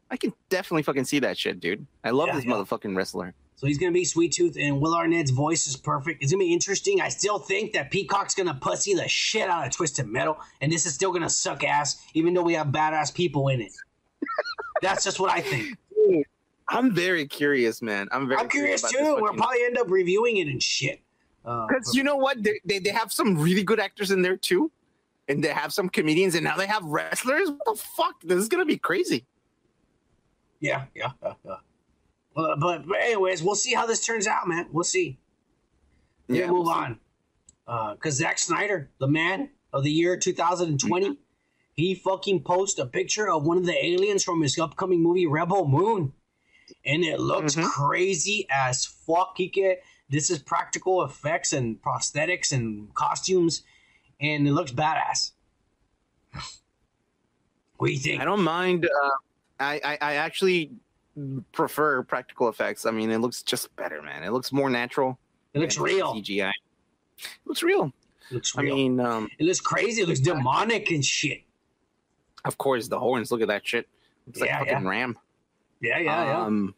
I can definitely fucking see that shit, dude. I love Yeah, this yeah. motherfucking wrestler. So he's gonna be sweet tooth, and Will Arnett's voice is perfect. It's gonna be interesting. I still think that Peacock's gonna pussy the shit out of Twisted Metal, and this is still gonna suck ass, even though we have badass people in it. That's just what I think. I'm very curious, man. I'm very I'm curious about too. We'll probably end up reviewing it and shit. Uh, Because you know what? They, they, they have some really good actors in there too. And they have some comedians, and now they have wrestlers. What the fuck? This is to be crazy. Yeah, yeah, yeah. yeah. Well, but, but anyways, we'll see how this turns out, man. We'll see. Yeah, move we'll see. on. Because Zack Snyder, the man of the year 2020, Mm-hmm. he fucking posted a picture of one of the aliens from his upcoming movie Rebel Moon, and it looks Mhm. crazy as fuck. He get this is practical effects and prosthetics and costumes, and it looks badass. What do you think? I don't mind. Uh, I, I I actually prefer practical effects. I mean, it looks just better, man. It looks more natural. It looks real. CGI. It looks real. It looks I mean, um, it looks crazy. It looks demonic and shit. of course, the horns. Look at that shit. It's like fucking yeah. ram. Yeah, yeah, yeah. Um,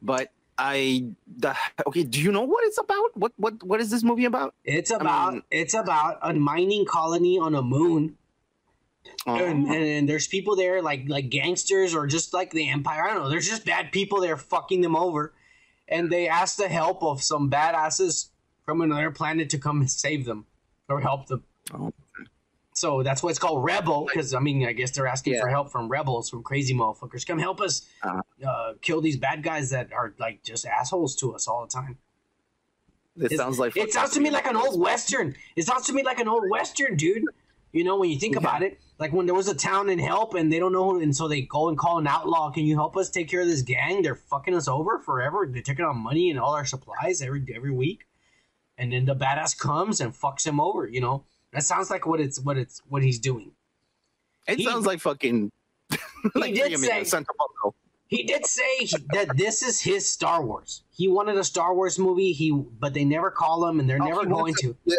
but I the, okay. Do you know what it's about? What what what is this movie about? It's about mean- it's about a mining colony on a moon, Oh, and, and there's people there like like gangsters or just like the empire. I don't know. There's just bad people there fucking them over, and they ask the help of some badasses from another planet to come save them or help them. Oh. So that's why it's called Rebel, because I mean, I guess they're asking Yeah. for help from rebels, from crazy motherfuckers. Come help us Uh-huh. uh, kill these bad guys that are like just assholes to us all the time. It It's- sounds like it sounds to me like an old western. It sounds to me like an old western, dude. You know, when you think about it, like when there was a town in help and they don't know, who, and so they go and call an outlaw. Can you help us take care of this gang? They're fucking us over forever. They're taking our money and all our supplies every every week, and then the badass comes and fucks him over. You know, that sounds like what it's what it's what he's doing. It he- sounds like fucking. like did say- He did say he- that this is his Star Wars. He wanted a Star Wars movie. He but they never call him, and they're Oh, never going to. He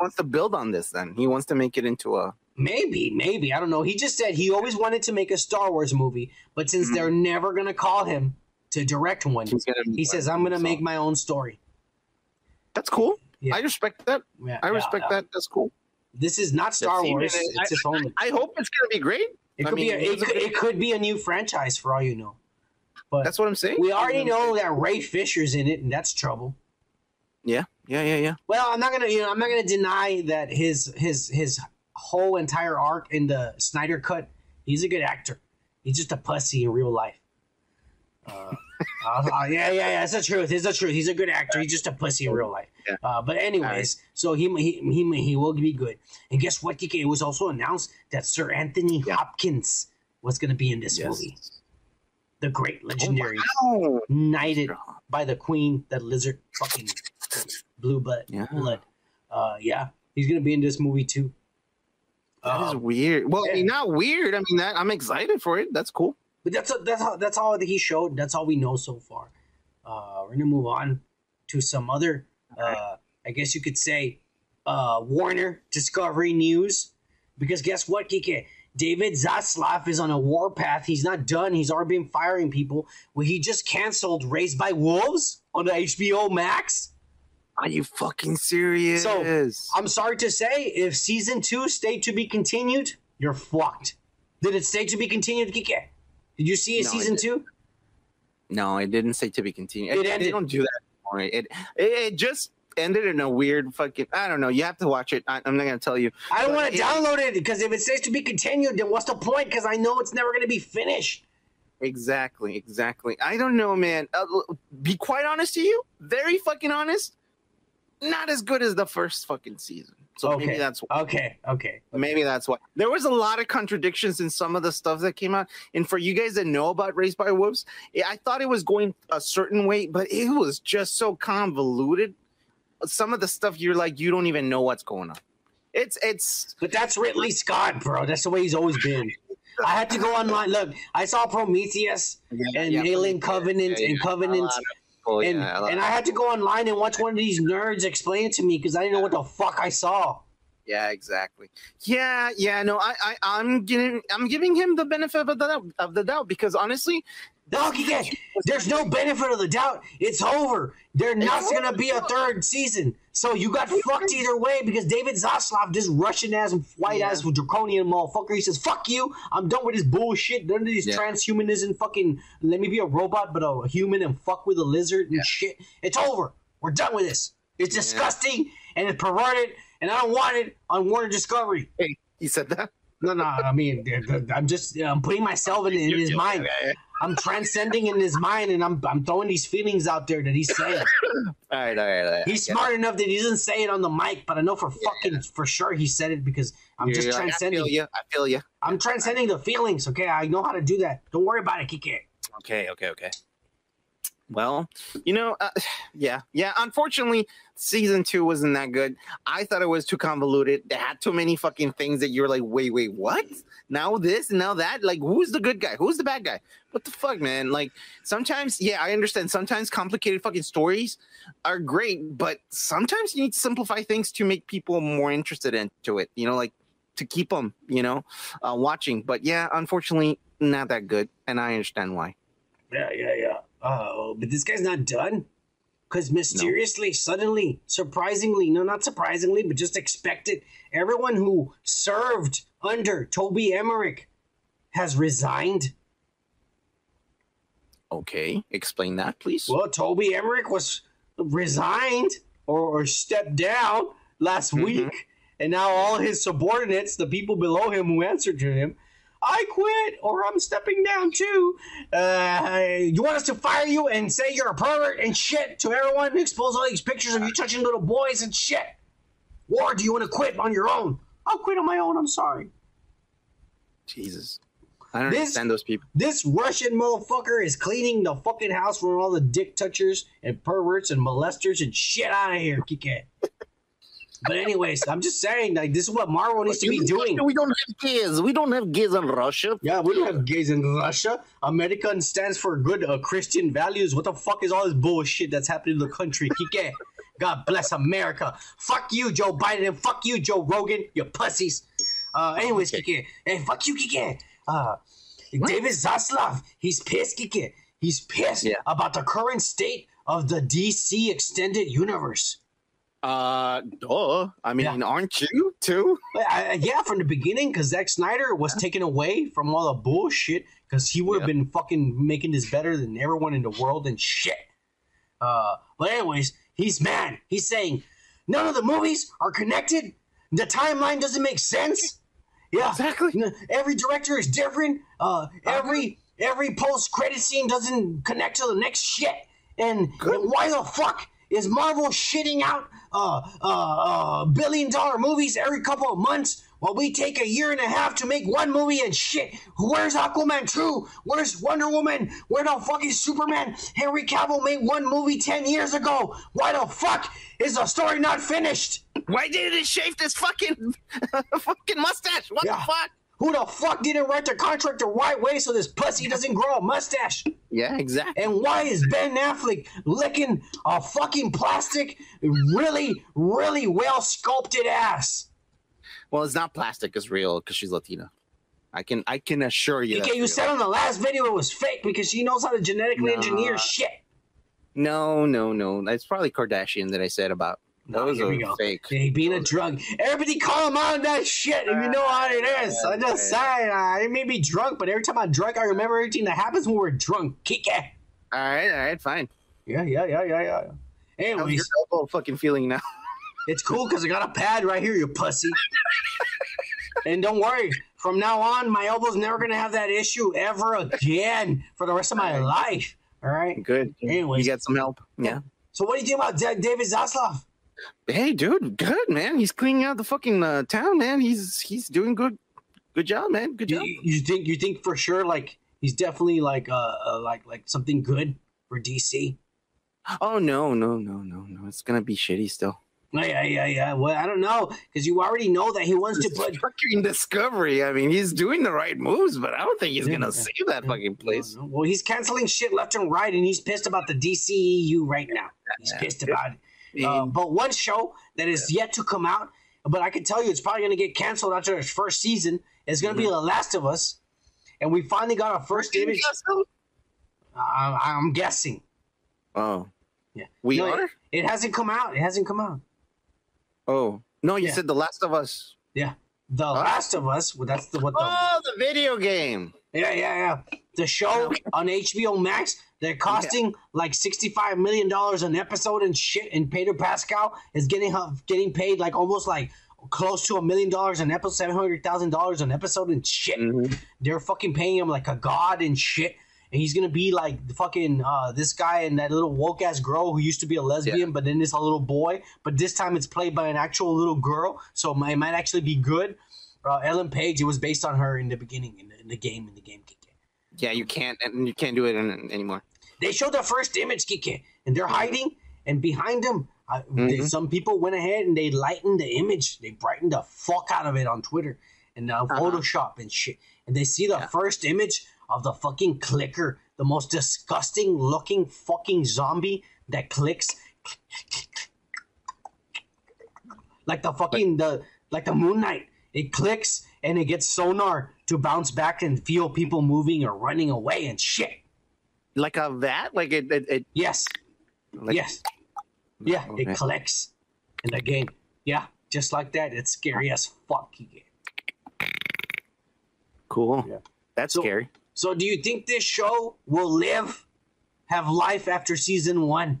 wants to build on this. Then he wants to make it into a. Maybe, maybe. I don't know. He just said he always wanted to make a Star Wars movie, but since Mhm. they're never going to call him to direct one, he says, I'm going to make my own story. That's cool. Yeah. I respect that. Yeah, I respect yeah. that. That's cool. This is not Star Wars. man, I- It's its own. I hope it's gonna be great. It I could be. A, it, could, it could be a new franchise for all you know. But That's what I'm saying. we already You what I'm know that Ray Fisher's in it, and that's trouble. Yeah, yeah, yeah, yeah. Well, I'm not gonna, you know, I'm not gonna deny that his his his whole entire arc in the Snyder cut. He's a good actor. He's just a pussy in real life. Uh, uh, yeah, yeah, yeah. It's the truth. It's the truth. He's a good actor. He's just a pussy in real life. Yeah. Uh, but anyways, so he, he he he will be good. And guess what, Kike? It was also announced that Sir Anthony Yeah. Hopkins was going to be in this Yes. movie. The great legendary, Oh, knighted by the queen, that lizard, fucking blue blood. Yeah. blood. Uh, yeah, he's gonna be in this movie too. that is Um, weird. Well, I mean, not weird. I mean, that I'm excited for it. That's cool. But that's that's all, that's all that he showed. That's all we know so far. Uh, we're gonna move on to some other, uh, I guess you could say, uh, Warner Discovery news. Because guess what, Kike? David Zaslav is on a warpath. He's not done. He's already been firing people. Well, he just canceled Raised by Wolves on the HBO Max. Are you fucking serious? So I'm sorry to say, if season two stayed to be continued, you're fucked. Did it stay to be continued, Kike? Did you see No, season two? no, it didn't say to be continued. It It, ended. they don't do that anymore. It, it it just ended in a weird fucking. I don't know. You have to watch it. I, I'm not gonna tell you. I don't want to download it because if it says to be continued, then what's the point? Because I know it's never going to be finished. Exactly, exactly. I don't know, man. Uh, be quite honest to you, very fucking honest. Not as good as the first fucking season. So okay, maybe that's why. okay, okay. Maybe that's why. There was a lot of contradictions in some of the stuff that came out. And for you guys that know about Raised by Wolves, eh, I thought it was going a certain way, but it was just so convoluted. Some of the stuff you're like, you don't even know what's going on. It's it's But that's Ridley Scott, bro. That's the way he's always been. I had to go online. Look, I saw Prometheus and Alien Covenant and Covenant. Oh, and, yeah, a lot- and I had to go online and watch one of these nerds explain it to me because I didn't know what the fuck I saw. Yeah, exactly. Yeah, yeah. No, I, I, I'm giving, I'm giving him the benefit of the doubt, of the doubt because honestly, Dog, again, there's no benefit of the doubt. It's over. There's not going to be a third season. So you got fucked either way because David Zaslav, this Russian ass, white ass, draconian motherfucker, he says, fuck you. I'm done with this bullshit. None of these Yeah. transhumanism fucking, let me be a robot, but a human and fuck with a lizard and shit. It's over. We're done with this. It's disgusting and it's perverted and I don't want it on Warner Discovery. hey, he said that. No, no, I mean, I'm just, I'm putting myself in, in his mind. I'm transcending in his mind, and I'm I'm throwing these feelings out there that he's saying. All right, all right, all right. He's Yeah. smart enough that he doesn't say it on the mic, but I know for fucking for sure he said it because I'm You're just like, I transcending. feel you. I feel you. I'm transcending the feelings. Okay, I know how to do that. Don't worry about it, Kike. Okay, okay, okay. Well, you know, uh, yeah, yeah. Unfortunately, season two wasn't that good. I thought it was too convoluted. They had too many fucking things that you're like, wait, wait, what? Now this, now that. Like, who's the good guy? Who's the bad guy? What the fuck, man? Like, sometimes, yeah, I understand. Sometimes complicated fucking stories are great, but sometimes you need to simplify things to make people more interested into it. You know, like to keep them, you know, uh, watching. But yeah, unfortunately, not that good, and I understand why. Yeah, yeah, yeah. Oh, but this guy's not done. Because mysteriously, suddenly, surprisingly, no, not surprisingly, but just expected, everyone who served under Toby Emmerich has resigned. Okay, explain that, please. Well, Toby Emmerich was resigned or, or stepped down last Mhm. week, and now all his subordinates, the people below him who answered to him, I quit or I'm stepping down too. Uh, you want us to fire you and say you're a pervert and shit to everyone, expose all these pictures of you touching little boys and shit? Or do you want to quit on your own? I'll quit on my own. I'm sorry. Jesus, I don't This- understand those people. This Russian motherfucker is cleaning the fucking house from all the dick touchers and perverts and molesters and shit out of here, Kike. But anyways, I'm just saying, like, this is what Marvel needs to be doing. We don't have gays. We don't have gays in Russia. Yeah, we don't have gays in Russia. America stands for good uh, Christian values. What the fuck is all this bullshit that's happening in the country, Kike? God bless America. Fuck you, Joe Biden, and fuck you, Joe Rogan, you pussies. Uh, anyways, Kike, hey, fuck you, Kike. Uh, David Zaslav, he's pissed, Kike. He's pissed Yeah. about the current state of the DC extended universe. Uh, duh. I mean, Yeah. aren't you too? I, yeah, from the beginning, because Zack Snyder was taken away from all the bullshit, because he would have Yeah. been fucking making this better than everyone in the world and shit. Uh, but anyways, he's mad. He's saying none of the movies are connected. The timeline doesn't make sense. Yeah, Exactly. Every director is different. Uh, every every post credit scene doesn't connect to the next shit. And, and why the fuck is Marvel shitting out uh, uh, uh, billion dollar movies every couple of months while we take a year and a half to make one movie and shit? Where's Aquaman 2? Where's Wonder Woman? Where the fuck is Superman? Henry Cavill made one movie 10 years ago. Why the fuck is the story not finished? Why didn't it shave this fucking fucking mustache? What Yeah. the fuck? Who the fuck didn't write the contract the right way so this pussy doesn't grow a mustache? Yeah, exactly. And why is Ben Affleck licking a fucking plastic, really, really well sculpted ass? Well, it's not plastic. It's real because she's Latina. I can I can assure you. Okay, you real. said on the last video it was fake because she knows how to genetically Nah. engineer shit. No, no, no. That's probably Kardashian that I said about. No, Those here are we go. fake. Hey, being a drug. Everybody call him on that shit, and you know ah, how it is. I'm just saying, I may be drunk, but every time I'm drunk, I remember everything that happens when we're drunk. Kick it. All right, all right, fine. Yeah, yeah, yeah, yeah, yeah. How's Anyways, your elbow fucking feeling now? It's cool because I got a pad right here, you pussy. and don't worry, from now on, my elbow's never gonna have that issue ever again for the rest of my life. All right. Good. Anyways. you get some help. Yeah. So what do you think about Da- David Zaslav? Hey, dude, good man. He's cleaning out the fucking uh, town, man. He's he's doing good. Good job, man. Good job. You, you think you think for sure like he's definitely like uh, uh like like something good for DC? Oh no, no, no, no, no. It's gonna be shitty still. Yeah, yeah, yeah, yeah. Well, I don't know because you already know that he wants to put. fucking Discovery. I mean, he's doing the right moves, but I don't think he's Yeah, gonna yeah. save that fucking place. No, no. Well, he's canceling shit left and right, and he's pissed about the DCEU right now. He's Yeah. pissed about it. Uh, but one show that is yet to come out, but I can tell you it's probably going to get canceled after its first season, It's going to be Mm-hmm. The Last of Us. And we finally got our first image. I- I'm guessing. Oh, Yeah. we No, are. It, it hasn't come out. It hasn't come out. Oh no, you Yeah. said The Last of Us. Yeah. The Last of Us. Well, that's the what the. Oh, the video game. Yeah, yeah, yeah. The show on HBO Max, they're costing like sixty-five million dollars an episode and shit. And Pedro Pascal is getting getting paid like almost like close to a million dollars an episode, seven hundred thousand dollars an episode and shit. Mhm. They're fucking paying him like a god and shit. And he's gonna be like the fucking uh, this guy and that little woke ass girl who used to be a lesbian, but then it's a little boy. But this time it's played by an actual little girl, so it might, it might actually be good. Uh, Ellen Page, it was based on her in the beginning in the, in the game in the game. Kike. Yeah, you can't, and you can't do it in, anymore. They showed the first image, Kike, and they're hiding, and behind them I, they, Mhm. some people went ahead and they lightened the image. They brightened the fuck out of it on Twitter and uh, Uh-huh. Photoshop and shit. And they see the Yeah. first image of the fucking clicker, the most disgusting looking fucking zombie that clicks like the fucking the like the Moon Knight. It clicks and it gets sonar to bounce back and feel people moving or running away and shit. Like a vat? Like it, it, it Yes. like, yes. Yeah, Okay. it collects in the game. Yeah, just like that. It's scary as fuck. Cool. Yeah. That's So- scary. So, do you think this show will live, have life after season one,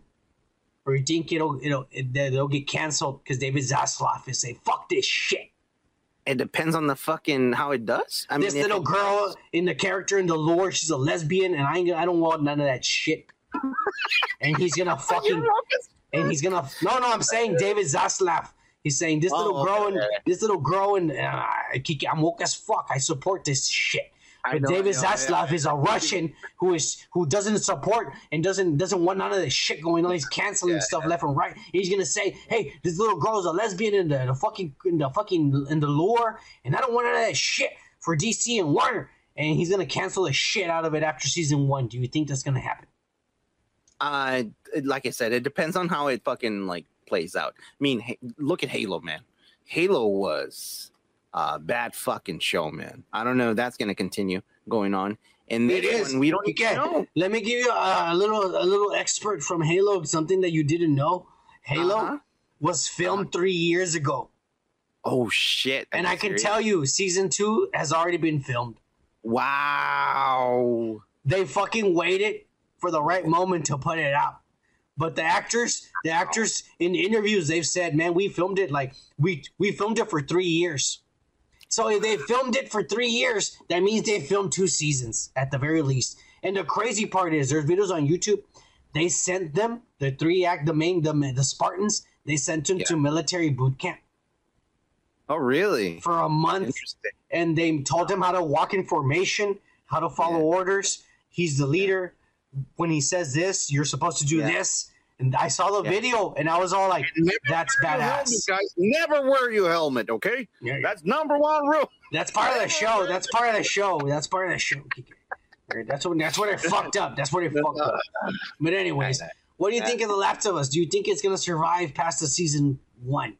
or you think it'll it'll it, they'll get canceled because David Zaslav is say fuck this shit? It depends on the fucking how it does. I this mean, little it- girl in the character in the lore, she's a lesbian, and I ain't, I don't want none of that shit. and he's gonna fucking and he's gonna no no I'm saying David Zaslav. He's saying this little Oh, girl okay. and this little girl and uh, I'm woke as fuck. I support this shit. But know, David Zaslav is a Russian who is who doesn't support and doesn't doesn't want none of this shit going on. He's canceling Yeah, stuff left and right. He's gonna say, "Hey, this little girl is a lesbian in the, the fucking in the fucking in the lore, and I don't want none of that shit for DC and Warner." And he's gonna cancel the shit out of it after season one. Do you think that's gonna happen? uh, like I said, it depends on how it fucking like plays out. I mean, hey, look at Halo, man. Halo was a bad fucking show, man. I don't know if that's gonna continue going on. And It is. one, we don't get. know. Let me give you a, a little a little expert from Halo. Something that you didn't know. Halo Uh-huh. was filmed three years ago, Oh shit! and I can tell you, season two has already been filmed. Wow. They fucking waited for the right moment to put it out. But the actors, the actors in interviews, they've said, "Man, we filmed it like we we filmed it for three years." So if they filmed it for three years, that means they filmed two seasons at the very least. And the crazy part is, there's videos on YouTube. They sent them the three act, the main, the the Spartans. They sent them to military boot camp Oh really? for a month and they told him how to walk in formation, how to follow Yeah. orders. He's the leader. When he says this, you're supposed to do Yeah. this. And I saw the Yeah. video and I was all like, that's Wear your helmet, badass. guys. Never wear your helmet, okay? Yeah, That's number one rule. That's part of the show. That's part of the show. That's part of the show. That's what that's where they fucked up. That's where I fucked up. But anyways, what do you think of The Last of Us? Do you think it's gonna survive past the season one?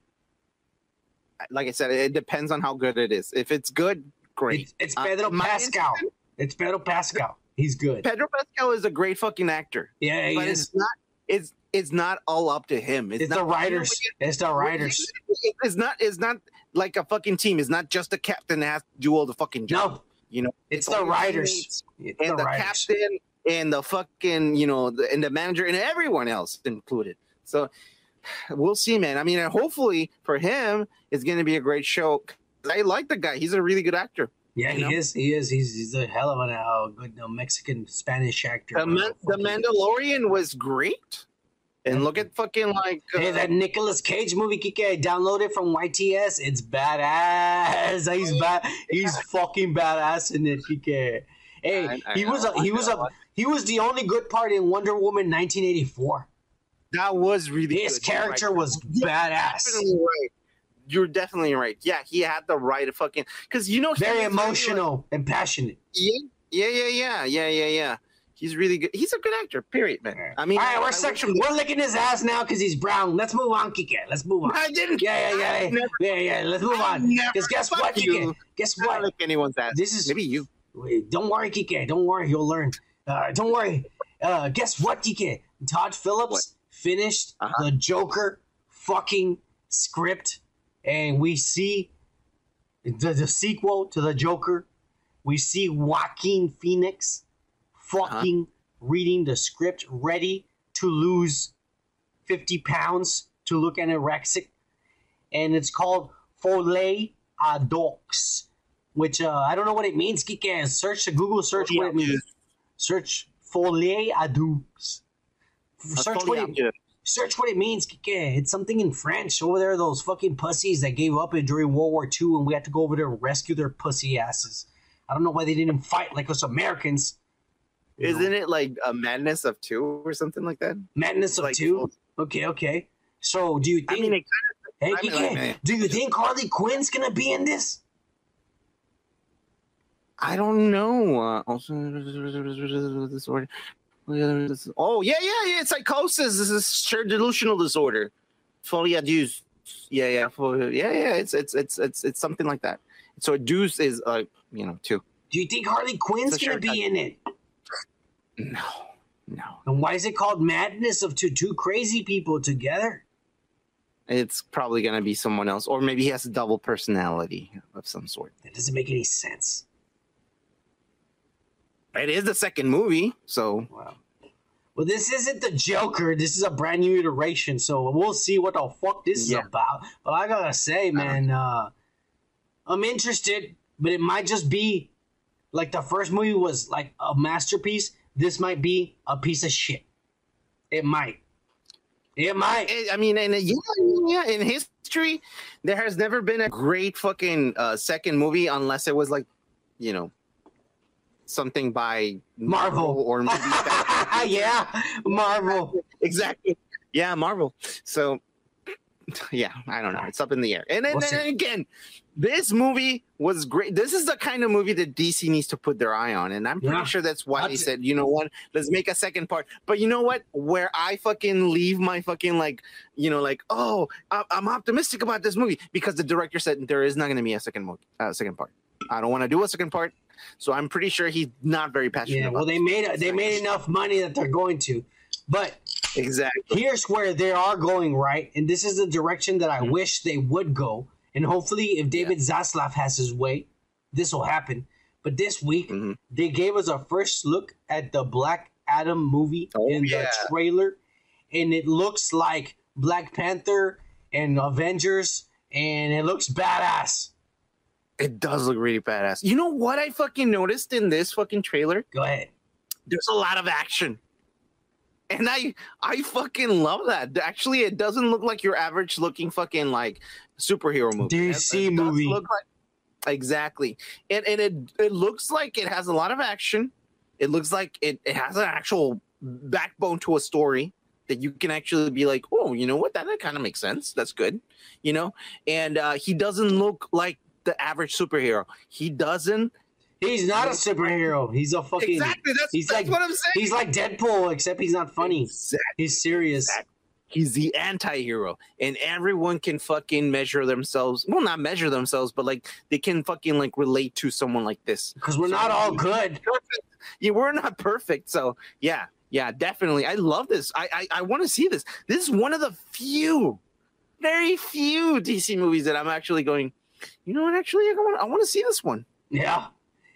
Like I said, it depends on how good it is. If it's good, great. It's, it's Uh, Pedro my Pascal. It's Pedro Pascal. He's good. Pedro Pascal is a great fucking actor, Yeah, he but is. it's not. It's it's not all up to him. It's not, the writers. It's the writers. It's not. It's not like a fucking team. It's not just the captain that has to do all the fucking job. No, You know, it's the all writers. It's and the the writers. captain and the fucking you know the, and the manager and everyone else included. So we'll see, man. I mean, and hopefully for him, it's going to be a great show. I like the guy. He's a really good actor. Yeah, he know? is. He is. He's, he's a hell of a uh, good uh, Mexican Spanish actor. The, Man- the Mandalorian was great. And look at fucking like uh, Hey, that Nicolas Cage movie, Kike, I downloaded from YTS. It's badass. He's bad. He's fucking badass in it, Kike. Hey, I- I he was a, he was a he was the only good part in Wonder Woman 1984. that was really His good. Character right. was You're badass. definitely right. You're definitely right. Yeah, he had the right of fucking because you know Very was really, like- emotional and passionate. Yeah, yeah, yeah, yeah, yeah, yeah, yeah. He's really good. He's a good actor. Period, man. I mean, All right, we're I stuck. wish him- We're licking his ass now because he's brown. Let's move on, Kike. Let's move on. I didn't. Yeah, yeah, yeah, never- yeah, yeah. Let's move I on. Because guess what, you. Kike? Guess I don't what? lick anyone's ass. This is- maybe you. Wait, don't worry, Kike. Don't worry, you'll learn. Uh, don't worry. Uh, guess what, Kike? Todd Phillips What? finished Uh-huh. the Joker fucking script, and we see the, the sequel to the Joker. We see Joaquin Phoenix fucking reading the script, ready to lose 50 pounds to look anorexic. And it's called Folie à which uh, I don't know what it means. Kike, search the Google search what it means. Search Folie à. Search what it, search what it means, Kike. It's something in French. Over there, those fucking pussies that gave up during World War II, and we had to go over there and rescue their pussy asses. I don't know why they didn't fight like us Americans. Isn't it like a madness of two or something like that? Madness of Like, two? Okay, okay. So do you think? I mean, it kind hey, I mean, Kike, I do you think Harley Quinn's gonna be in this? I don't know. Uh, also, disorder. Oh yeah, yeah, yeah. Psychosis This is shared delusional disorder. Folie à deux. Yeah, yeah, for, yeah, yeah. It's it's it's it's it's something like that. So a deuce is uh, you know, two. Do you think Harley Quinn's gonna be in it? No, no. And why is it called Madness of Two Two Crazy People Together? It's probably gonna be someone else, or maybe he has a double personality of some sort. That doesn't make any sense. It is the second movie, so Wow. Well, this isn't the Joker. This is a brand new iteration, so we'll see what the fuck this Yeah. is about. But I gotta say, man, uh, I'm interested, but it might just be like the first movie was like a masterpiece. This might be a piece of shit. It might. It might. I mean, and yeah, yeah, in history, there has never been a great fucking uh, second movie unless it was like, you know, something by Marvel. or maybe yeah, Marvel. exactly. Yeah, Marvel. So, yeah, I don't know. It's up in the air. And then, We'll then again, this movie was great. This is the kind of movie that DC needs to put their eye on, and I'm pretty Yeah. sure that's why they said, you know what, let's make a second part. But you know what? Where I fucking leave my fucking like, you know, like, oh, I- I'm optimistic about this movie because the director said there is not going to be a second movie, uh, second part. I don't want to do a second part, so I'm pretty sure he's not very passionate. Yeah, well, they made they made enough money that they're going to, but exactly. here's where they are going right, and this is the direction that I Mm-hmm. wish they would go. And hopefully, if David Zaslav has his way, this will happen. But this week, Mhm. they gave us a first look at the Black Adam movie Oh, in yeah. the trailer, and it looks like Black Panther and Avengers, and it looks badass. It does look really badass. You know what I fucking noticed in this fucking trailer? Go ahead. There's a lot of action. And I I fucking love that. Actually, it doesn't look like your average looking fucking like superhero movie. It- DC it does movie. look like- exactly. And and it it looks like it has a lot of action. It looks like it, it has an actual backbone to a story that you can actually be like, oh, you know what? That, that kind of makes sense. That's good. You know? And uh, he doesn't look like the average superhero. He doesn't He's not a superhero. He's a fucking. exactly. That's, he's that's like- what I'm saying. He's like Deadpool, except he's not funny. Exactly. He's serious. Exactly. He's the anti-hero, and everyone can fucking measure themselves. Well, not measure themselves, but like they can fucking like relate to someone like this. Because we're not all good. Yeah, we're not perfect. So yeah, yeah, definitely. I love this. I I, I want to see this. This is one of the few, very few DC movies that I'm actually going. You know what? Actually, I want I want to see this one. Yeah.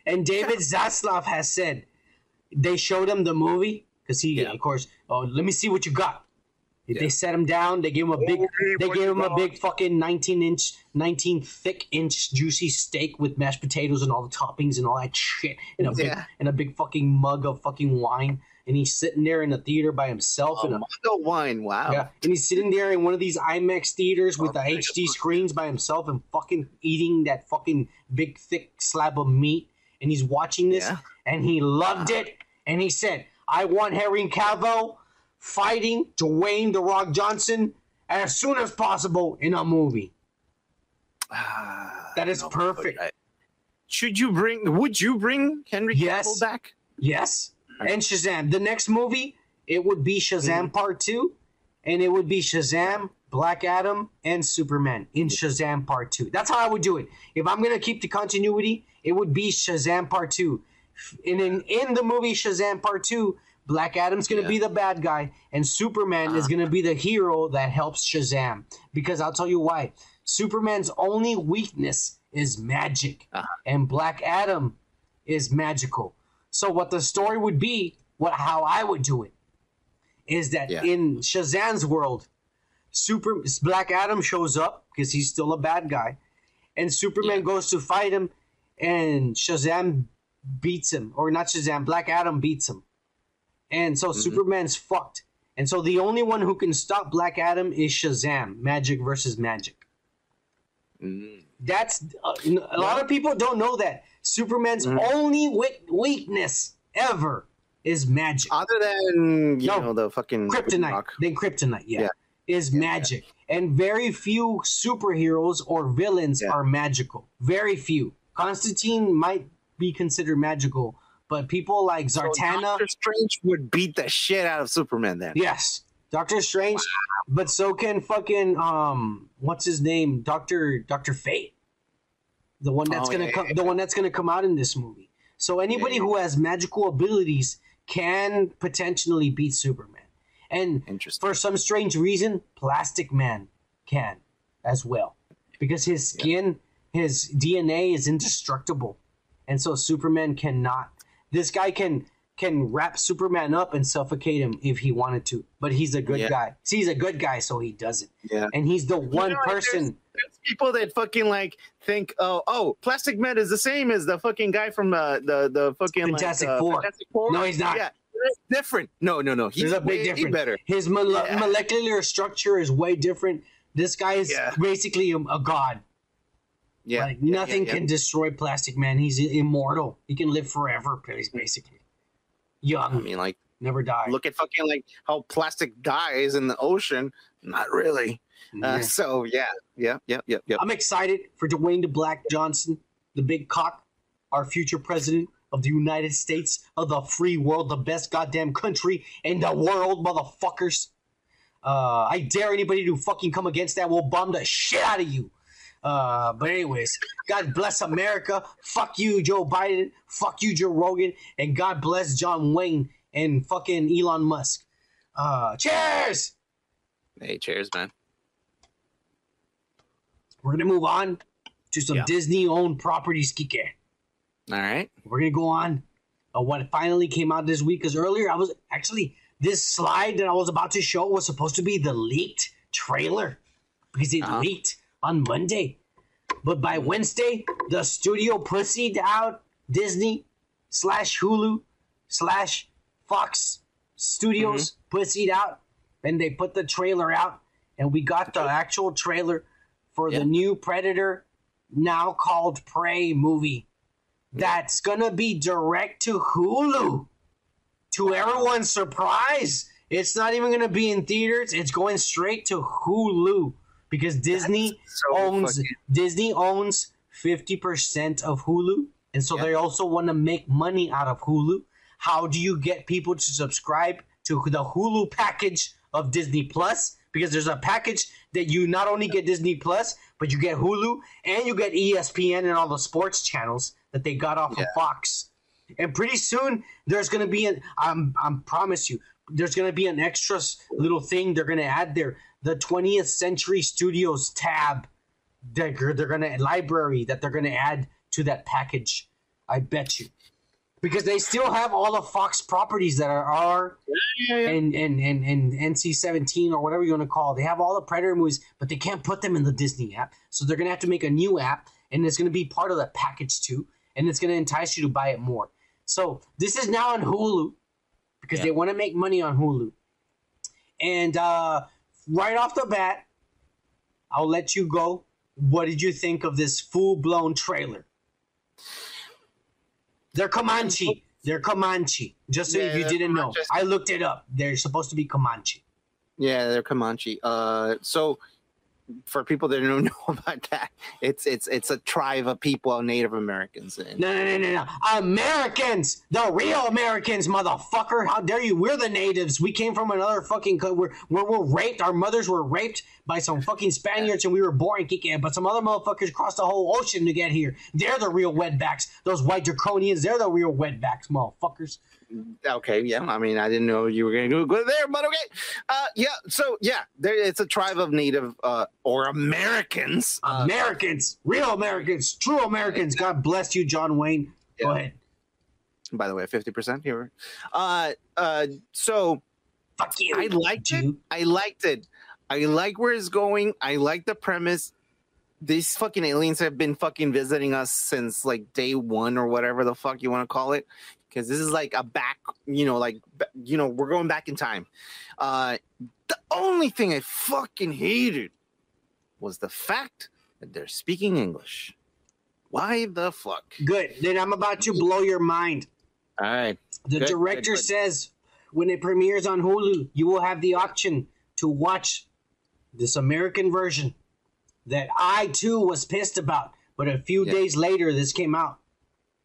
And David Zaslav has said they showed him the movie because he, Yeah. of course, oh, let me see what you got. Yeah. They set him down. They gave him a big. me They gave you him a big fucking nineteen inch, nineteen thick inch juicy steak with mashed potatoes and all the toppings and all that shit, and a big and a big fucking mug of fucking wine. And he's sitting there in the theater by himself. Oh, in a, mug of wine. Wow. Yeah, and he's sitting there in one of these IMAX theaters with the Oh, HD screens by himself and fucking eating that fucking big thick slab of meat. And he's watching this, Yeah. and he loved it. And he said, "I want Henry Cavill fighting Dwayne the Rock Johnson as soon as possible in a movie." Ah, That is no, perfect. I- Should you bring? Would you bring Henry Yes. Cavill back? Yes, and Shazam. The next movie, it would be Shazam Mm-hmm. Part Two, and it would be Shazam, Black Adam, and Superman in Shazam Part Two. That's how I would do it. If I'm gonna keep the continuity, it would be Shazam Part Two. And in in the movie Shazam Part Two, Black Adam's gonna Yeah. be the bad guy, and Superman is gonna be the hero that helps Shazam. Because I'll tell you why. Superman's only weakness is magic, Uh-huh. and Black Adam is magical. So what the story would be, what how I would do it, is that Yeah. in Shazam's world, Super Black Adam shows up because he's still a bad guy, and Superman Yeah. goes to fight him, and Shazam beats him, or not Shazam, Black Adam beats him, and so Superman's fucked. And so the only one who can stop Black Adam is Shazam, magic versus magic. Mm. That's uh, a lot of people don't know that Superman's Mm. only weak- weakness ever is magic. Other than you No. know the fucking kryptonite. Then kryptonite, yeah. Yeah. is magic, and very few superheroes or villains Yeah. are magical. Very few. Constantine might be considered magical, but people like So Zatanna, Doctor Strange would beat the shit out of Superman then. yes, Doctor Strange, but so can fucking um, what's his name, Doctor Doctor Fate, the one that's Oh, gonna yeah, come, yeah, the one that's gonna come out in this movie. So anybody Yeah, who has magical abilities can potentially beat Superman, and Interesting. for some strange reason, Plastic Man can as well. Because his skin, his DNA is indestructible, and so Superman cannot. This guy can can wrap Superman up and suffocate him if he wanted to, but he's a good Yeah. guy. See, he's a good guy, so he does it, Yeah. and he's the one know, like, person. There's people that fucking like think, oh, oh, Plastic Man is the same as the fucking guy from uh, the the fucking Fantastic like, uh, Four. Fantastic Four. No, he's not. Yeah, different. No, no, no. He's There's a big way difference. better. His mole- Yeah. molecular structure is way different. This guy is Yeah. basically a, a god. Yeah, like nothing yeah, yeah. can destroy Plastic Man. He's immortal. He can live forever. He's basically young, I mean, like, never die. look at fucking like how plastic dies in the ocean. Not really. Uh, so yeah, yeah, yeah, yeah, yeah. I'm excited for Dwayne the Black Johnson, the big cock, our future president of the United States of the free world, the best goddamn country in the world, motherfuckers. Uh, I dare anybody to fucking come against that. We'll bomb the shit out of you. Uh, but anyways, God bless America. Fuck you, Joe Biden. Fuck you, Joe Rogan. And God bless John Wayne and fucking Elon Musk. Uh, cheers! Hey, cheers, man. We're gonna move on to some Yeah. Disney-owned properties, Kike. All right. we're gonna go on uh, what finally came out this week because earlier i was actually this slide that i was about to show was supposed to be the leaked trailer because it Uh-huh. leaked on monday but by wednesday the studio pussied out disney slash hulu slash fox studios mm-hmm. pussied out and they put the trailer out and we got the actual trailer for Yeah. the new predator now called prey movie that's gonna be direct to Hulu. To everyone's surprise, it's not even gonna be in theaters. It's going straight to Hulu because Disney so owns fucking- Disney owns fifty percent of Hulu, and so Yeah. they also want to make money out of Hulu. How do you get people to subscribe to the Hulu package of Disney Plus? Because there's a package that you not only get Disney Plus, but you get Hulu and you get ESPN and all the sports channels that they got off of Fox. And pretty soon there's gonna be an I'm I'm promise you there's gonna be an extra little thing they're gonna add there the 20th Century Studios tab they're, they're gonna library that they're gonna add to that package. I bet you because they still have all the Fox properties that are R Yeah, yeah. and and and and NC seventeen or whatever you want to call. it. They have all the Predator movies, but they can't put them in the Disney app. So they're gonna have to make a new app, and it's gonna be part of the package too, and it's gonna entice you to buy it more. So this is now on Hulu because Yeah. they want to make money on Hulu. And uh, right off the bat, I'll let you go. What did you think of this full blown trailer? They're Comanche. They're Comanche. Just so Yeah, if you didn't know. I looked it up. They're supposed to be Comanche. Yeah, they're Comanche. Uh, so for people that don't know about that, it's it's it's a tribe of people, Native Americans. No, no, no, no, no. Americans, the real Americans, motherfucker. How dare you? We're the natives. We came from another fucking. We're, we're we're raped. Our mothers were raped by some fucking Spaniards, and we were born kicking. But some other motherfuckers crossed the whole ocean to get here. They're the real wetbacks. Those white draconians. They're the real wetbacks, motherfuckers. Okay, yeah. I mean, I didn't know you were going to go there, but okay. Uh, yeah. So yeah, there, it's a tribe of Native uh, or Americans. Uh, Americans, real Americans, true Americans. God bless you, John Wayne. Go Yeah. ahead. by the way, fifty percent here. Uh, uh, so Fuck you. I liked it. I liked it. I like where it's going. I like the premise. These fucking aliens have been fucking visiting us since like day one or whatever the fuck you want to call it. Because this is like a back, you know, like you know, we're going back in time. Uh, the only thing I fucking hated was the fact that they're speaking English. Why the fuck? Good. Then I'm about to blow your mind. All right. The Good, director good, good. says when it premieres on Hulu, you will have the option to watch this American version that I too was pissed about, but a few Yeah. days later this came out.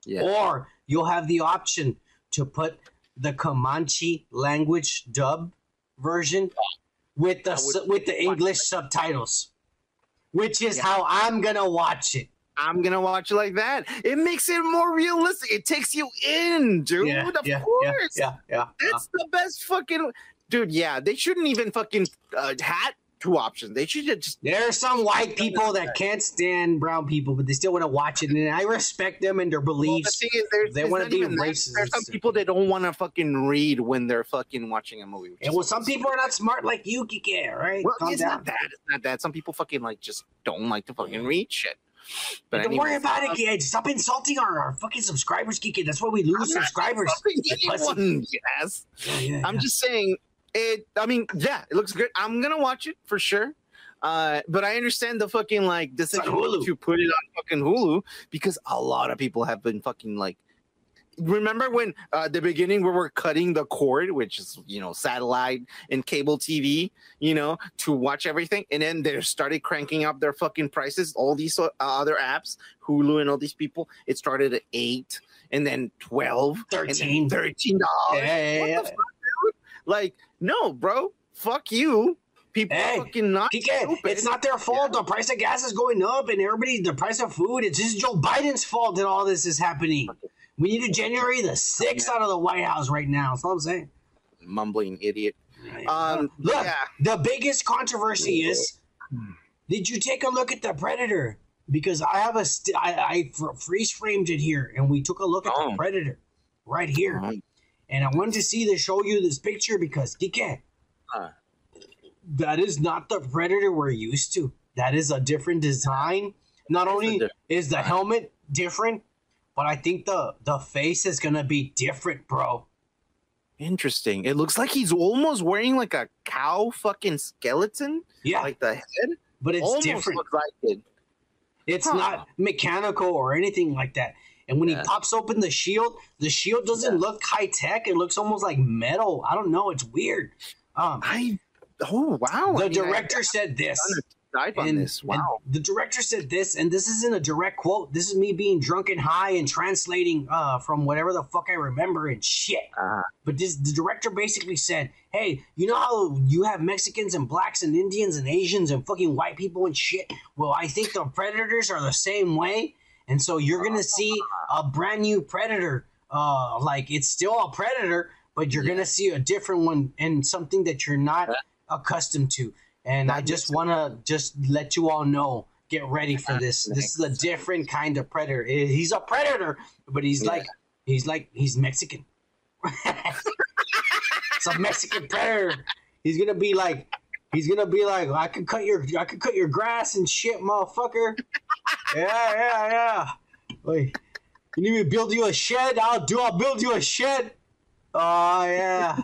Yeah. Or you'll have the option to put the Comanche language dub version with the would with the be fun. English subtitles, which is Yeah. how I'm gonna watch it. I'm gonna watch it like that. It makes it more realistic. It takes you in, dude. yeah, of yeah, course. yeah, yeah, yeah. That's the best fucking dude. Yeah, they shouldn't even fucking uh, had two options. They should just There are some white people that can't stand brown people, but they still want to watch it, and I respect them and their Well, the beliefs. thing is, there's, They wanna be even that. racist. There's some people that don't want to fucking read when they're fucking watching a movie. which and well, some people are not smart like you, Kike. All right, Well, calm it's down. not that. It's not that. Some people fucking like just don't like to fucking read shit. But Don't worry anyways, about it, um, kid. Stop insulting our, our fucking subscribers, Kike. That's why we lose I'm subscribers. insulting You pussy. anyone, yes. Yeah, yeah, I'm yeah. just saying it. I mean, yeah, it looks good. I'm gonna watch it for sure. Uh, but I understand the fucking like decision Hulu. to put it on fucking Hulu because a lot of people have been fucking like. Remember when uh, the beginning where we're cutting the cord, which is you know satellite and cable TV, you know, to watch everything, and then they started cranking up their fucking prices. All these uh, other apps, Hulu and all these people, it started at eight, and then twelve, and then 13. thirteen dollars. Yeah, yeah, yeah. the fuck, dude? Like, no, bro. Fuck you. People Hey, fucking not Kike, stupid. it's not their fault. The price of gas is going up, and everybody, the price of food. It's just Joe Biden's fault that all this is happening. We need a January the sixth out of the White House right now. That's all I'm saying. mumbling idiot. Um, Look, yeah. the biggest controversy is: Did you take a look at the Predator? Because I have a, st- I, I freeze framed it here, and we took a look at Oh. the Predator right here. Um, And I wanted to see to show you this picture because Kike, Huh. that is not the Predator we're used to. That is a different design. Not It's only is the helmet different, but I think the the face is gonna be different, bro. Interesting. It looks like he's almost wearing like a cow fucking skeleton, Yeah, like the head. but it's almost different. looks like it. It's Huh. not mechanical or anything like that. And when Yeah. he pops open the shield, the shield doesn't Yeah. look high tech. It looks almost like metal. I don't know. It's weird. Um, I. Oh wow. the I mean, I- director said this. I'm gonna on and, this. and Wow. the director said this, and this isn't a direct quote. This is me being drunk and high and translating uh, from whatever the fuck I remember and shit. Ah. But this, the director basically said, "Hey, you know how you have Mexicans and blacks and Indians and Asians and fucking white people and shit? Well, I think the predators are the same way, and so you're gonna see a brand new predator. Uh, like it's still a predator, but you're gonna see a different one and something that you're not accustomed to. And I just want to just let you all know." Get ready for this. This is a different kind of predator. He's a predator, but he's Yeah. like he's like he's Mexican. it's a Mexican predator. He's gonna be like, he's gonna be like, I could cut your, I could cut your grass and shit, motherfucker. Yeah, yeah, yeah. Wait, you need me to build you a shed? I'll do. I'll build you a shed. Oh yeah.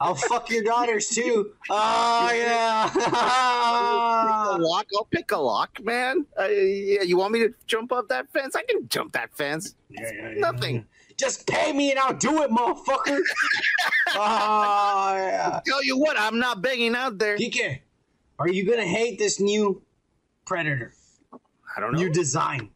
I'll fuck your daughters too. Oh yeah. a lock. I'll pick a lock, man. Uh, yeah, you want me to jump up that fence? I can jump that fence. Yeah, yeah, yeah. Nothing. Just pay me and I'll do it, motherfucker. oh yeah. Tell you what, I'm not begging out there. Kike, are you gonna hate this new Predator? I don't know. New design.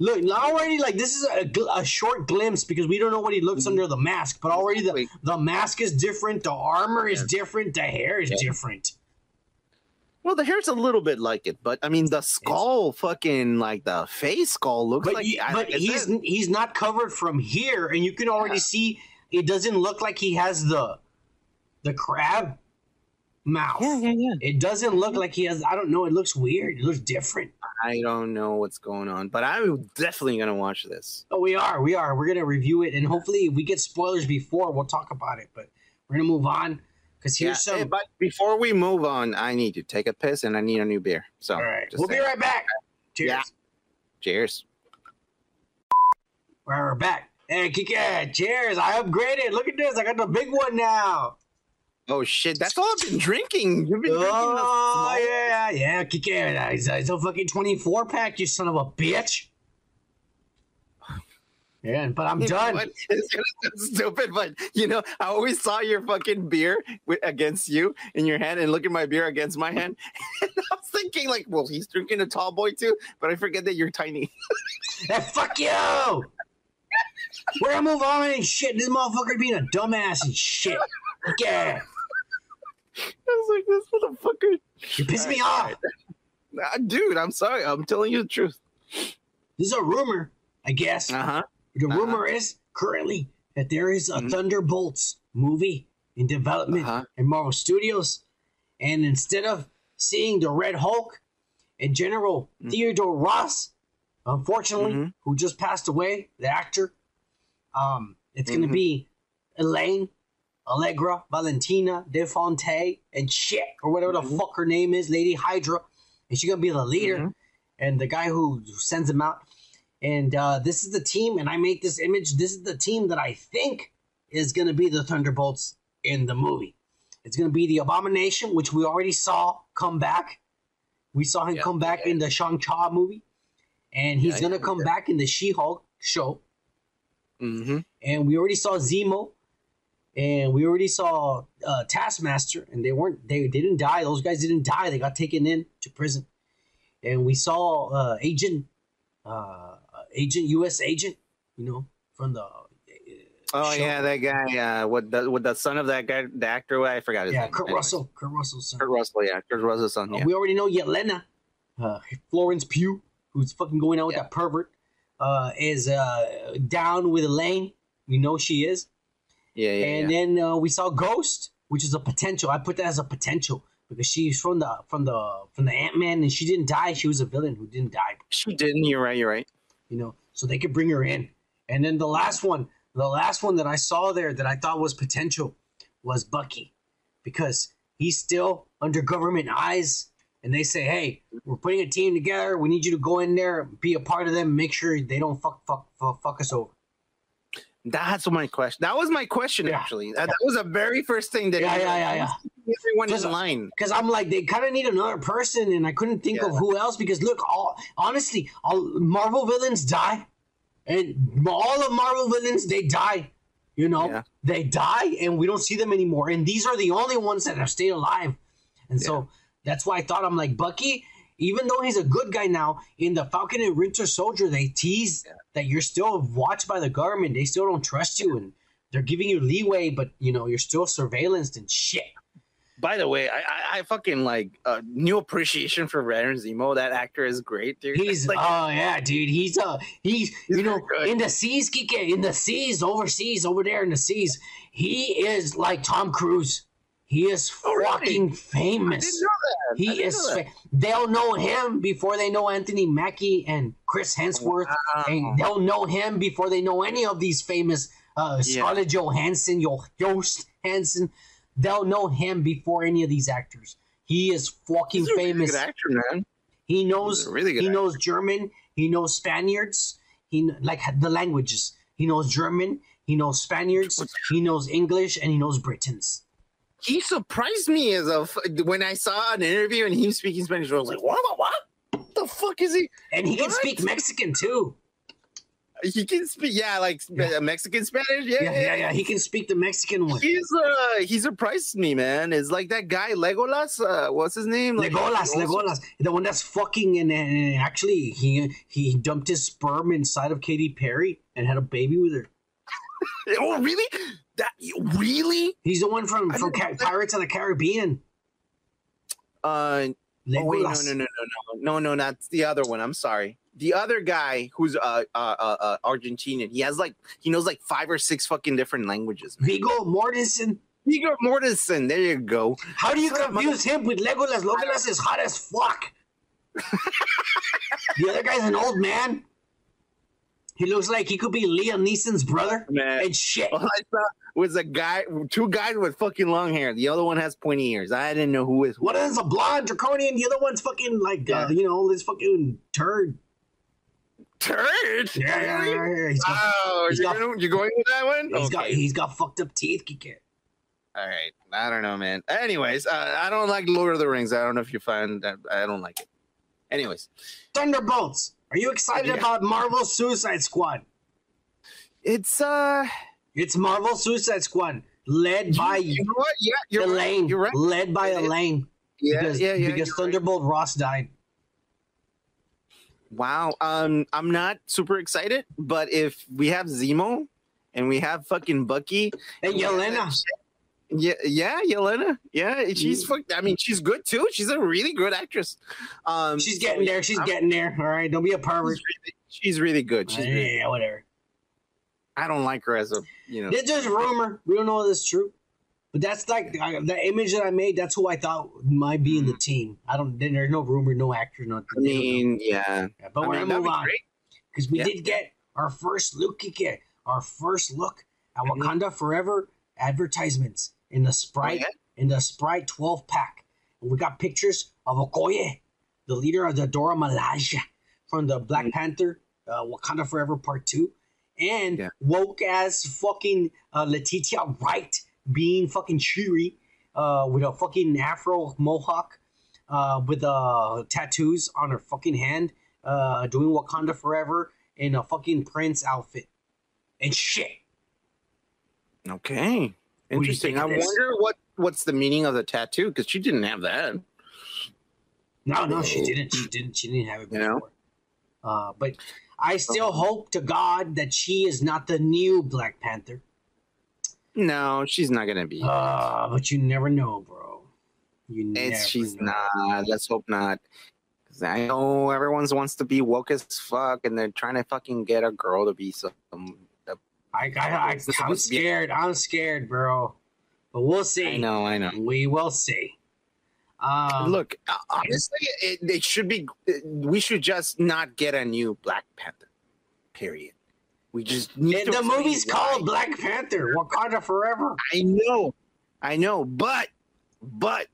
Look, already like this is a, gl- a short glimpse because we don't know what he looks mm-hmm. under the mask, but already the, Exactly. the mask is different, the armor is different, the hair is Yeah. different. Well, the hair's a little bit like it, but I mean, the skull, fucking like the face skull, looks But, like. you- I- but he's said, he's not covered from here, and you can already Yeah. see it doesn't look like he has the the crab mouth. yeah, yeah, yeah. It doesn't look like he has. I don't know. It looks weird. It looks different. I don't know what's going on, but I'm definitely gonna watch this. Oh, we are. We are. We're gonna review it, and hopefully, if we get spoilers before, we'll talk about it. But we're gonna move on because Yeah, here's some. hey, but before we move on, I need to take a piss and I need a new beer. So, All right, just we'll be right back. Cheers. Yeah. Cheers. We're back. Hey, Kike, cheers! I upgraded. Look at this. I got the big one now. Oh shit, that's all I've been drinking. You've been drinking Oh small- yeah, yeah, Kike. It's, it's a fucking twenty-four pack. You son of a bitch. Yeah, but I'm You done. It's gonna sound stupid, but you know, I always saw your fucking beer wi- against you in your hand, and look at my beer against my hand. And I was thinking, like, well, he's drinking a tall boy too, but I forget that you're tiny. Hey, eh, fuck you! We're gonna move on and shit. This motherfucker being a dumbass and shit. Yeah, I was like, this motherfucker, you piss me off. right, Nah, dude. I'm sorry. I'm telling you the truth. This is a rumor, I guess. Uh huh. The Uh-huh. rumor is currently that there is a Mhm. Thunderbolts movie in development Uh-huh. in Marvel Studios, and instead of seeing the Red Hulk and General Mhm. Theodore Ross, unfortunately, Mhm. who just passed away, the actor, um, it's going to Mhm. be Elaine, Allegra, Valentina, DeFonte, and shit, or whatever the Mhm. fuck her name is, Lady Hydra, and she's going to be the leader, Mhm. and the guy who sends them out. And uh, this is the team, and I make this image. This is the team that I think is going to be the Thunderbolts in the movie. It's going to be the Abomination, which we already saw come back. We saw him Yeah, come back yeah. in the Shang-Chi movie, and he's Yeah, going to come back in the She-Hulk show. Mm-hmm. And we already saw Zemo, and we already saw uh, Taskmaster, and they weren't they, they didn't die. Those guys didn't die. They got taken in to prison. And we saw uh, Agent uh, Agent U.S. Agent, you know, from the Oh Show. yeah, that guy. Uh, what the what the son of that guy, the actor? I forgot his yeah name. Kurt Anyways. Russell, Kurt Russell's son. Kurt Russell. Yeah, Kurt Russell's son. Uh, Yeah. We already know Yelena, uh, Florence Pugh, who's fucking going out with Yeah. that pervert, uh, is uh, down with Elaine. We know she is. Yeah, yeah, and yeah. then uh, we saw Ghost, which is a potential. I put that as a potential because she's from the from the from the Ant Man, and she didn't die. She was a villain who didn't die. She didn't. You're right. You're right. You know, so they could bring her in. And then the last one, the last one that I saw there that I thought was potential was Bucky, because he's still under government eyes. And they say, "Hey, we're putting a team together. We need you to go in there, be a part of them, make sure they don't fuck fuck fuck, fuck us over." That's my question. That was my question Yeah. actually. That, that was the very first thing that Yeah, yeah, yeah, yeah. everyone in line. because I'm like they kind of need another person, and I couldn't think of who else. Because look, all honestly, all Marvel villains die, and all of Marvel villains they die. You know, Yeah. they die, and we don't see them anymore. And these are the only ones that have stayed alive, and so that's why I thought I'm like Bucky. Even though he's a good guy now, in the Falcon and Winter Soldier, they tease that you're still watched by the government. They still don't trust you, and they're giving you leeway, but you know you're still surveillanced and shit. By the way, I I, I fucking like uh, new appreciation for Baron Zemo. That actor is great, dude. He's like, oh yeah, dude. He's uh he's, you know good. in the seas, Kike, in the seas, overseas, over there in the seas. He is like Tom Cruise. He is Oh, really? fucking I famous. didn't know that. I He is. Fa- they'll know him before they know Anthony Mackie and Chris Hemsworth, Wow. and they'll know him before they know any of these famous uh, Yeah. Scarlett Johansson, Yo- Yost Hansen. They'll know him before any of these actors. He is fucking He's a really famous. good actor, man. He knows really good he actor. knows German. He knows Spaniards. He like the languages. He knows German. He knows Spaniards. He knows English, and he knows Britons. He surprised me as a f- when I saw an interview and he was speaking Spanish. I was like, what? What? What the fuck is he? And he can speak Mexican too. He can speak, yeah, like Yeah. Mexican Spanish. Yeah, Yeah, yeah, yeah. He can speak the Mexican one. He's uh, he surprised me, man. It's like that guy Legolas. Uh, what's his name? Like, Legolas, Legolas, the one that's fucking and, and actually he he dumped his sperm inside of Katy Perry and had a baby with her. Oh, really? That really? He's the one from from didn't Ca- know that. Pirates of the Caribbean. Uh, Legolas. oh, wait, no, no, no, no, no, no, no, not the other one. I'm sorry. The other guy who's uh, uh, uh, uh Argentinian. He has like he knows like five or six fucking different languages. Man. Viggo Mortensen. Viggo Mortensen. There you go. How do you Son confuse him with Legolas? Legolas is hot as fuck. the other guy's an old man. He looks like he could be Liam Neeson's brother. Man. And shit. All I saw was a guy, two guys with fucking long hair. The other one has pointy ears. I didn't know who is who. One of them's a blonde draconian, the other one's fucking like uh, you know, this fucking turd. Turd. Yeah, yeah, yeah, yeah. He's got, Oh, you're, got- gonna- you're going with that one? he's got Okay. he's got fucked up teeth, Kike. All right. I don't know, man. Anyways, uh, I don't like Lord of the Rings. I don't know if you find that. I don't like it. Anyways, Thunderbolts. Are you excited Yeah. about Marvel Suicide Squad? It's uh, It's Marvel Suicide Squad, led by you know what? Yeah, you're Elaine. right. You're right. Led by is. Elaine. Yeah, because, yeah, yeah. Because you're right. Thunderbolt Ross died. Wow. Um, I'm not super excited, but if we have Zemo and we have fucking Bucky, And have Yelena. Yeah, yeah, Yelena. Yeah, she's fuck. I mean, she's good too. She's a really good actress. Um, She's getting there. She's I'm- getting there. All right. Don't be a pervert. She's really, she's really good. She's yeah, really, whatever. I don't like her as a you know. It's just rumor. We don't know if it's true. But that's like I, the image that I made. That's who I thought might be in the team. I don't. then There's no rumor, no actor, nothing. Mm-hmm. I mean, yeah. Yeah, but I we're mean, gonna move on because we Yeah. did get our first look. Our first look at Mhm. Wakanda Forever advertisements in the Sprite Oh, in the Sprite 12 pack. And we got pictures of Okoye, the leader of the Dora Milaje from the Black Mhm. Panther uh, Wakanda Forever Part 2. And Yeah. woke as fucking uh, Letitia Wright being fucking Shuri uh, with a fucking afro mohawk uh, with uh, tattoos on her fucking hand uh, doing Wakanda Forever in a fucking Prince outfit. And shit. Okay, interesting. I it is? wonder what what's the meaning of the tattoo because she didn't have that. No, no, she didn't. She didn't. She didn't have it You before. know? Uh, but I still hope to God that she is not the new Black Panther. No, she's not gonna be. Uh, but you never know, bro. You never. It's she's know. not. Let's hope not. 'Cause I know everyone wants to be woke as fuck, and they're trying to fucking get a girl to be some. I, I, I, It's not I'm supposed to be- scared. I'm scared, bro. But we'll see. I know, I know. We will see. Um, Look, uh, honestly, it, it should be. We should just not get a new Black Panther. Period. We just need the, to the movie's why. called Black Panther: Wakanda Forever. I know, I know, but but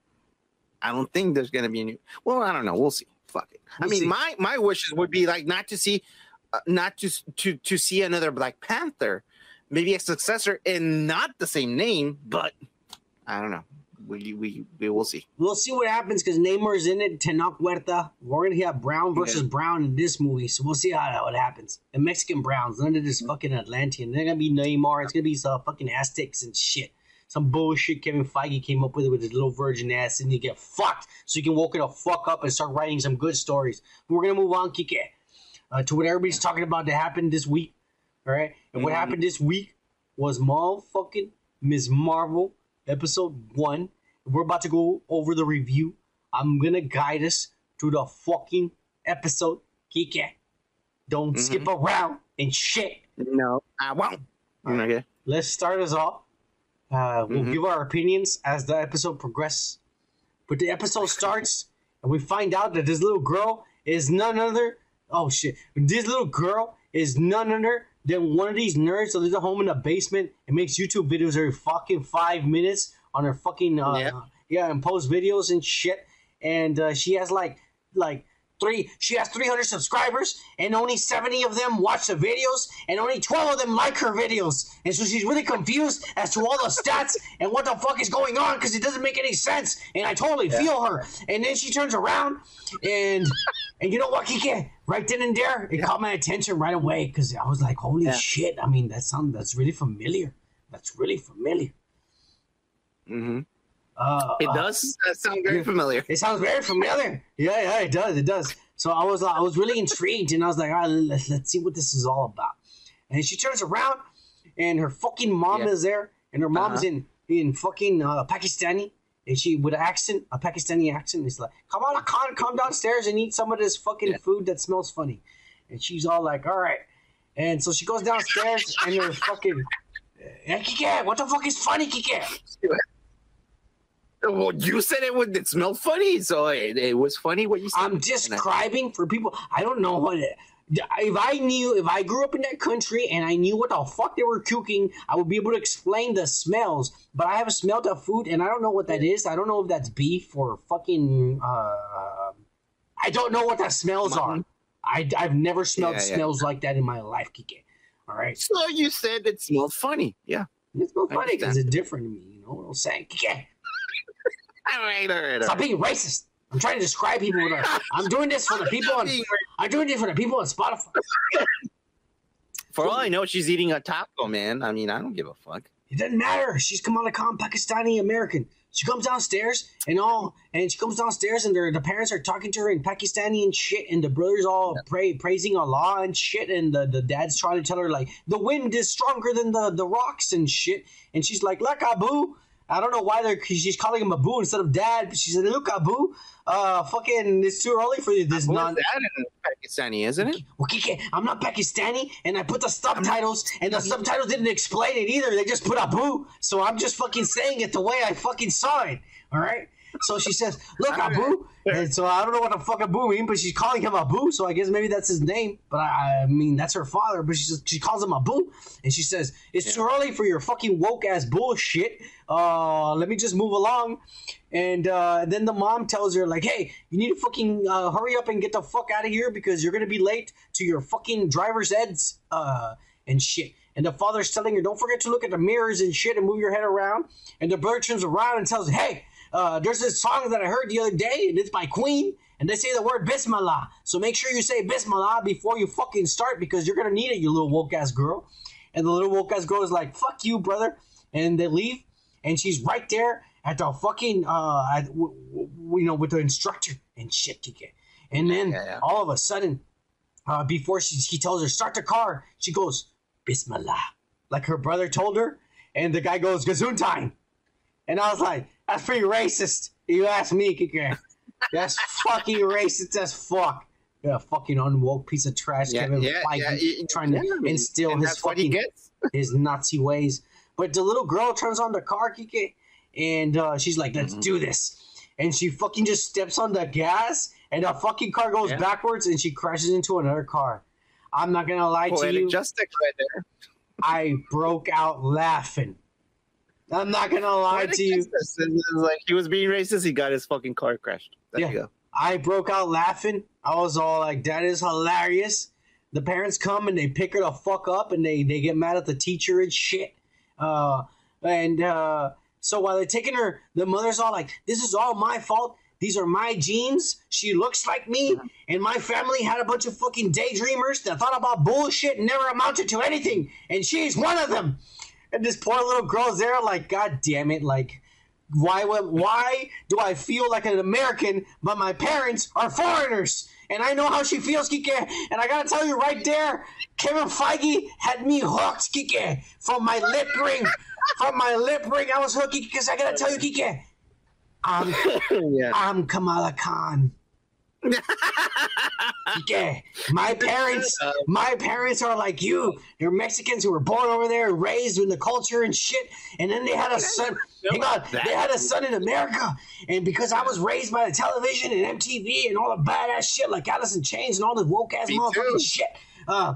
I don't think there's gonna be a new. Well, I don't know. We'll see. Fuck it. I We'll mean, see. my my wishes would be like not to see, uh, not to to to see another Black Panther, maybe a successor and not the same name, but I don't know. We we we will see. We'll see what happens because Namor's in it. Tenoch Huerta. We're gonna have Brown versus Brown in this movie, so we'll see how that what happens. The Mexican Browns, none of this fucking Atlantean. They're gonna be Neymar. It's gonna be some fucking Aztecs and shit. Some bullshit Kevin Feige came up with it with his little virgin ass, and you get fucked so you can woke it the fuck up and start writing some good stories. We're gonna move on, Kike, uh, to what everybody's talking about that happened this week. All right, and what Mhm. happened this week was motherfucking Ms. Marvel episode one. We're about to go over the review. I'm gonna guide us through the fucking episode. Kike, don't Mhm. skip around and shit. No, I won't. Okay. Let's start us off. Uh, we'll Mhm. give our opinions as the episode progresses. But the episode starts, and we find out that this little girl is none other. Oh shit! This little girl is none other than one of these nerds that lives at home in the basement and makes YouTube videos every fucking five minutes on her fucking uh, Yeah. yeah, and post videos and shit. And uh, she has like like three. She has three hundred subscribers, and only seventy of them watch the videos, and only twelve of them like her videos. And so she's really confused as to all the stats and what the fuck is going on because it doesn't make any sense. And I totally feel her. And then she turns around, and and you know what, Kike? Right then and there, it caught my attention right away because I was like, holy Yeah. shit! I mean, that sound that's really familiar. That's really familiar. hmm Uh, It uh, does uh, sound very familiar. It sounds very familiar. Yeah, yeah, it does. It does. So I was, I was really intrigued, and I was like, all right, let's, let's see what this is all about. And she turns around, and her fucking mom Yeah. is there, and her mom's Uh-huh. in in fucking uh, Pakistani, and she with an accent, a Pakistani accent, is like, "Come on, Khan, come downstairs and eat some of this fucking Yeah. food that smells funny." And she's all like, "All right." And so she goes downstairs, and her fucking, hey, Kike, what the fuck is funny, Kike? Well, you said it would. It smelled funny, so it, it was funny what you said. I'm describing for people. I don't know what it. If I knew, if I grew up in that country and I knew what the fuck they were cooking, I would be able to explain the smells. But I haven't smelled that food, and I don't know what that is. I don't know if that's beef or fucking. Uh, I don't know what that smells are. I, I've never smelled Yeah, yeah. smells like that in my life, Kike. All right, So you said it smelled funny. Yeah. it smelled funny because it's different to me. You know what I'm saying, Kike? All right, all right, all Stop being racist. I'm trying to describe people. That are, I'm doing this for the people on. I'm doing it for the people on Spotify. For all I know, she's eating a taco, man. I mean, I don't give a fuck. It doesn't matter. She's Kamala Khan, Pakistani American. She comes downstairs and all, and she comes downstairs and the parents are talking to her in Pakistani and shit, and the brothers all pray, praising Allah and shit, and the, the dad's trying to tell her like the wind is stronger than the, the rocks and shit, and she's like, "Look, Abu." I don't know why they're she's calling him Abu instead of dad. But she said, "Look, Abu, uh, fucking, it's too early for you. This non." is Pakistani, isn't it? Well, Kike, I'm not Pakistani, and I put the subtitles, and the subtitles didn't explain it either. They just put Abu, so I'm just fucking saying it the way I fucking saw it. All right. So she says, "Look, Abu," and so I don't know what the fuck Abu mean, but she's calling him Abu, so I guess maybe that's his name. But I, I mean, that's her father. But she says she calls him Abu, and she says, "It's too early for your fucking woke ass bullshit. Uh, let me just move along." And uh, then the mom tells her, like, hey, you need to fucking uh, hurry up and get the fuck out of here because you're going to be late to your fucking driver's eds uh, and shit. And the father's telling her, don't forget to look at the mirrors and shit and move your head around. And the brother turns around and tells her, hey, uh, there's this song that I heard the other day, and it's by Queen. And they say the word Bismillah. So make sure you say Bismillah before you fucking start because you're going to need it, you little woke ass girl. And the little woke ass girl is like, fuck you, brother. And they leave. And she's right there at the fucking, uh, at, w- w- you know, with the instructor and shit. And then Yeah, yeah. all of a sudden, uh, before she, he tells her, start the car, she goes, Bismillah. Like her brother told her. And the guy goes, Gesundheit. And I was like, that's pretty racist. You ask me, Kike. That's fucking racist as fuck. Yeah, fucking unwoke piece of trash, Yeah, Kevin yeah, Feige, yeah, trying to yeah, instill and his that's what he fucking his Nazi ways. But the little girl turns on the car, Kike, and uh, she's like, "Let's Mm-hmm. do this." And she fucking just steps on the gas, and the fucking car goes Yeah. backwards, and she crashes into another car. I'm not gonna lie to you. justice right there. I broke out laughing. I'm not gonna lie to you. justice. It was like he was being racist. He got his fucking car crashed. There Yeah. you go. I broke out laughing. I was all like, that is hilarious. The parents come and they pick her the fuck up and they, they get mad at the teacher and shit. Uh, and uh, so while they're taking her, the mother's all like, this is all my fault. These are my genes. She looks like me. And my family had a bunch of fucking daydreamers that thought about bullshit and never amounted to anything. And she's one of them. And this poor little girl's there like, God damn it. Like, why would- why do I feel like an American but my parents are foreigners? And I know how she feels, Kike. And I gotta tell you right there, Kevin Feige had me hooked, Kike. From my lip ring. From my lip ring, I was hooked, because I gotta tell you, Kike. I'm yeah. I'm Kamala Khan. Yeah, my parents, my parents are like you. They're Mexicans who were born over there, and raised in the culture and shit, and then they had a son. Hang on, they had a son in America, and because I was raised by the television and MTV and all the badass shit like Alice in Chains and all the woke ass motherfucking shit, uh,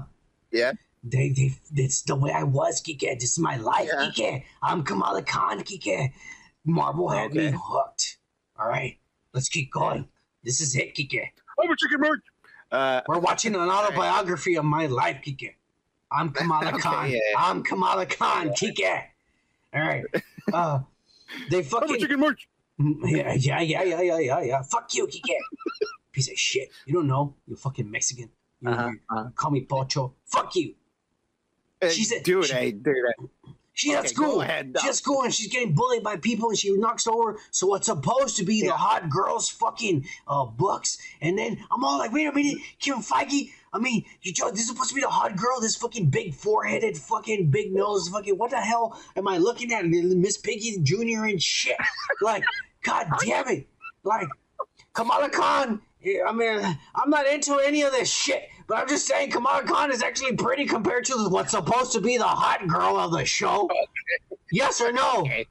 Yeah. they, they, it's the way I was, Kike. This is my life, Yeah. Kike. I'm Kamala Khan, Kike. Marvel had me hooked. All right, let's keep going. This is it, Kike. Over chicken merch. Uh, We're watching an autobiography of my life, Kike. I'm Kamala Okay, Khan. yeah. I'm Kamala Khan, Kike. All right. Uh, they over fucking chicken merch. yeah, yeah, yeah, yeah, yeah, yeah, yeah. Fuck you, Kike. Piece of shit. You don't know. You're fucking Mexican. You, Uh-huh, you uh-huh. call me Pocho. Fuck you. Hey, She's a- dude, she- hey, dude. She's at school. go ahead, she's at school and she's getting bullied by people and she knocks over. So what's supposed to be the hot girls fucking uh, books. And then I'm all like, wait a minute, Kevin Feige. I mean, you jo- this is supposed to be the hot girl, this fucking big four-headed, fucking big nose, fucking what the hell am I looking at? Miss Piggy Jr. and shit. Like, god damn it. Like, Kamala Khan. Yeah, I mean, I'm not into any of this shit, but I'm just saying Kamala Khan is actually pretty compared to what's supposed to be the hot girl of the show. Yes or no? Okay.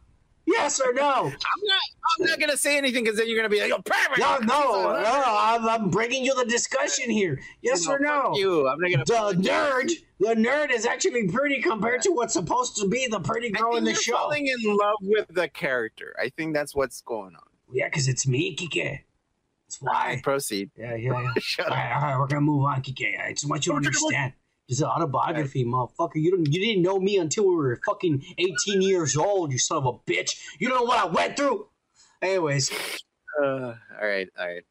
Yes or no? I'm not. I'm not gonna say anything because then you're gonna be like, "Yo, pervert." No, no, no. I'm, I'm bringing you the discussion here. Yes or no? You. I'm not gonna. The nerd, the nerd is actually pretty compared to what's supposed to be the pretty girl in the you're show. falling in love with the character. I think that's what's going on. Yeah, because it's me, Kike. That's why. Proceed. Yeah, yeah, yeah. Shut All up. right, all right, we're gonna move on, Kike. I just want you to Come on, chicken understand. This is an autobiography, motherfucker. You don't, you didn't know me until we were fucking 18 years old. You son of a bitch. You don't know what I went through. Anyways, Uh, all right, all right.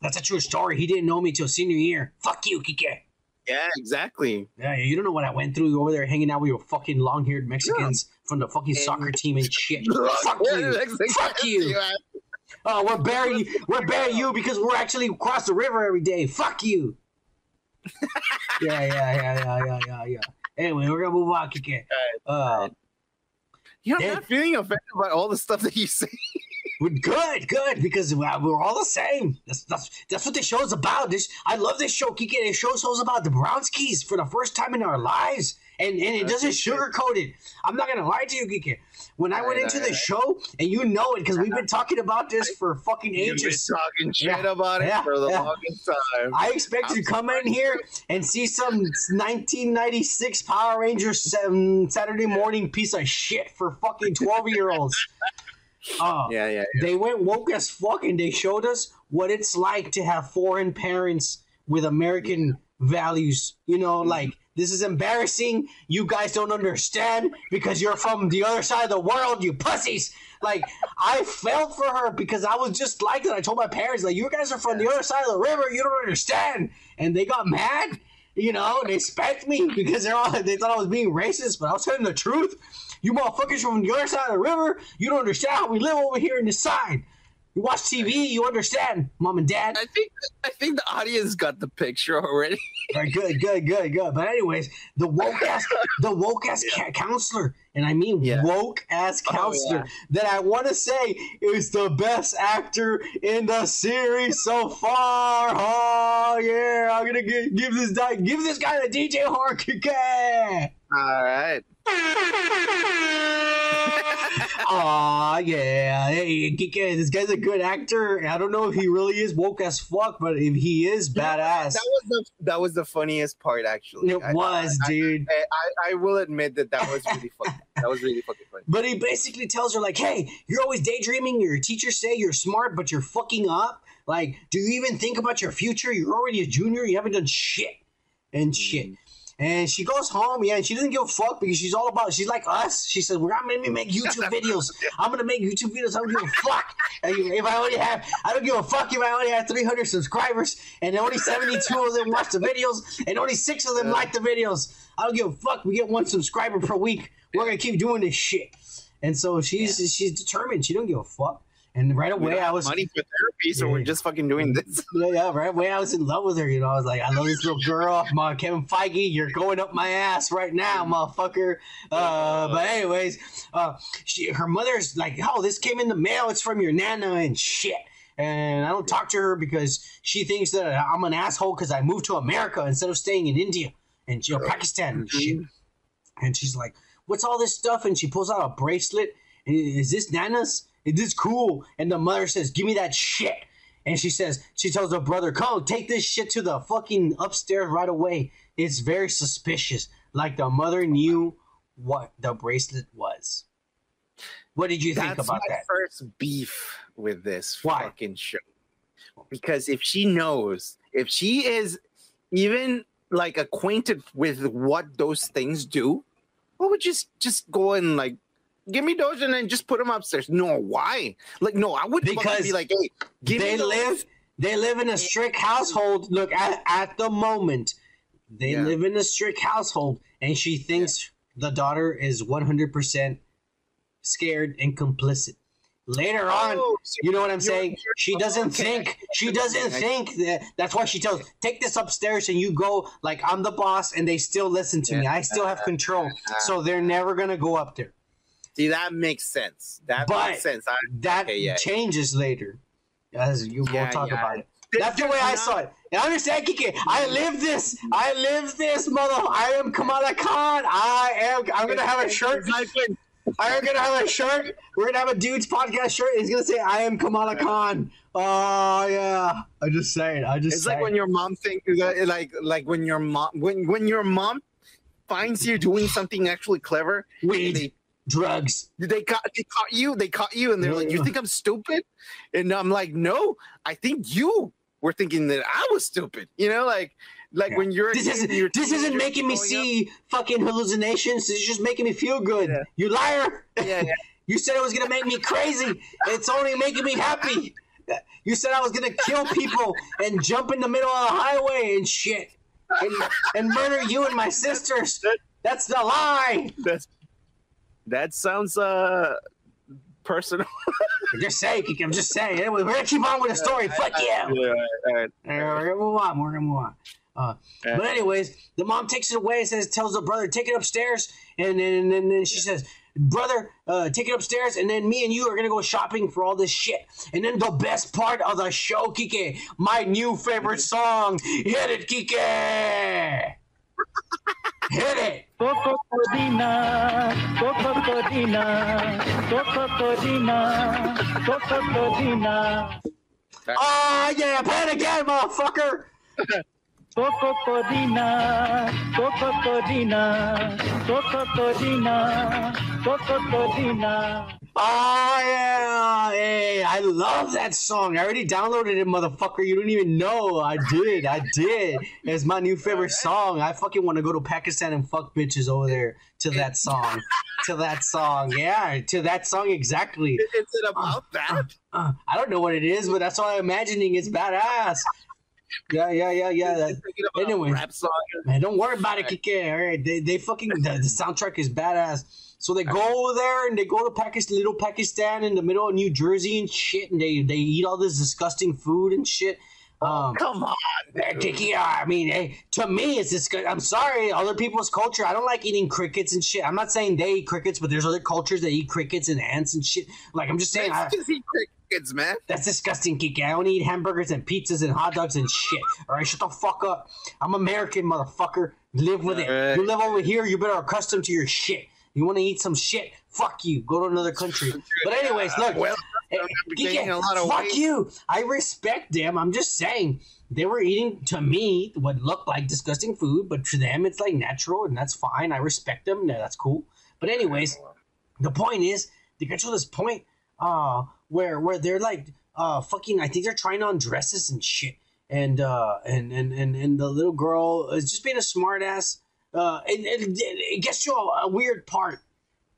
that's a true story. He didn't know me till senior year. Fuck you, Kike. Yeah, exactly. Yeah, you don't know what I went through You over there hanging out with your fucking long haired Mexicans from the fucking soccer team and shit. Fuck you. Fuck you. Oh, we're burying we're burying you because we're actually across the river every day. Fuck you. yeah, yeah, yeah, yeah, yeah, yeah, yeah. Anyway, we're gonna move on, Kike. Uh, You're Yeah. not feeling offended by all the stuff that you say. we're good, good, because we're all the same. That's that's that's what this show's about. This I love this show, Kike. Show show's about the Brownskis for the first time in our lives, and and it doesn't sugarcoat it. I'm not gonna lie to you, Kike. When I went Right, into right, the show, and you know it because we've been talking about this for fucking ages. talking shit Yeah, about it yeah, for the yeah. longest time. I expect you to come in here and see some 1996 Power Rangers Saturday morning piece of shit for fucking 12 year olds. Oh, uh, yeah, yeah, they went woke as fuck and they showed us what it's like to have foreign parents with American values. You know, like this is embarrassing. You guys don't understand because you're from the other side of the world, you pussies. Like I felt for her because I was just like that. I told my parents, like, you guys are from the other side of the river, you don't understand. And they got mad. You know, they spanked me because they're all they thought I was being racist, but I was telling the truth. You motherfuckers from the other side of the river, you don't understand how we live over here in this side. You watch TV, you understand, mom and dad. I think I think the audience got the picture already. Right, good, good, good, good. But anyways, the woke ass, the woke ass ca- counselor, and I mean Yeah. woke ass oh, counselor, yeah. that I want to say is the best actor in the series so far. Oh yeah, I'm gonna give, give this guy, give this guy the DJ Harkike. All right. Aw, yeah. Hey, Kike, this guy's a good actor. I don't know if he really is woke as fuck, but if he is badass, That was the that was the funniest part actually. it I- was, I, dude. I, I, I will admit that that was really funny. That was really fucking funny. But he basically tells her, like, hey, you're always daydreaming. Your teachers say you're smart, but you're fucking up. Like, do you even think about your future? You're already a junior. You haven't done shit. And shit. Mm-hmm. And she goes home, yeah, and she doesn't give a fuck because she's all about, she's like us. She says, We're going to make me make YouTube videos. I'm going to make YouTube videos. I don't give a fuck. And If I only have, I don't give a fuck if I only have 300 subscribers and only 72 of them watch the videos and only six of them like the videos. I don't give a fuck. We get one subscriber per week. We're going to keep doing this shit. And so she's she's determined. She don't give a fuck. And right away, I was money for therapy, so Yeah. we're just fucking doing this. yeah, yeah, right away I was in love with her. You know, I was like, I love this little girl. Ma, Kevin Feige, you're going up my ass right now, motherfucker. Uh, but anyways, uh, she, her mother's like, oh, this came in the mail. It's from your nana and shit. And I don't talk to her because she thinks that I'm an asshole because I moved to America instead of staying in India and you know, Pakistan and shit. And she's like, "What's all this stuff?" And she pulls out a bracelet. And is this Nana's? Is this cool? And the mother says, "Give me that shit." And she says, she tells her brother, "Come take this shit to the fucking upstairs right away." It's very suspicious. Like the mother knew what the bracelet was. What did you think about my that? first beef with this Why? fucking show. Because if she knows, if she is even like acquainted with what those things do, what would just just go and like give me those and then just put them upstairs? No, why? Like, no, I would fucking Because be like, hey, give me they those. live they live in a strict household look at, at the moment they Yeah. live in a strict household and she thinks the daughter is 100% scared and complicit later oh, on Oh, so you know what i'm saying she doesn't okay. think she doesn't think that that's why she tells take this upstairs and you go like i'm the boss and they still listen to me i still have control so they're never gonna go up there See, that makes sense. That But- makes sense. I, that Okay, yeah. changes later as you Yeah, talk yeah. about it That's the way I saw it. And understand, Kike. I live this. I live this, mother. I am Kamala Khan. I am. I'm gonna have a shirt. When- I'm gonna have a shirt. We're gonna have a dude's podcast shirt. It's gonna say, "I am Kamala Khan." Oh yeah. I just say it. I just. It's like saying. when your mom think like like when your mom when when your mom finds you doing something actually clever. They drugs. they caught they caught you. They caught you, and they're like, "You think I'm stupid?" And I'm like, "No, I think you were thinking that I was stupid." You know, like like Yeah. when you're This isn't. you're This isn't making me growing up- see fucking hallucinations. This is just making me feel good. Yeah. You liar. Yeah, yeah. You said it was gonna make me crazy. It's only making me happy. You said I was gonna kill people and jump in the middle of the highway and shit. and, and murder you and my sisters. That's the lie. That's that sounds uh personal. I'm just saying, I'm just saying. Anyway, we're gonna keep on with the story. Fuck you. Yeah, all right. Uh, we're gonna move on. We're gonna move on. Uh, Yeah. But anyways, the mom takes it away and says, tells the brother, take it upstairs, and then and then, then she says, brother, uh, take it upstairs, and then me and you are gonna go shopping for all this shit. And then the best part of the show, Kike, my new favorite song, hit it, Kike. Hit it. Coco Codina, Coco Codina, Coco Codina, Coco Codina, Oh yeah, play it again, motherfucker. Coco Codina, Coco Codina, Coco Codina, Coco Codina. Oh yeah, hey, I love that song. I already downloaded it, motherfucker. You don't even know. I did, I did. It's my new favorite song. I fucking want to go to Pakistan and fuck bitches over there to that song, to that song. Yeah, to that song exactly. Is it about that? Uh, I don't know what it is, but that's all I'm imagining. It's badass. Yeah, yeah, yeah, yeah. That, Thinking about a anyway. Man, don't worry about it, Kike. All right, they they fucking the, the soundtrack is badass. So they go there and they go to Pakistan, little Pakistan in the middle of New Jersey and shit, and they they eat all this disgusting food and shit. Um, Come on. Kike, I mean, hey, to me, it's disgusting. I'm sorry, other people's culture. I don't like eating crickets and shit. I'm not saying they eat crickets, but there's other cultures that eat crickets and ants and shit. Like I'm just saying, I, Mexicans eat crickets, man. that's disgusting, Kike. I only eat hamburgers and pizzas and hot dogs and shit. All right, shut the fuck up. I'm American, motherfucker. Live with it. Alright. You live over here, you better accustom to your shit. You want to eat some shit? Fuck you. Go to another country. But anyways, look. Well, eh, gaining a lot of fuck weight. you. I respect them. I'm just saying they were eating to me what looked like disgusting food, but to them it's like natural and that's fine. I respect them. Yeah, That's cool. But anyways, the point is they get to this point uh where where they're like uh fucking I think they're trying on dresses and shit. And uh and and and, and the little girl is just being a smart ass. Uh and, and it gets to a, a weird part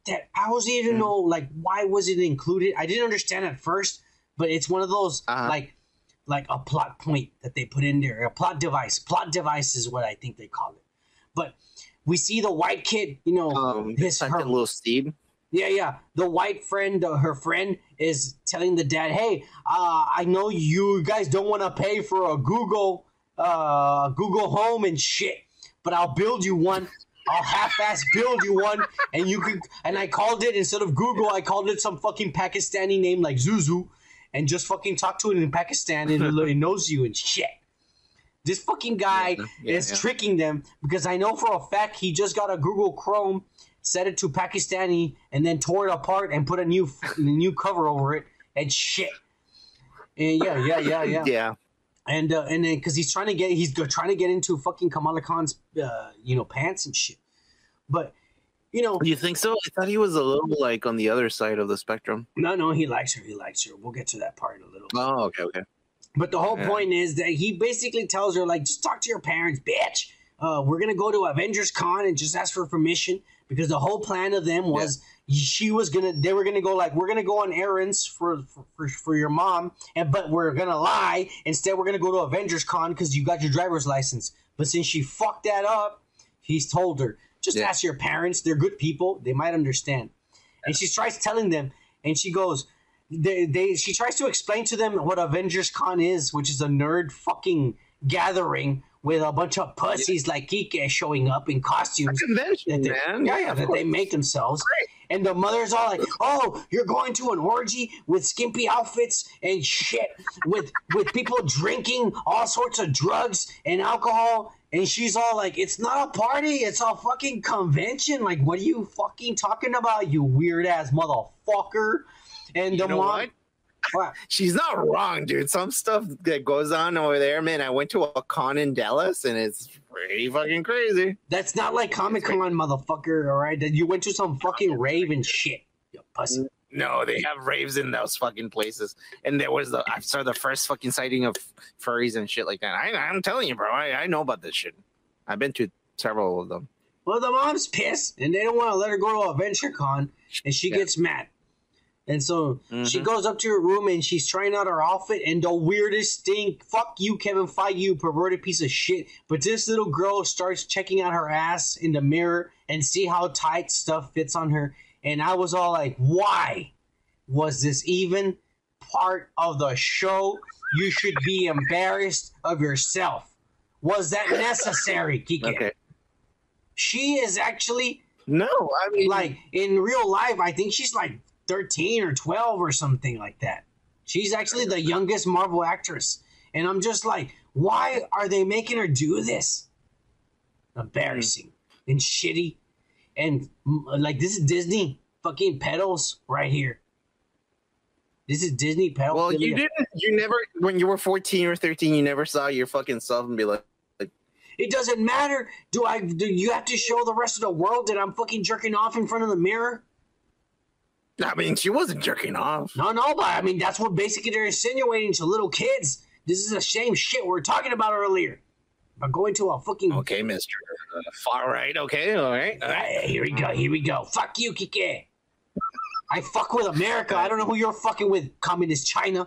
that I was even know like why was it included? I didn't understand at first, but it's one of those Uh-huh. like like a plot point that they put in there, a plot device. Plot device is what I think they call it. But we see the white kid, you know, Um, his her, little Steve. yeah, yeah. The white friend, uh, her friend, is telling the dad, "Hey, uh, I know you guys don't want to pay for a Google, uh, Google Home and shit, but I'll build you one. I'll half-ass build you one, and you can." And I called it instead of Google, I called it some fucking Pakistani name like Zuzu, and just fucking talk to it in Pakistan, and it it knows you and shit. This fucking guy Yeah, yeah, is yeah. tricking them because I know for a fact he just got a Google Chrome, set it to Pakistani, and then tore it apart and put a new a new cover over it and shit. And yeah, yeah, yeah, yeah. Yeah. And uh, and then because he's trying to get he's trying to get into fucking Kamala Khan's uh, you know pants and shit. But you know, You think so? I thought he was a little like on the other side of the spectrum. no, no, he likes her. He likes her. We'll get to that part in a little. Oh, okay, okay. But the whole Yeah. point is that he basically tells her, like, just talk to your parents, bitch. Uh, we're gonna go to Avengers Con and just ask for permission because the whole plan of them was she was gonna they were gonna go like we're gonna go on errands for for, for, for your mom and but we're gonna lie instead we're gonna go to Avengers Con because you got your driver's license. But since she fucked that up, he's told her just Yeah. ask your parents. They're good people. They might understand. And she tries telling them, and she goes, they, they she tries to explain to them what Avengers Con is, which is a nerd fucking gathering with a bunch of pussies like Kike showing up in costumes. Convention, that they, man. Yeah, yeah, that they make themselves. And the mother's all like, "Oh, you're going to an orgy with skimpy outfits and shit, with with people drinking all sorts of drugs and alcohol." And she's all like, "It's not a party; it's a fucking convention. Like, what are you fucking talking about, you weird ass motherfucker?" And the mom, what? She's not wrong, dude. Some stuff that goes on over there, man. I went to a con in Dallas and it's pretty fucking crazy. That's not like Comic Con, motherfucker. All right, that you went to some fucking rave and shit. You pussy. No, they have raves in those fucking places. And there was the I saw the first fucking sighting of furries and shit like that. I, I'm telling you, bro. I, I know about this shit. I've been to several of them. Well, the mom's pissed, and they don't want to let her go to Adventure Con, and she Yeah. gets mad. And so she Mhm. goes up to her room and she's trying out her outfit and the weirdest thing, fuck you, Kevin Feige, you perverted piece of shit. But this little girl starts checking out her ass in the mirror and see how tight stuff fits on her. And I was all like, why was this even part of the show? You should be embarrassed of yourself. Was that necessary, Kike? Okay. She is actually No, I mean, like in real life, I think she's like 13 or 12 or something like that. She's actually the youngest Marvel actress. And I'm just like, why are they making her do this? Embarrassing and shitty. And mm, like, this is Disney fucking pedals right here. This is Disney pedals. well, you didn't. You never, when you were fourteen or thirteen, you never saw your fucking self and be like, It doesn't matter. Do I? Do you have to show the rest of the world that I'm fucking jerking off in front of the mirror? I mean, she wasn't jerking off. No, no, but I mean that's what basically they're insinuating to little kids. This is the same shit we were talking about earlier. About going to a fucking Okay, Mister. Uh, far right. Okay, all right. All right. Here we go, here we go. Fuck you, Kike. I fuck with America. I don't know who you're fucking with, communist China.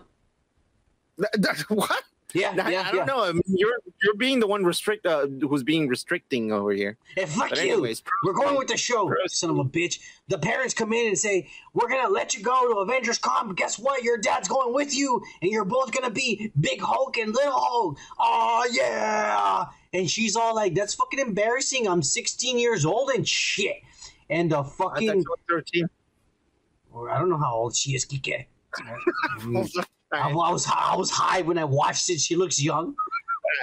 Th- th- what? Yeah, I, yeah, I don't yeah. know. I mean, you're you're being the one restrict uh, who's being restricting over here. Hey, fuck But you. anyways, We're going with the show, son of a bitch. The parents come in and say, We're gonna let you go to Avengers Con, guess what? Your dad's going with you, and you're both gonna be Big Hulk and Little Hulk. Oh yeah. And she's all like, That's fucking embarrassing. I'm 16 years old and shit. And the I fucking you were thirteen. or I don't know how old she is, Kike. Mm. I, I was I was high when I watched it. She looks young.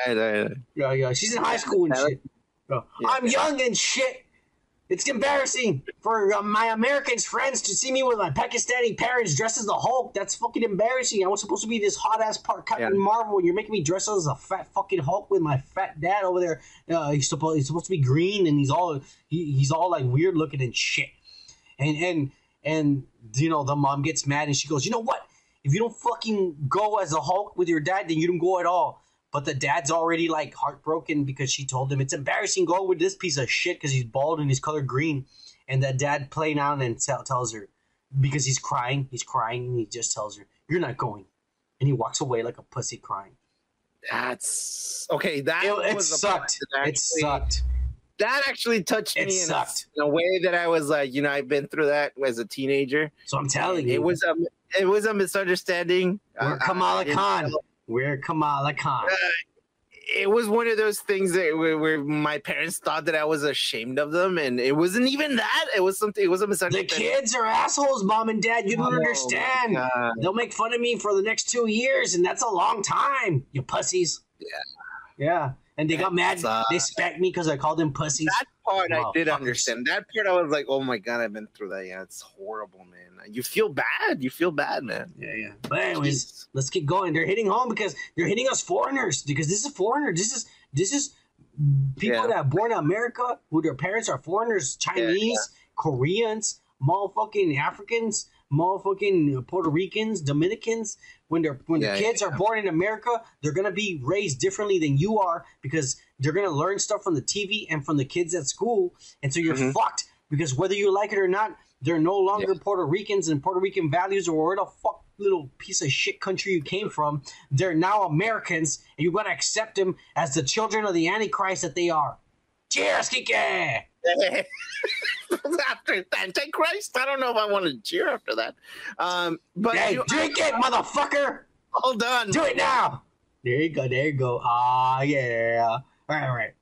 right, all right. Yeah, yeah. She's in high school and shit. Yeah. I'm young and shit. It's embarrassing for uh, my Americans friends to see me with my Pakistani parents dressed as the Hulk. That's fucking embarrassing. I was supposed to be this hot ass part Captain Yeah. Marvel, and you're making me dress as a fat fucking Hulk with my fat dad over there. Uh, he's supposed he's supposed to be green, and he's all he, he's all like weird looking and shit. And and and you know the mom gets mad and she goes, you know what? If you don't fucking go as a Hulk with your dad, then you don't go at all. But the dad's already like heartbroken because she told him it's embarrassing going with this piece of shit because he's bald and he's colored green. And that dad playing out and tell, tells her because he's crying, he's crying, and he just tells her, "You're not going," and he walks away like a pussy crying. That's okay. That It, it sucked. that It sucked. That actually touched It me in a, in a way that I was like, you know, I've been through that as a teenager. So I'm telling you, It was a it was a misunderstanding. we're Uh, Kamala didn't Khan. We're Kamala Khan. It was one of those things that where, where my parents thought that I was ashamed of them, and it wasn't even that. It was something. It was a misunderstanding. The kids are assholes, mom and dad. You don't Oh understand. They'll make fun of me for the next two years, and that's a long time. You pussies. Yeah. Yeah. And they got mad. Uh, they spanked me because I called them pussies. That part I did Motherfuckers. understand. That part I was like, oh my god, I've been through that. Yeah, it's horrible, man. You feel bad. You feel bad, man. Yeah, yeah. But anyways, Jesus. let's keep going. They're hitting home because they're hitting us foreigners because this is foreigner. This is this is people Yeah. that are born in America who their parents are foreigners, Chinese, Koreans, motherfucking Africans, motherfucking Puerto Ricans, Dominicans. When they're when Yeah, the kids yeah. are born in America, they're gonna be raised differently than you are because they're gonna learn stuff from the TV and from the kids at school, and so you're Mhm. fucked because whether you like it or not, they're no longer Puerto Ricans and Puerto Rican values or where the fuck little piece of shit country you came from. They're now Americans, and you gotta accept them as the children of the Antichrist that they are. Cheers, Kike! After Antichrist, I don't know if I want to cheer after that. Um, but Hey, you- drink it, motherfucker! hold on. Do it now! There you go, there you go. Ah, yeah. All right, all right.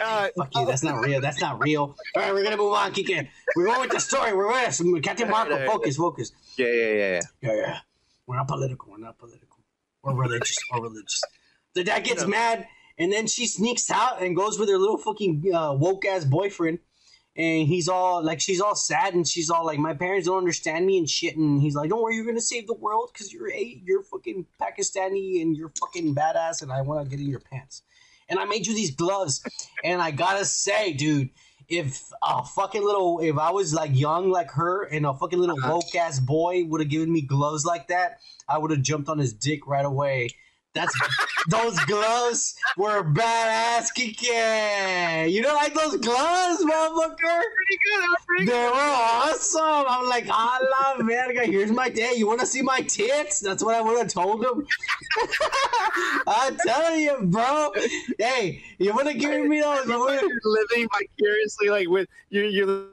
Uh, Fuck you, that's not real. That's not real. All right, we're gonna move on, Kike. We're going with the story. We're with Captain Marco. Focus, focus. yeah, yeah, yeah, yeah. Yeah, yeah. We're not political. We're not political. We're religious. We're religious. The dad gets mad, and then she sneaks out and goes with her little fucking uh, woke ass boyfriend. And he's all like, she's all sad, and she's all like, my parents don't understand me and shit. And he's like, don't worry, you're gonna save the world because you're a, you're fucking Pakistani and you're fucking badass, and I want to get in your pants. And I made you these gloves, and I gotta say, dude, if a fucking little, if I was like young like her, and a fucking little Uh-huh. woke ass boy would have given me gloves like that, I would have jumped on his dick right away. That's those gloves were badass, Kike. You don't like those gloves, motherfucker? Pretty good. Pretty They good. were awesome. I'm like, a la verga. Here's my day. You want to see my tits? That's what I would have told him. I'm telling you, bro. Hey, you want to give me those? You're living vicariously, like with you're you're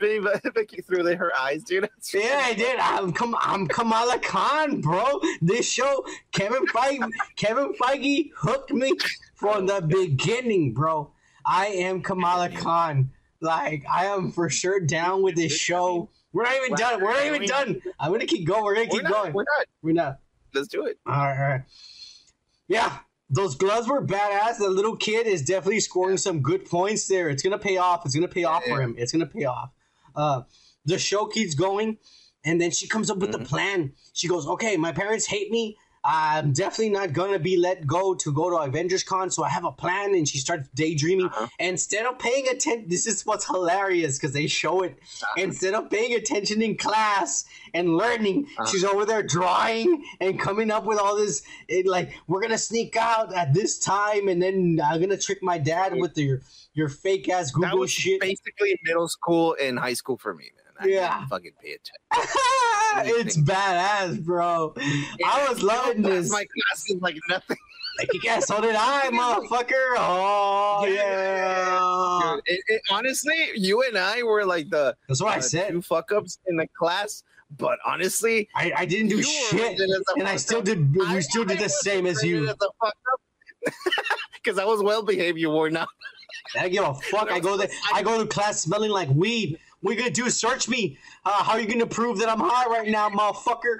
living vi- through her eyes, dude. Yeah, I did. I'm Kam- I'm Kamala Khan, bro. This show, Kevin Feige, Kevin Feige hooked me from the beginning, bro. I am Kamala Khan. Like I am for sure down with this show. We're not even done. We're not even done. I'm gonna keep going. We're gonna We're keep not, going. we're not. We're not. Let's do it. All right, all right. Yeah, those gloves were badass. The little kid is definitely scoring some good points there. It's gonna pay off. It's gonna pay off for him. It's gonna pay off. Uh, the show keeps going, and then she comes up with the mm-hmm. plan. She goes, "Okay, my parents hate me. I'm definitely not gonna be let go to go to Avengers Con, so I have a plan." And she starts daydreaming. Uh-huh. Instead of paying attention, this is what's hilarious because they show it. Uh-huh. Instead of paying attention in class and learning, uh-huh. she's over there drawing and coming up with all this. It, like we're gonna sneak out at this time, and then I'm gonna trick my dad with your your fake ass Google That was shit. basically middle school and high school for me, man. I Yeah. didn't fucking pay attention. it's badass, bro. I was loving this. My class classes like nothing. Like, yeah, so did I, motherfucker. Oh Yeah, yeah. Dude, it, it, honestly, you and I were like the That's what I uh, said. two fuck ups in the class. But honestly, I, I didn't do shit, rated as a and I still did. We I- still did I the same as you. rated as a fuck up. Because I was well behaved, you were not. I give a fuck. I go there. I go to class smelling like weed. What you gonna do? Search me? Uh, how are you gonna prove that I'm high right now, motherfucker?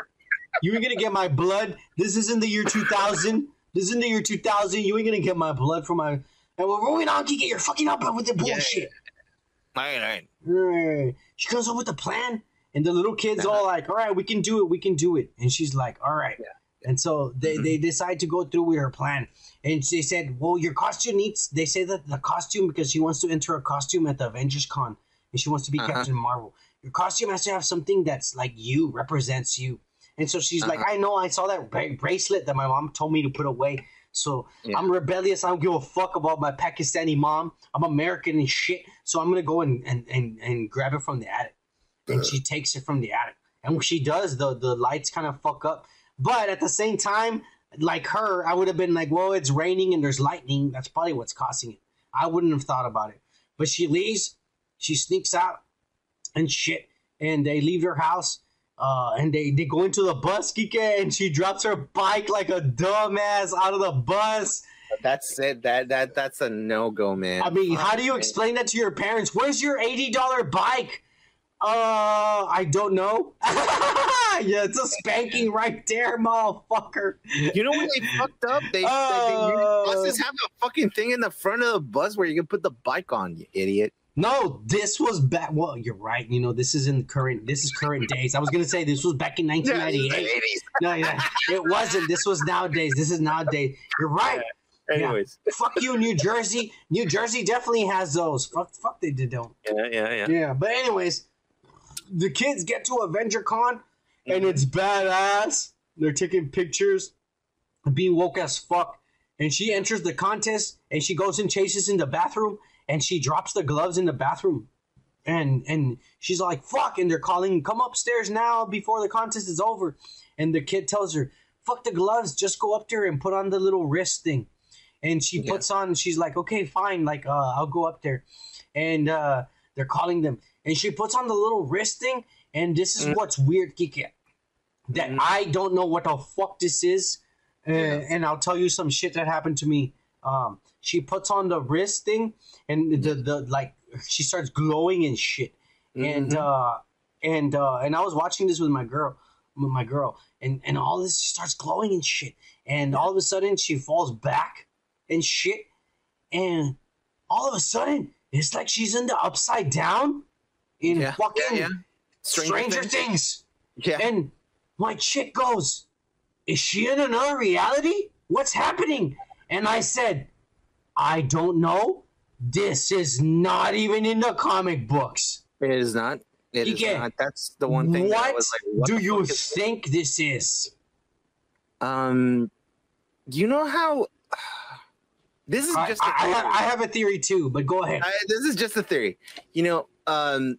You ain't gonna get my blood. This isn't the year 2000. This isn't the year 2000. You ain't gonna get my blood from my. And we're moving on. Get your fucking up with the bullshit. All right, all right. Right. She comes up with a plan, and the little kid's all like, "All right, we can do it. We can do it." And she's like, "All right." And so they, they decide to go through with her plan. And they said, "Well, your costume needs." They say that the costume because she wants to enter a costume at the Avengers Con, and she wants to be Uh-huh. Captain Marvel. Your costume has to have something that's like you, represents you. And so she's like, Uh-huh. "I know. I saw that bra- bracelet that my mom told me to put away." So Yeah. I'm rebellious. I don't give a fuck about my Pakistani mom. I'm American and shit. So I'm gonna go and and, and, and grab it from the attic. And she takes it from the attic. And when she does, the the lights kind of fuck up. But at the same time, like her, I would have been like, well, it's raining and there's lightning. That's probably what's causing it. I wouldn't have thought about it. But she leaves, she sneaks out and shit. And they leave her house. Uh, and they, they go into the bus, Kike, and she drops her bike like a dumbass out of the bus. That's it. That that that's a no go, man. I mean, how do you explain that to your parents? Where's your eighty dollar bike? Uh, I don't know. yeah, it's a spanking right there, motherfucker. You know when they fucked up? They, they, Oh. they buses have a fucking thing in the front of the bus where you can put the bike on. You idiot. No, this was back. Well, you're right. You know, this is in current. This is current days. I was gonna say this was back in 1998. No, yeah, it wasn't. This was nowadays. This is nowadays. You're right. Anyways, Fuck you, New Jersey. New Jersey definitely has those. Fuck, fuck, they did don't. yeah, yeah, yeah. Yeah, but anyways, the kids get to Avenger Con and it's badass. They're taking pictures, being woke as fuck. And she enters the contest and she goes and chases in the bathroom and she drops the gloves in the bathroom. And and she's like, fuck, and they're calling, come upstairs now before the contest is over. And the kid tells her, fuck the gloves, just go up there and put on the little wrist thing. And she Yeah. puts on, she's like, okay, fine, like uh, I'll go up there. And uh, they're calling them. And she puts on the little wrist thing, and this is what's weird, Kike. That I don't know what the fuck this is. Uh, And I'll tell you some shit that happened to me. Um, she puts on the wrist thing, and the the like she starts glowing and shit. And uh, and uh, and I was watching this with my girl, with my girl, and and all this she starts glowing and shit. And all of a sudden she falls back and shit, and all of a sudden it's like she's in the upside down in Yeah, fucking yeah, yeah. Stranger, Things. Yeah. And my chick goes, Is she in another reality? What's happening? And I said, I don't know. This is not even in the comic books. It is not. It is not. That's the one thing. what was like, what do you think this is? Um, you know how? This is I, just. a I, have, I have a theory too, but go ahead. I, this is just a theory. You know, um,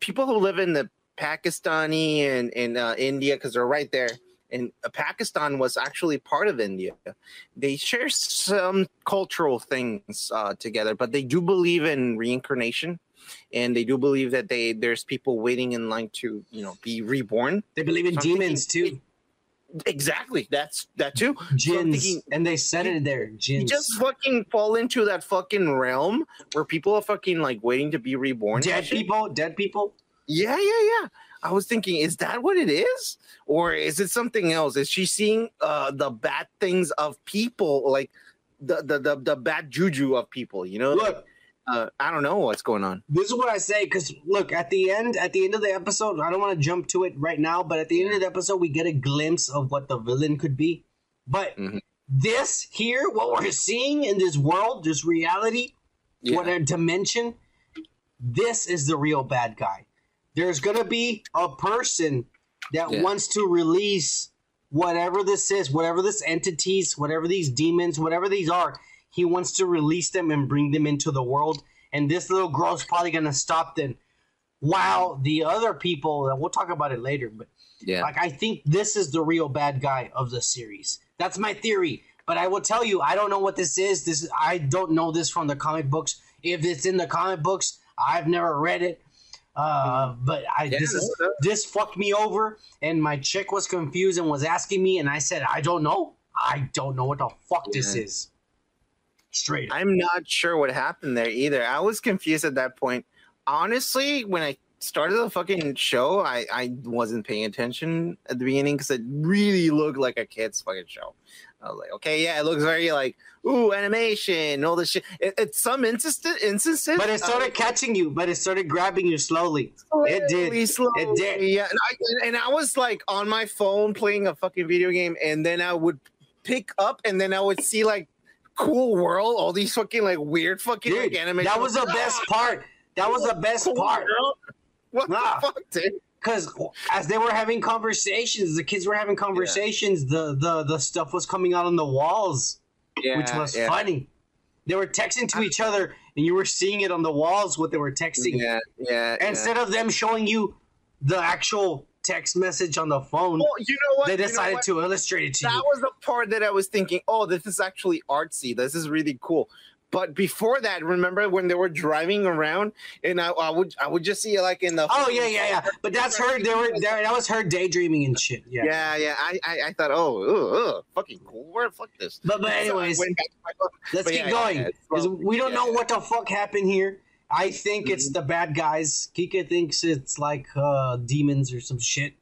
people who live in the Pakistani and in uh, India, because they're right there, and uh, Pakistan was actually part of India. They share some cultural things uh, together, but they do believe in reincarnation, and they do believe that they there's people waiting in line to you know be reborn. They believe in So I'm thinking- demons too, Exactly, that's that too. So thinking- and they said it there, You just fucking fall into that fucking realm where people are fucking like waiting to be reborn. dead people, dead people. Yeah, yeah, yeah. I was thinking, is that what it is, or is it something else? Is she seeing uh, the bad things of people, like the the the, the bad juju of people? You know, Look, uh, I don't know what's going on. this is what I say because look at the end, at the end of the episode, I don't want to jump to it right now, but at the end of the episode, we get a glimpse of what the villain could be. But Mhm. this here, what we're seeing in this world, this reality, Yeah. what a dimension, this is the real bad guy. There's gonna be a person that Yeah. wants to release whatever this is, whatever this entities, whatever these demons, whatever these are. He wants to release them and bring them into the world. And this little girl's probably gonna stop them. While the other people, and we'll talk about it later, but Yeah, like I think this is the real bad guy of the series. That's my theory. But I will tell you, I don't know what this is. This I don't know this from the comic books. If it's in the comic books, I've never read it. Uh, but I Yeah, this is this fucked me over, and my chick was confused and was asking me, and I said, I don't know. I don't know what the fuck this is. Straight. I'm not sure what happened there either. I was confused at that point. Honestly, when I started the fucking show, I, I wasn't paying attention at the beginning because it really looked like a kid's fucking show. I was like, okay, yeah, it looks very like ooh animation, all this shit. It, it's some instances, instances, But it started catching you. But it started grabbing you slowly. It did. Slowly, slowly, It did. Yeah, and I, and I was like on my phone playing a fucking video game, and then I would pick up, and then I would see like cool world, all these fucking like weird fucking Dude, like that was the best part. That was the best Cool part. world. What Nah. the fuck, dude? because as they were having conversations, the kids were having conversations. The the the stuff was coming out on the walls, Yeah, which was yeah, funny. They were texting to each other, and you were seeing it on the walls what they were texting. Yeah, yeah. yeah. Instead of them showing you the actual text message on the phone, well, you know what? they You know decided what? to illustrate it to That you. That was the part that I was thinking. Oh, this is actually artsy. This is really cool. But before that, remember when they were driving around, and I, I would I would just see you like in the Oh yeah, yeah, yeah. But that's her. They were. That that was her daydreaming and shit. Yeah. Yeah, yeah. I, I, I thought, oh, ugh, ugh, fucking cool. Where fuck this. But but anyways, went back to my phone. let's but keep yeah, going. yeah, slowly, we don't yeah, know what the fuck happened here. I think it's the bad guys. Kike thinks it's like uh, demons or some shit.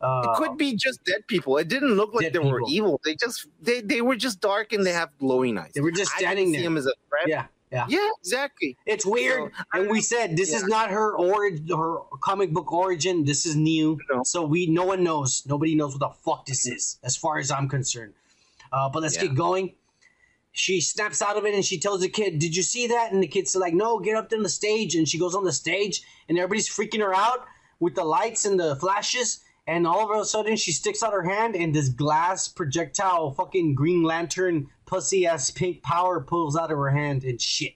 Uh, It could be just dead people. It didn't look like they were evil. They just they, they were just dark and they have glowing eyes. They were just I didn't standing see there. them as a threat. Yeah, yeah. Yeah, exactly. It's weird, So, and we said this is not her origin, her comic book origin. This is new, No. so we no one knows. Nobody knows what the fuck this is, as far as I'm concerned. Uh, but let's Yeah. get going. She snaps out of it and she tells the kid, "Did you see that?" And the kid's like, "No, get up on the stage." And she goes on the stage, and everybody's freaking her out with the lights and the flashes. And all of a sudden, she sticks out her hand, and this glass projectile, fucking Green Lantern, pussy ass pink power pulls out of her hand and shit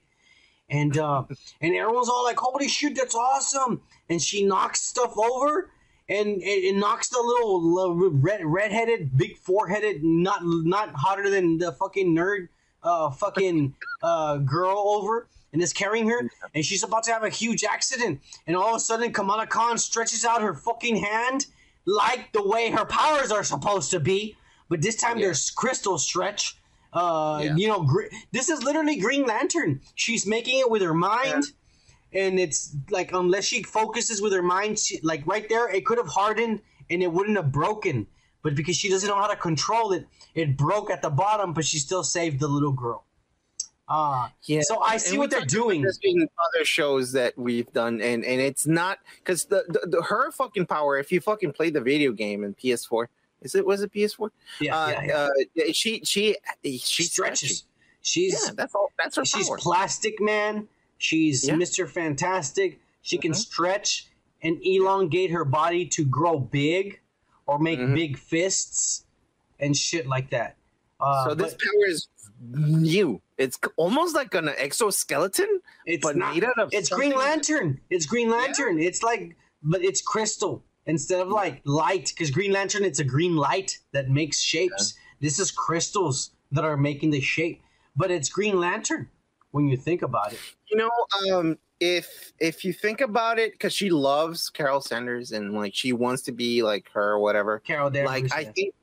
and uh, and everyone's all like, "Holy shit, that's awesome!" And she knocks stuff over, and it, it knocks the little, little red redheaded, big foreheaded, not not hotter than the fucking nerd, uh, fucking uh, girl over, and is carrying her, and she's about to have a huge accident, and all of a sudden, Kamala Khan stretches out her fucking hand like the way her powers are supposed to be, but this time Yeah. there's crystal stretch. Uh, Yeah. you know, gr- this is literally Green Lantern. She's making it with her mind, and it's like unless she focuses with her mind, she, like right there, it could have hardened and it wouldn't have broken. But because she doesn't know how to control it, it broke at the bottom. But she still saved the little girl. Uh, Yeah. so I see we what they're doing. This in other shows that we've done, and and it's not because the, the, the her fucking power. If you fucking play the video game in PS4, is it was it PS4? Yeah, uh, yeah, yeah. Uh, she she she stretches. stretches. She's Yeah, that's all. That's her she's power. plastic man. She's Yeah. Mr. Fantastic. She can Mhm. stretch and elongate her body to grow big or make Mhm. big fists and shit like that. Uh, so this but power is new. It's almost like an exoskeleton, it's but not. made out of It's Green Lantern. It's Green Lantern. It's like, but it's crystal instead of like light. Because Green Lantern, it's a green light that makes shapes. This is crystals that are making the shape, but it's Green Lantern when you think about it. You know, um, if if you think about it, because she loves Carol Sanders and like she wants to be like her or whatever. Carol Danvers. like I yeah. think,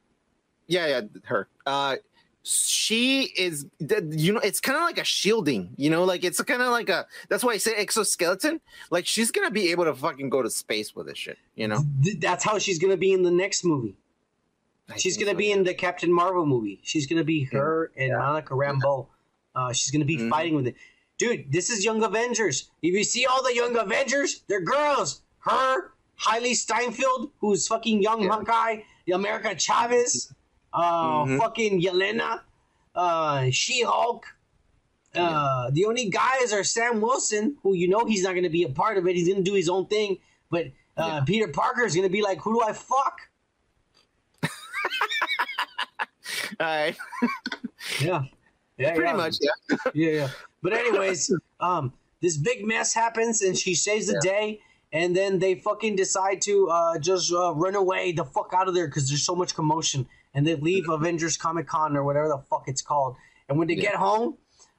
yeah, yeah, her. Uh, she is, you know, it's kind of like a shielding. You know, like it's kind of like a. That's why I say exoskeleton. Like she's gonna be able to fucking go to space with this shit. You know, that's how she's gonna be in the next movie. I She's gonna so, be yeah. in the Captain Marvel movie. She's gonna be her and Monica Rambeau. Uh, she's gonna be Mhm. fighting with it. Dude, this is Young Avengers. If you see all the Young Avengers, they're girls. Her, Hailee Steinfeld, who's fucking young Yeah. Hawkeye, America Chavez, uh, Mhm. fucking Yelena, uh, She Hulk. Uh, the only guys are Sam Wilson, who you know he's not gonna be a part of it. He's gonna do his own thing. But uh, Peter Parker is gonna be like, who do I fuck? All right, Yeah. Yeah, pretty yeah. much. Yeah. Yeah, yeah. But anyways, um, this big mess happens and she saves the day, and then they fucking decide to uh just uh, run away the fuck out of there because there's so much commotion, and they leave Avengers Comic Con or whatever the fuck it's called. And when they get home,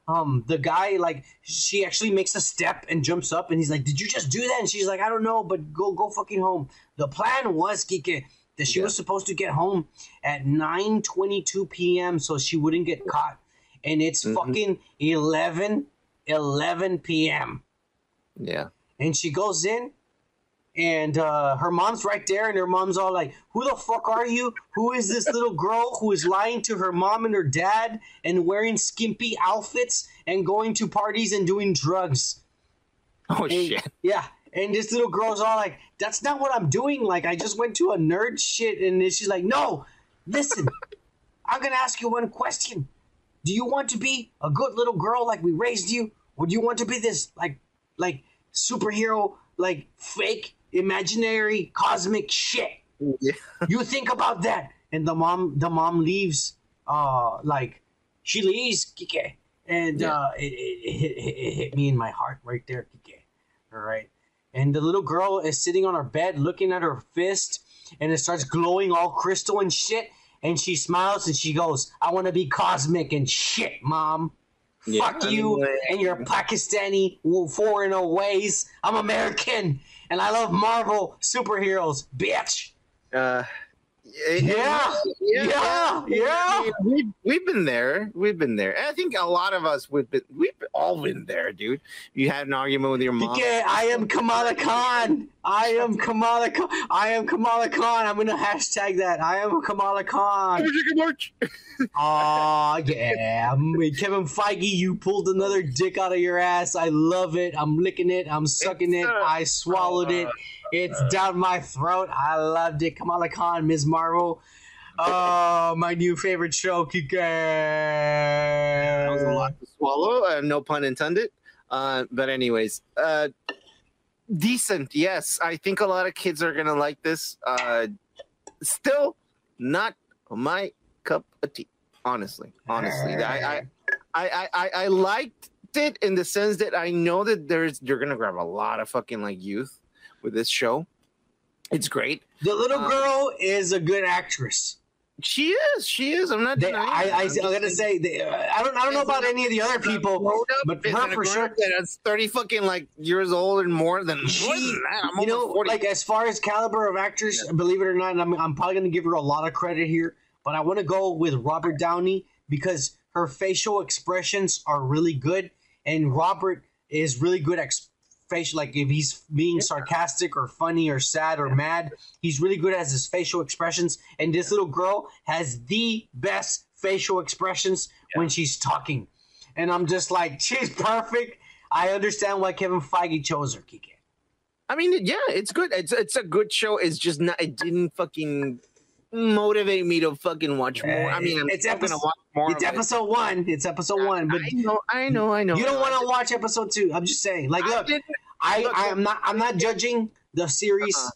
um, the guy like she actually makes a step and jumps up, and he's like, "Did you just do that?" And she's like, "I don't know, but go go fucking home." The plan was, Kike, that she was supposed to get home at 9:22 p.m. so she wouldn't get caught, and it's fucking 11 11 p.m. Yeah. And she goes in, and uh, her mom's right there, and her mom's all like, "Who the fuck are you? Who is this little girl who is lying to her mom and her dad and wearing skimpy outfits and going to parties and doing drugs?" Oh And- shit. Yeah. And this little girl's all like, that's not what I'm doing. Like, I just went to a nerd shit. And she's like, no, listen, I'm going to ask you one question. Do you want to be a good little girl like we raised you? Or do you want to be this, like, like superhero, like fake, imaginary, cosmic shit? Yeah. you think about that and the mom the mom leaves uh like she leaves Kike and Yeah. uh it, it, it, hit, it, it hit me in my heart right there Kike all right and the little girl is sitting on her bed looking at her fist and it starts glowing all crystal and shit and she smiles and she goes I want to be cosmic and shit mom Yeah, Fuck I you and your Pakistani foreigner ways. I'm American and I love Marvel superheroes, bitch. Uh, Yeah, yeah, yeah. We, we've been there. We've been there. I think a lot of us we've been we've all been there, dude. You had an argument with your mom. Okay, I am Kamala Khan. I am Kamala Khan. I am Kamala Khan. I'm gonna hashtag that. I am Kamala Khan. Aw, yeah. Kevin Feige, you pulled another dick out of your ass. I love it. I'm licking it. I'm sucking it. Uh, I swallowed it. Uh, It's down my throat. I loved it. Kamala Khan, Ms. Marvel. Oh, my new favorite show, Kike. That was a lot to swallow. Uh, no pun intended. Uh, but anyways, uh, decent. Yes, I think a lot of kids are gonna like this. Uh, still not my cup of tea. Honestly, honestly, I, I, I, I, I, I liked it in the sense that I know that there's you're gonna grab a lot of fucking like youth with this show. It's great. The little Uh, girl is a good actress. She is. She is. I'm not. They, denying I. I, just gonna say, they, I don't, I don't know about any of the other people, but her for sure. That's thirty fucking like years old and more than more She, than that. I'm you know, 40. like as far as caliber of actors, believe it or not, I'm, I'm probably gonna give her a lot of credit here, but I want to go with Robert Downey because her facial expressions are really good, and Robert is really good at facial. Like if he's being sarcastic or funny or sad or mad, he's really good at his facial expressions. And this little girl has the best facial expressions when she's talking, and I'm just like, she's perfect. I understand why Kevin Feige chose her, Kike. I mean, yeah, it's good. It's it's a good show. It's just not. It didn't fucking motivate me to fucking watch more. I mean, I'm It's episode- watch more. It's of it. one. It's episode one, but I know, I know, I know. you don't want to watch episode two. I'm just saying. Like, look, I, I am not. I'm not judging the series Uh-uh.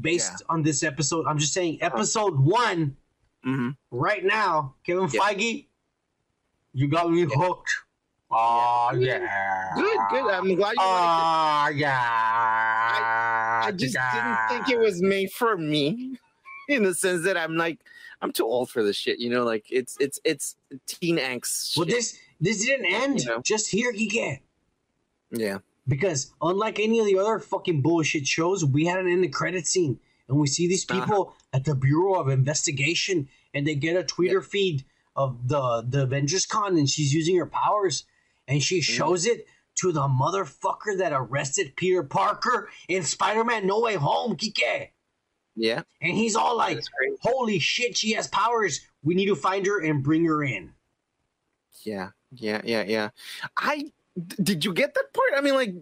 based Yeah. on this episode. I'm just saying episode one hmm Right now, Kevin Yeah. Feige, you got me hooked. Oh yeah. Good, good. I'm glad you liked it. Oh yeah. I just didn't think it was made for me, in the sense that I'm like, I'm too old for this shit. You know, like it's it's it's teen angst. Well, shit. this this didn't end You know. just here, Geek. yeah, Because unlike any of the other fucking bullshit shows, we had an end credit scene, and we see these Uh-huh. people at the Bureau of Investigation, and they get a Twitter feed of the the Avengers Con, and she's using her powers, and she Mm-hmm. shows it to the motherfucker that arrested Peter Parker in Spider-Man No Way Home, Kike. yeah. And he's all like, "Holy shit, she has powers! We need to find her and bring her in." Yeah, yeah, yeah, yeah. I did you get that part? I mean, like,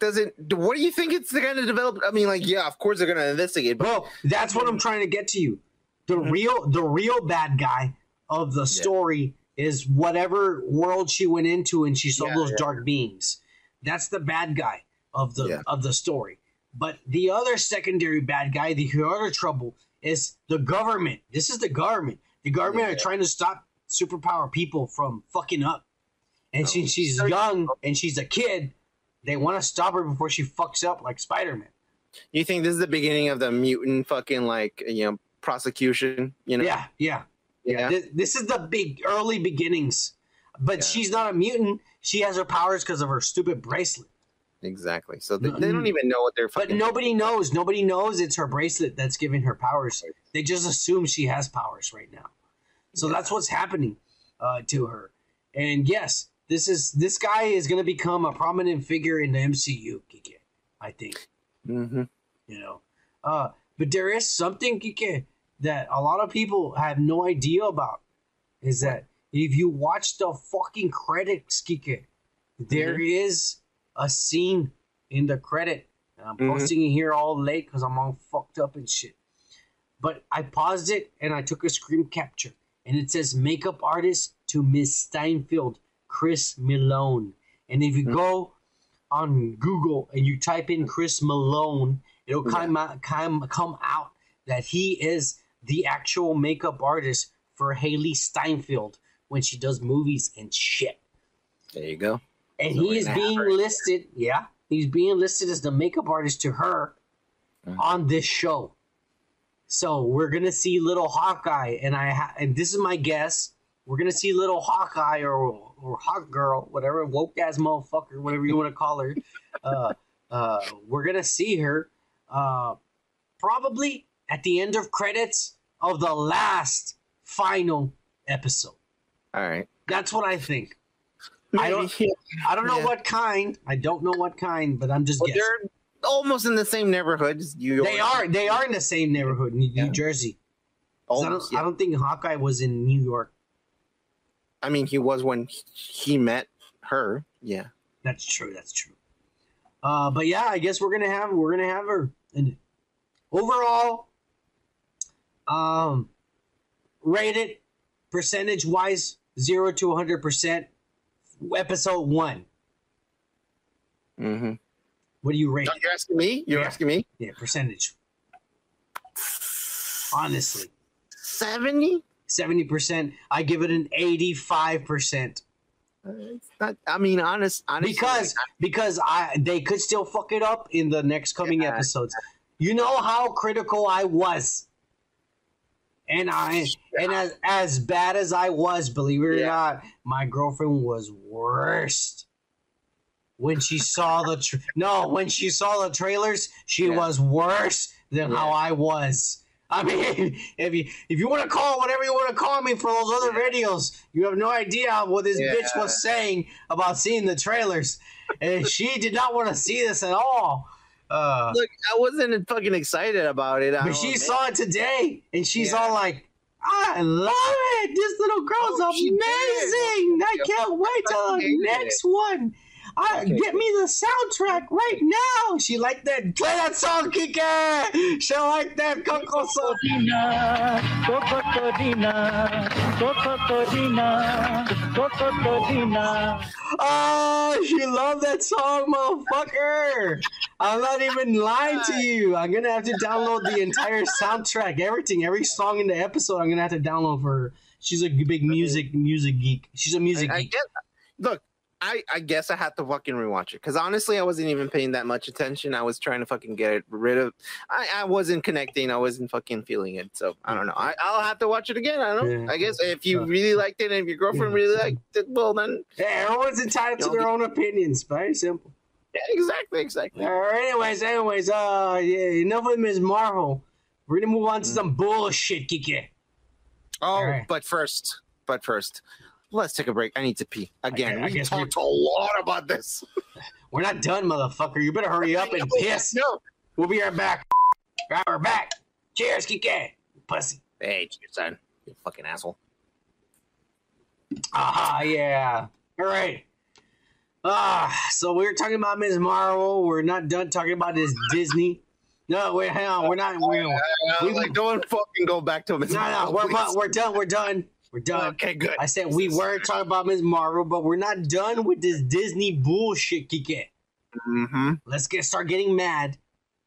does it? What do you think it's the going to develop? I mean, like, yeah, of course they're going to investigate, but Bro, that's what I'm trying to get to you. The Mhm. real the real bad guy of the story is whatever world she went into and she saw Yeah, those yeah. dark beings. That's the bad guy of the Yeah. of the story. But the other secondary bad guy, the other trouble, is the government. This is the government. The government Yeah. are trying to stop superpower people from fucking up. And Oh. since she's young and she's a kid, they want to stop her before she fucks up like Spider Man. you think this is the beginning of the mutant fucking like you know prosecution? You know? Yeah, yeah. yeah. This, this is the big early beginnings. But Yeah. she's not a mutant. She has her powers because of her stupid bracelet. Exactly. So they, they don't even know what they're But fucking. nobody knows. Nobody knows it's her bracelet that's giving her powers. They just assume she has powers right now. So that's what's happening uh, to her. And yes, this is this guy is going to become a prominent figure in the MCU. Kike, I think hmm you know. Uh, but there is something Kike, that a lot of people have no idea about. Is that if you watch the fucking credits, Kike, there is a scene in the credit. And I'm Mhm. posting it here all late because I'm all fucked up and shit. But I paused it and I took a screen capture, and it says makeup artist to Miss Steinfeld, Chris Malone. And if you Mhm. go on Google and you type in Chris Malone, it'll come out come come out that he is the actual makeup artist for Hailee Steinfeld when she does movies and shit. There you go. And So he is being listed, yeah, he's being listed as the makeup artist to her Mhm. on this show. So we're gonna see little Hawkeye, and I ha- and this is my guess. We're gonna see little Hawkeye or or hot Girl, whatever woke ass motherfucker, whatever you want to call her. Uh, uh, we're gonna see her uh, probably at the end of credits of the last final episode. All right. That's what I think. I don't- I don't know Yeah. what kind. I don't know what kind, but I'm just Well, guessing. they're almost in the same neighborhood. as New York. They are. They are in the same neighborhood, New, New Yeah. Jersey. 'Cause I don't, yeah. I don't think Hawkeye was in New York. I mean, he was when he met her. Yeah. That's true. That's true. Uh, but yeah, I guess we're gonna have we're gonna have her. And overall, um, rated percentage wise, zero to one hundred percent. Episode one. Mm-hmm. What do you rate? You're asking me. You're Yeah. asking me. Yeah, percentage. Honestly, Seventy. Seventy percent. I give it an eighty-five percent. Uh, it's not. I mean, honest. Honestly, because because I they could still fuck it up in the next coming Yeah. episodes. You know how critical I was. And I and as as bad as I was, believe it or Yeah. not, my girlfriend was worst. When she saw the tra- no, when she saw the trailers, she Yeah. was worse than how I was. I mean, if you if you want to call whatever you want to call me for those other videos, you have no idea what this Yeah. bitch was saying about seeing the trailers, and she did not want to see this at all. Uh, look, I wasn't fucking excited about it. I but she admit. saw it today, and she's Yeah. all like, "I love it. This little girl's Oh, amazing. I can't wait till the next one. I, Get me the soundtrack right now. She like that. Play that song, Kike. She like that Coco song. Coco Torina, Ko Ko Korina, Coco Torina. Oh, she loved that song, motherfucker. I'm not even lying to you. I'm gonna have to download the entire soundtrack, everything, every song in the episode. I'm gonna have to download for her. She's a big music music geek. She's a music I, I geek. look, I, I guess I had to fucking rewatch it because honestly, I wasn't even paying that much attention. I was trying to fucking get rid of. I, I wasn't connecting. I wasn't fucking feeling it. So I don't know. I, I'll have to watch it again. I don't know. Yeah. I guess if you really liked it and if your girlfriend really liked it, well then, Yeah, everyone's entitled to their own opinions. Very simple. yeah, exactly, exactly. All right, anyways, anyways, uh, yeah, enough with Ms. Marvel. We're gonna move on to some bullshit, Kike. Oh, Alright. but first, but first, let's take a break. I need to pee again. I we guess talked a lot about this. We're not done, motherfucker. You better hurry up and piss. No. We'll be right back. We're back. Cheers, Kike. Pussy. Hey, cheers, son. You fucking asshole. Ah, yeah. All right. Ah, so we were talking about Ms. Marvel. We're not done talking about this Disney. No, wait, hang on. We're not. We're, no, I We- like, don't fucking go back to him. no, we're, Please. we're done. We're done. We're done. Okay, good. I said we were talking about Ms. Marvel, but we're not done with this Disney bullshit, Kike. Mm-hmm. Let's get start getting mad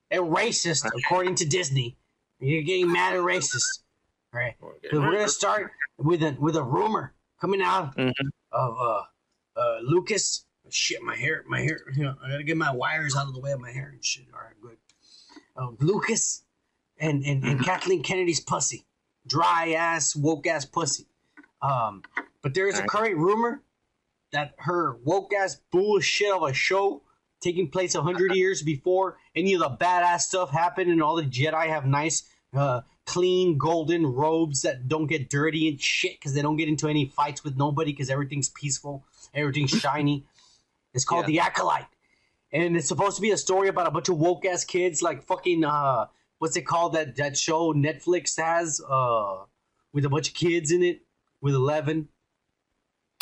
and racist, according to Disney. You're getting mad and racist. All right. 'Cause we're gonna start with a with a rumor coming out Mhm. of uh uh Lucas. Shit, my hair, my hair. You know, I gotta get my wires out of the way of my hair and shit. All right, good. Uh, Lucas and and, and Kathleen Kennedy's pussy, dry ass woke ass pussy. Um, but there is a current rumor that her woke ass bullshit of a show taking place a hundred years before any of the badass stuff happened, and all the Jedi have nice, uh, clean golden robes that don't get dirty and shit because they don't get into any fights with nobody because everything's peaceful, everything's shiny. It's called The Acolyte, and it's supposed to be a story about a bunch of woke ass kids, like fucking uh, what's it called that that show Netflix has uh, with a bunch of kids in it with Eleven.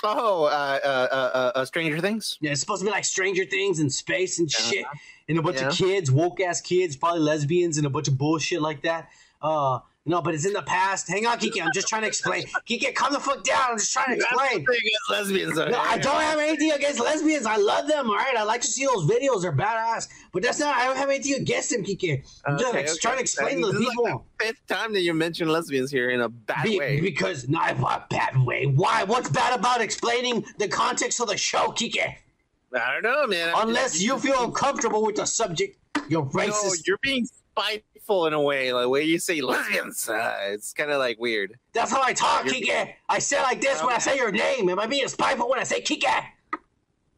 Oh, uh, uh, uh, uh, Stranger Things. Yeah, it's supposed to be like Stranger Things and space and shit, and a bunch of kids, woke ass kids, probably lesbians, and a bunch of bullshit like that. Uh, no, but it's in the past. Hang on, Kike. I'm just trying to explain. Kike, calm the fuck down. I'm just trying to explain. lesbians. No, I don't have anything against lesbians. I love them. All right, I like to see those videos. They're badass. But that's not. I don't have anything against them, Kike. I'm just Okay, trying to explain to the is like people. Fifth time that you mentioned lesbians here in a bad Be- way. because not a bad way. Why? What's bad about explaining the context of the show, Kike? I don't know, man. Unless you feel uncomfortable with the subject, you're No, racist. you're being spiteful in a way. Like way you say lesbians, uh, it's kind of like weird. That's how I talk, You're- Kike. I say like this when I say your name. Am I being spiteful when I say Kike?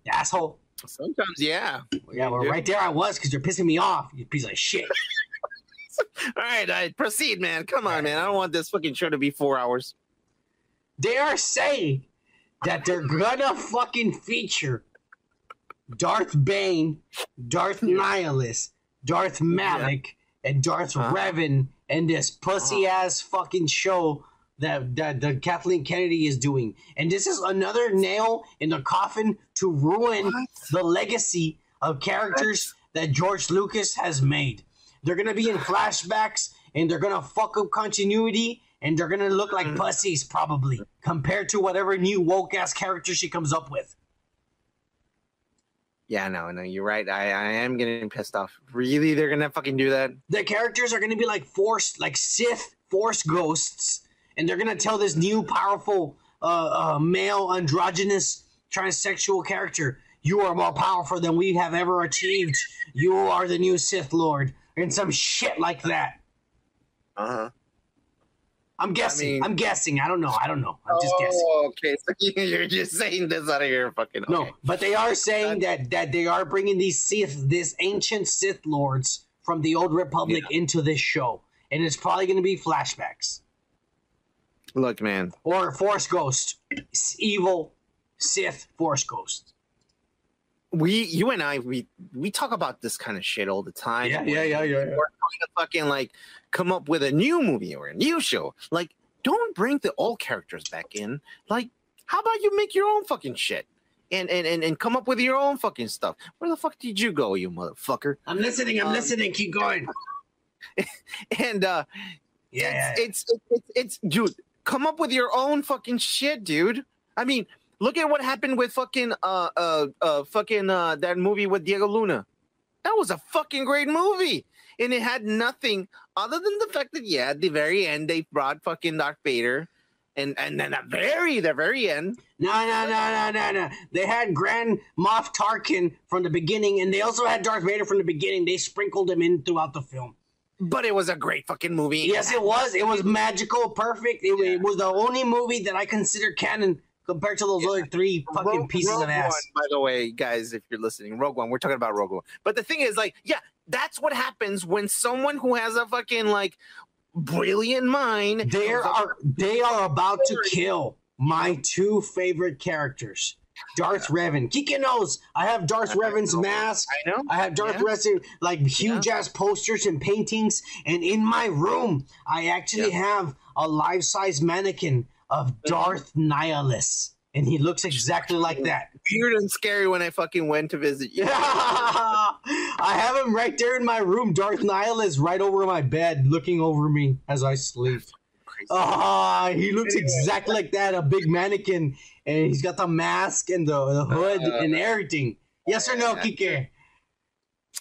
You asshole. Sometimes, yeah. Yeah, well, right there I was because you're pissing me off, you piece of shit. All right, I proceed, man. Come on, man. I don't want this fucking show to be four hours. They are saying that they're gonna fucking feature Darth Bane, Darth Nihilus, Darth Malak, and Darth Huh? Revan in this pussy ass fucking show that, that that Kathleen Kennedy is doing. And this is another nail in the coffin to ruin the legacy of characters that George Lucas has made. They're gonna be in flashbacks and they're gonna fuck up continuity and they're gonna look like mm. pussies probably compared to whatever new woke ass character she comes up with. Yeah, no, no, you're right. I, I am getting pissed off. Really, they're gonna fucking do that? The characters are gonna be like forced, like Sith force ghosts, and they're gonna tell this new powerful uh, uh, male androgynous transsexual character, "You are more powerful than we have ever achieved. You are the new Sith Lord," and some shit like that. Uh huh. I'm guessing. mean- I'm guessing. I don't know. I don't know. I'm just guessing. Oh, okay. So you're just saying this out of your fucking. No, but they are saying that that they are bringing these Sith, this ancient Sith lords from the old Republic into this show, and it's probably going to be flashbacks Look, man. or Force Ghost, evil Sith Force Ghost. We, you and I, we we talk about this kind of shit all the time. yeah, yeah. Yeah. We're trying to fucking like come up with a new movie or a new show. Like, don't bring the old characters back in. Like, how about you make your own fucking shit? and, and and and come up with your own fucking stuff. Where the fuck did you go, you motherfucker? I'm listening. I'm Um, listening. Keep going. And uh, Yeah, it's, it's it's it's dude, come up with your own fucking shit, dude. I mean, look at what happened with fucking uh uh uh fucking uh that movie with Diego Luna. That was a fucking great movie. And it had nothing other than the fact that yeah, at the very end they brought fucking Darth Vader. And and then at very the very end, No, no, no, no, no, no. They had Grand Moff Tarkin from the beginning, and they also had Darth Vader from the beginning. They sprinkled him in throughout the film. but it was a great fucking movie. Yes, it was. It was magical, perfect. It, it was the only movie that I consider canon compared to those other three fucking Rogue- pieces Rogue of ass. One, by the way, guys, if you're listening, Rogue One, we're talking about Rogue One. But the thing is, like, yeah, that's what happens when someone who has a fucking like brilliant mind. They are they are about to kill my two favorite characters. Darth Revan. Kike knows I have Darth I Revan's know. mask. I know. I have Darth Yeah. Revan like huge ass posters and paintings, and in my room I actually have a life size mannequin of Darth Nihilus, and he looks exactly like that. weird and scary when I fucking went to visit you. I have him right there in my room. Darth Nihilus right over my bed, looking over me as I sleep. Ah, he looks exactly like that, a big mannequin, and he's got the mask and the, the hood and everything. Yes or no, Kike?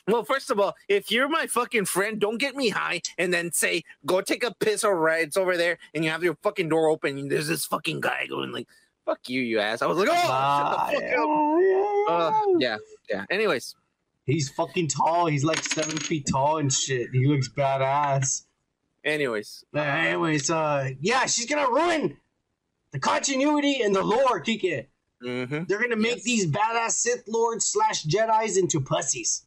Well, first of all, if you're my fucking friend, don't get me high and then say, go take a piss or right, it's over there, and you have your fucking door open, and there's this fucking guy going like, fuck you, you ass. I was like, oh, Ah, shut the fuck up. yeah. Uh, yeah, yeah. Anyways, He's fucking tall. He's like seven feet tall and shit. He looks badass. anyways. But anyways, uh, yeah, she's gonna ruin the continuity and the lore, Kike. Mm-hmm. They're gonna make Yes. these badass Sith Lords slash Jedi's into pussies.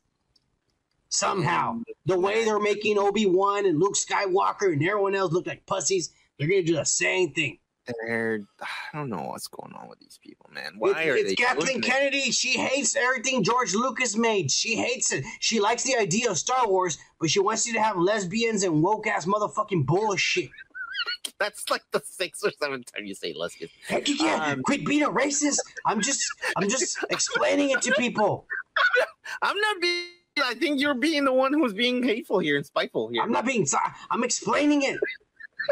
Somehow, the way they're making Obi Wan and Luke Skywalker and everyone else look like pussies, they're gonna do the same thing. They're, I don't know what's going on with these people, man. Why It's, are it's they Kathleen? Kennedy. She hates everything George Lucas made. She hates it. She likes the idea of Star Wars, but she wants you to have lesbians and woke ass motherfucking bullshit. That's like the sixth or seventh time you say lesbian. Heck yeah, Um, quit being a racist. I'm just, I'm just explaining it to people. I'm not being. I think you're being the one who's being hateful here and spiteful here. I'm not being. I'm explaining it.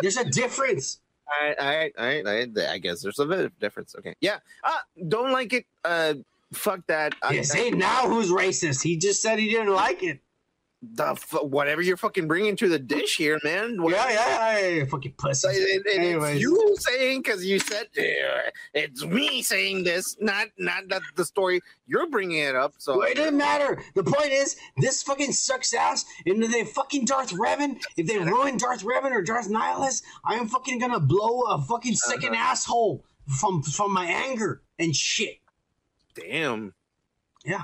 There's a difference. I, I, I, I, I guess there's a bit of difference. Okay, yeah. Uh, don't like it. Uh, fuck that. I, Yeah, say now who's racist. He just said he didn't like it. The f- whatever you're fucking bringing to the dish here, man. Yeah, Whatever- yeah, yeah, fucking pussy. So it- it- Anyways. it's you saying because you said it's me saying this, not not that the story you're bringing it up. So Well, it doesn't matter. The point is, this fucking sucks ass. And if they fucking Darth Revan, if they ruin Darth Revan or Darth Nihilus, I am fucking gonna blow a fucking uh-huh. second asshole from from my anger and shit. damn, Yeah,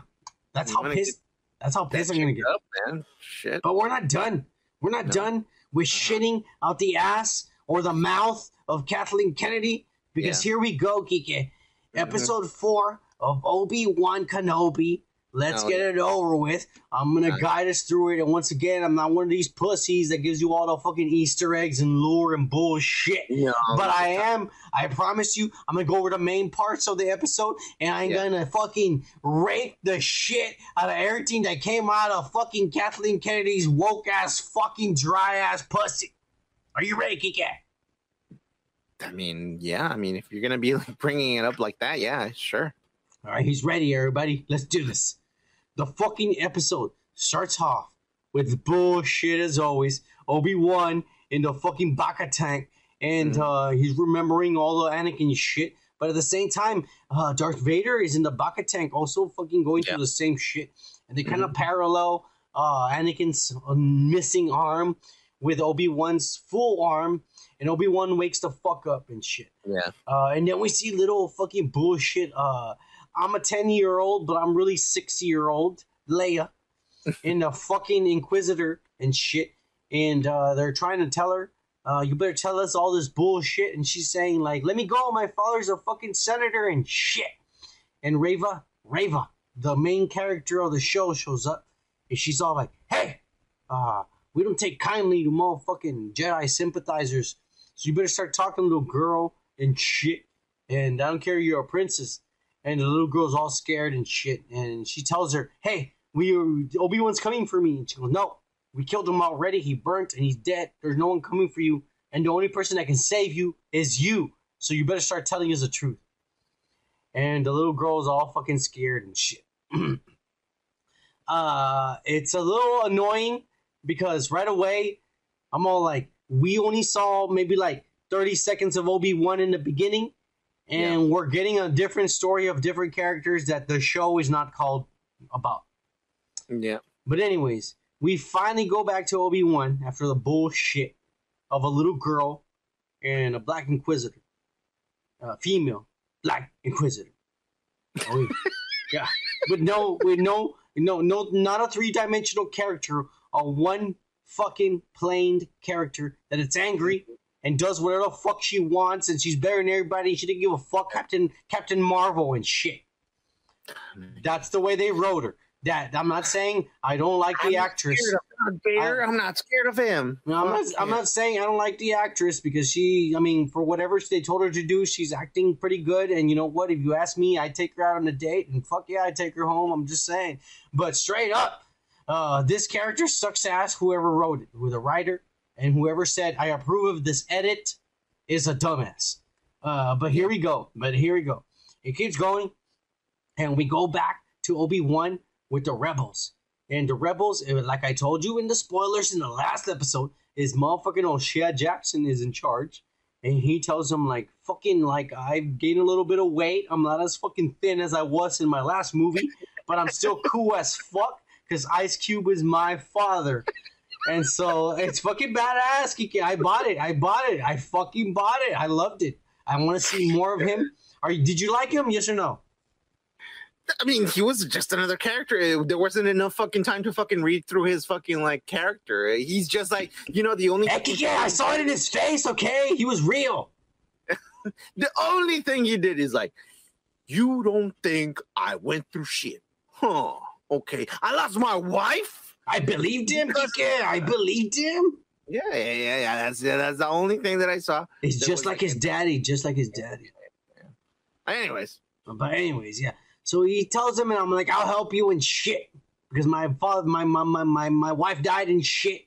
That's You how pissed. That's how pissed I'm gonna get. up, man. Shit. But we're not done. We're not No. done with shitting out the ass or the mouth of Kathleen Kennedy because here we go, Kike. Episode four of Obi Wan Kenobi. Let's get it over with. I'm gonna guide us through it, and once again, I'm not one of these pussies that gives you all the fucking Easter eggs and lore and bullshit. No, But I am, I promise you, I'm gonna go over the main parts of the episode and I'm Yeah. gonna fucking rape the shit out of everything that came out of fucking Kathleen Kennedy's woke ass, fucking dry ass pussy. Are you ready, Kike? I mean, yeah. I mean, if you're gonna be like bringing it up like that, yeah, sure. All right, he's ready, everybody. Let's do this. The fucking episode starts off with bullshit as always. Obi Wan in the fucking bacta tank, and uh, he's remembering all the Anakin shit. But at the same time, uh, Darth Vader is in the bacta tank, also fucking going Yeah. through the same shit. And they kind of parallel uh, Anakin's uh, missing arm with Obi Wan's full arm, and Obi Wan wakes the fuck up and shit. Yeah. Uh, and then we see little fucking bullshit. Uh, I'm a 10 year old, but I'm really 6 year old Leia in the fucking Inquisitor and shit. And uh, they're trying to tell her, uh, you better tell us all this bullshit. And she's saying, like, let me go. My father's a fucking senator and shit. And Reva, Reva, the main character of the show, shows up. And she's all like, hey, uh, we don't take kindly to motherfucking Jedi sympathizers. So you better start talking a girl and shit. And I don't care you're a princess. And the little girl's all scared and shit. And she tells her, "Hey, we Obi Wan's coming for me." And she goes, "No, we killed him already. He burnt and he's dead. There's no one coming for you, and the only person that can save you is you. So you better start telling us the truth." And the little girl's all fucking scared and shit. uh, it's a little annoying because right away I'm all like, we only saw maybe like 30 seconds of Obi Wan in the beginning, and we're getting a different story of different characters that the show is not called about. Yeah. But anyways, we finally go back to Obi Wan after the bullshit of a little girl and a Black Inquisitor, a female Black Inquisitor. Oh, yeah. yeah, but no, with no, no, no, not a three dimensional character, a one fucking planed character that it's angry and does whatever the fuck she wants, and she's better than everybody. She didn't give a fuck, Captain Captain Marvel and shit. That's the way they wrote her. That I'm not saying I don't like the I'm actress. Scared of, I'm, not. I'm not scared of him. No, I'm not. I'm not saying I don't like the actress because she. I mean, for whatever they told her to do, she's acting pretty good. And you know what? If you ask me, I'd take her out on a date, and fuck yeah, I'd take her home. I'm just saying. But straight up, uh, this character sucks ass. Whoever wrote it, with a writer, and whoever said I approve of this edit, is a dumbass. Uh, but here we go. But here we go. It keeps going, and we go back to Obi Wan with the rebels. And the rebels, eh, like I told you in the spoilers in the last episode, is motherfucking O'Shea Jackson is in charge. And he tells him like fucking like I've gained a little bit of weight. I'm not as fucking thin as I was in my last movie, but I'm still cool as fuck because Ice Cube is my father. And so it's fucking badass, Kike. I bought it. I bought it. I fucking bought it. I loved it. I want to see more of him. Are you, did you like him? Yes or no? I mean, he was just another character. It- there wasn't enough fucking time to fucking read through his fucking like character. He's just like you know the only Heck yeah, I saw it in his face. Okay, he was real. the only thing he did is like, you don't think I went through shit, huh? Okay, I lost my wife. I believed him. Kike. I believed him. Yeah, yeah, yeah, yeah. That's yeah, that's the only thing that I saw. He's That just like his daddy. Just like his daddy. Anyways, But anyways, yeah. So he tells him, and I'm like, I'll help you in shit because my father, my my my my, my wife died and shit.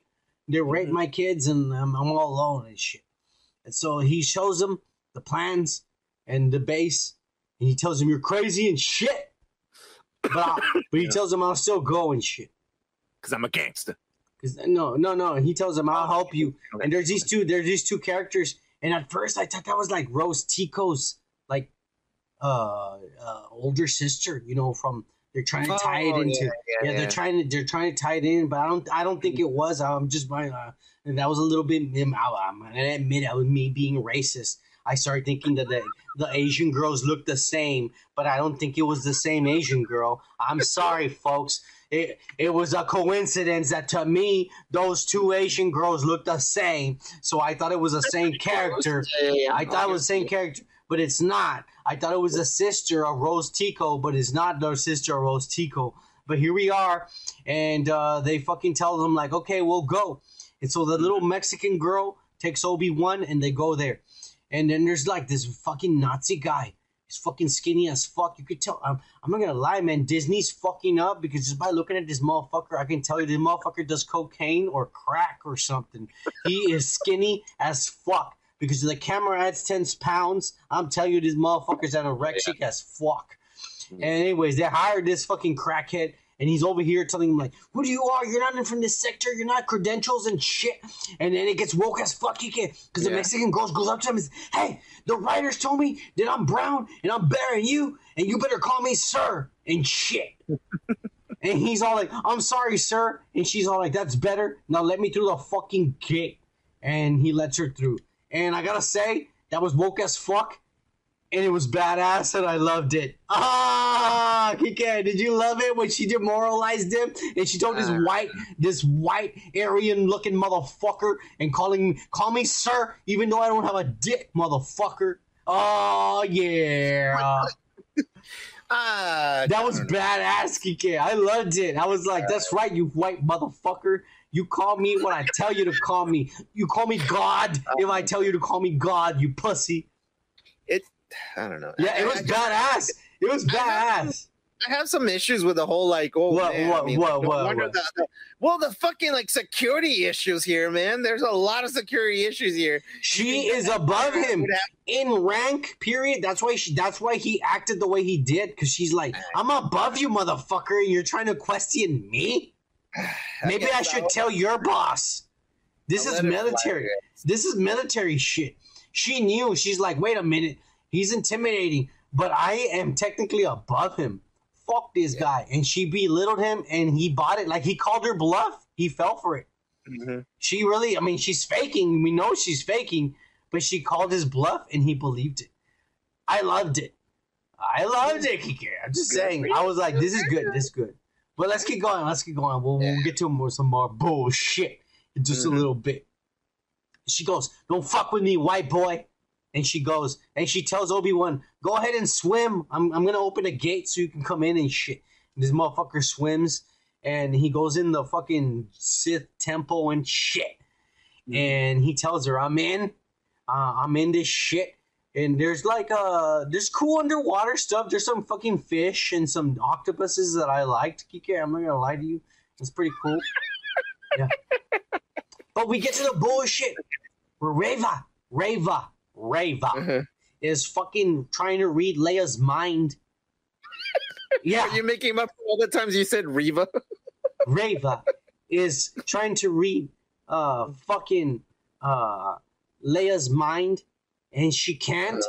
They raped mm-hmm. my kids, and I'm, I'm all alone and shit. And so he shows him the plans and the base, and he tells him you're crazy and shit. But I, but he tells him I'll still go and shit. Because I'm a gangster. 'Cause- no, no, no. He tells him I'll help you. And there's these two. There's these two characters. And at first, I thought that was like Rose Tico's like uh, uh older sister. You know, from they're trying to tie it Oh, into. yeah, Yeah, yeah, they're trying to they're trying to tie it in, but I don't I don't think it was. I'm just my uh, and that was a little bit. I'm gonna admit that was me being racist. I started thinking that the the Asian girls looked the same, but I don't think it was the same Asian girl. I'm sorry, folks. It it was a coincidence that to me those two Asian girls looked the same, so I thought it was the same character. I thought it was the same character, but it's not. I thought it was a sister of Rose Tico, but it's not their sister of Rose Tico. But here we are, and uh, they fucking tell them like, okay, we'll go. And so the little Mexican girl takes Obi Wan, and they go there. And then there's like this fucking Nazi guy. He's fucking skinny as fuck. You could tell. I'm, I'm not gonna lie, man. Disney's fucking up because just by looking at this motherfucker, I can tell you this motherfucker does cocaine or crack or something. He is skinny as fuck because the camera adds 10 pounds. I'm telling you, this motherfucker's anorexic as fuck. And anyways, they hired this fucking crackhead, and he's over here telling him like, "Who do you are? You're not in from this sector. You're not credentials and shit." And then it gets woke as fuck. He can because the Mexican girl goes up to him and says, "Hey, the writers told me that I'm brown and I'm better than you, and you better call me sir and shit." and he's all like, "I'm sorry, sir," and she's all like, "That's better. Now let me through the fucking gate." And he lets her through. And I gotta say, that was woke as fuck and it was badass and I loved it. Ah, Kike, did you love it when she demoralized him and she told this Uh. white, this white Aryan looking motherfucker and calling me call me sir, even though I don't have a dick, motherfucker. Oh yeah. Uh, That was badass, Kike. I loved it. I was like, that's right, you white motherfucker. You call me when I tell you to call me. You call me God if I tell you to call me God, you pussy. I don't know. Yeah, it was I- I- badass. It was badass. I have some issues with the whole like oh What- man, what- I mean, what- no what- what? The, the- well the fucking like security issues here, man. There's a lot of security issues here. She is above him in rank. Period. That's why she. That's why he acted the way he did. Because she's like, I'm above you, motherfucker, and you're trying to question me. Maybe I guess should tell your boss. This I'll is military. This is military shit. She knew. She's like, wait a minute. He's intimidating, but I am technically above him. Fuck this guy. And she belittled him, and he bought it. Like he called her bluff. He fell for it. Mhm. She really, I mean, she's faking. We know she's faking, but she called his bluff, and he believed it. I loved it. I loved it, Kike. I'm just saying. I was like, this is good. This is good. But let's keep going. Let's keep going. We'll, we'll get to more, some more bullshit in just Mhm. a little bit. She goes, "Don't fuck with me, white boy." And she goes, and she tells Obi Wan, "Go ahead and swim. I'm, I'm gonna open a gate so you can come in and shit." And this motherfucker swims, and he goes in the fucking Sith temple and shit. And he tells her, "I'm in. Uh, I'm in this shit." And there's like uh, there's cool underwater stuff. There's some fucking fish and some octopuses that I liked. Kike, I'm not gonna lie to you, it's pretty cool. Yeah. But we get to the bullshit where Reva, Reva, Reva Uh-huh. is fucking trying to read Leia's mind. Yeah, Are you making up all the times you said Reva? Reva is trying to read uh fucking uh Leia's mind and she can't.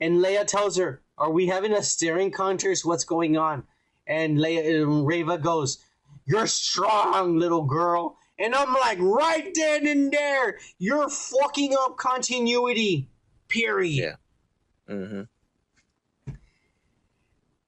And Leia tells her, Are we having a staring contest? What's going on? And Leia and Reva goes, You're strong, little girl. And I'm like, right then and there, you're fucking up continuity. Period. Yeah. Mm-hmm.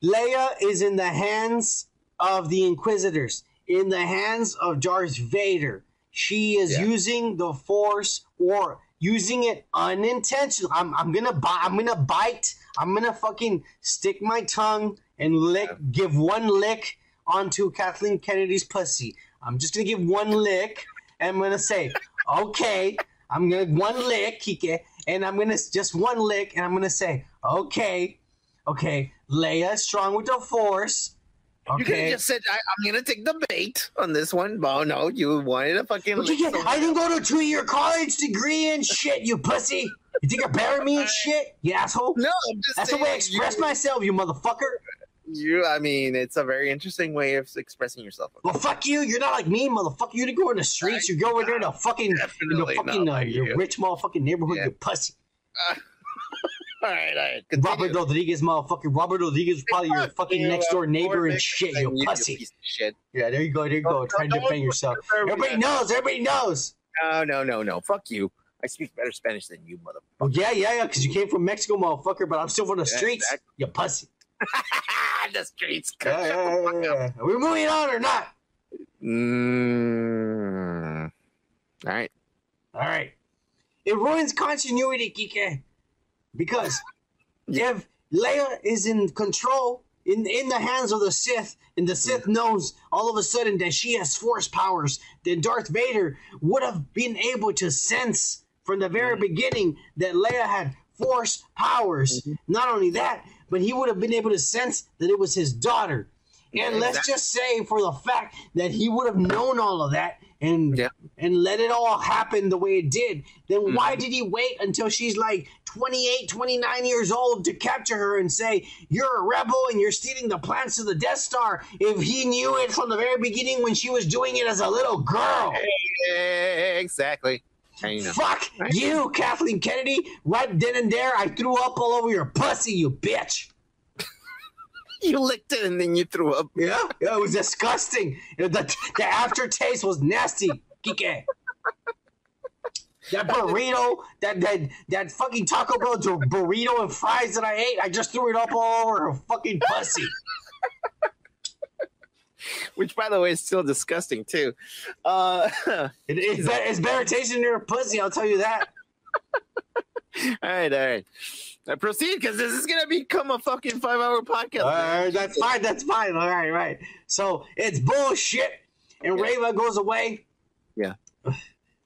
Leia is in the hands of the Inquisitors, in the hands of Darth Vader. She is Yeah. using the Force or using it unintentionally. I'm, I'm gonna bite. I'm gonna bite. I'm gonna fucking stick my tongue and lick. Give one lick onto Kathleen Kennedy's pussy. I'm just gonna give one lick, and I'm gonna say, okay. I'm gonna one lick, Kike, and I'm gonna just one lick, and I'm gonna say, okay, okay, Leia strong with the force. Okay. You could have just said, I, "I'm gonna take the bait on this one." But no, you wanted a fucking. Lick get- I didn't go to a two-year college degree and shit, you pussy. You think you're better than me and shit, you asshole? No, I'm just That's the way I express you, myself, you motherfucker. You, I mean, it's a very interesting way of expressing yourself. Well, fuck you. You're not like me, motherfucker. You didn't go in the streets. You go in there in a fucking, in the fucking, uh, like your you. rich motherfucking neighborhood, Yeah. you pussy. All right, all right. Continue. Robert Rodriguez, motherfucker. Robert Rodriguez was probably your fucking next door uh, neighbor and shit, you pussy. shit. Yeah, there you go. There you go. Don't- Try to defend yourself. Everybody knows. Everybody knows. No, no, no, no. Fuck you. I speak better Spanish than you, motherfucker. Well, yeah, yeah, yeah. Because you came from Mexico, motherfucker. But I'm still from the Yeah, streets. exactly. You pussy. the streets. Yeah, yeah, yeah, yeah. Are we moving on or not? Mm. All right. All right. It ruins continuity, Kike. Because if Leia is in control, in, in the hands of the Sith, and the Sith knows all of a sudden that she has force powers, then Darth Vader would have been able to sense from the very beginning that Leia had force powers. Not only that, but he would have been able to sense that it was his daughter. And let's just say for the fact that he would have known all of that and Yeah. and let it all happen the way it did, then why Mm-hmm. did he wait until she's like 28, 29 years old to capture her and say, You're a rebel and you're stealing the plans to the Death Star if he knew it from the very beginning when she was doing it as a little girl? Exactly. I know. Fuck you, Kathleen Kennedy. Right then and there, I threw up all over your pussy, you bitch. You licked it and then you threw up. Yeah, yeah it was disgusting. The, the aftertaste was nasty. Kike. That burrito, that that that fucking Taco Bell burrito and fries that I ate, I just threw it up all over her fucking pussy. Which, by the way, is still disgusting too. Uh, it's, better, it's better tasting than her pussy, I'll tell you that. all right, all right. Now proceed because this is gonna become a fucking five-hour podcast. All right, that's fine, that's fine. All right, right. So it's bullshit, and Yeah. Goes away. Yeah.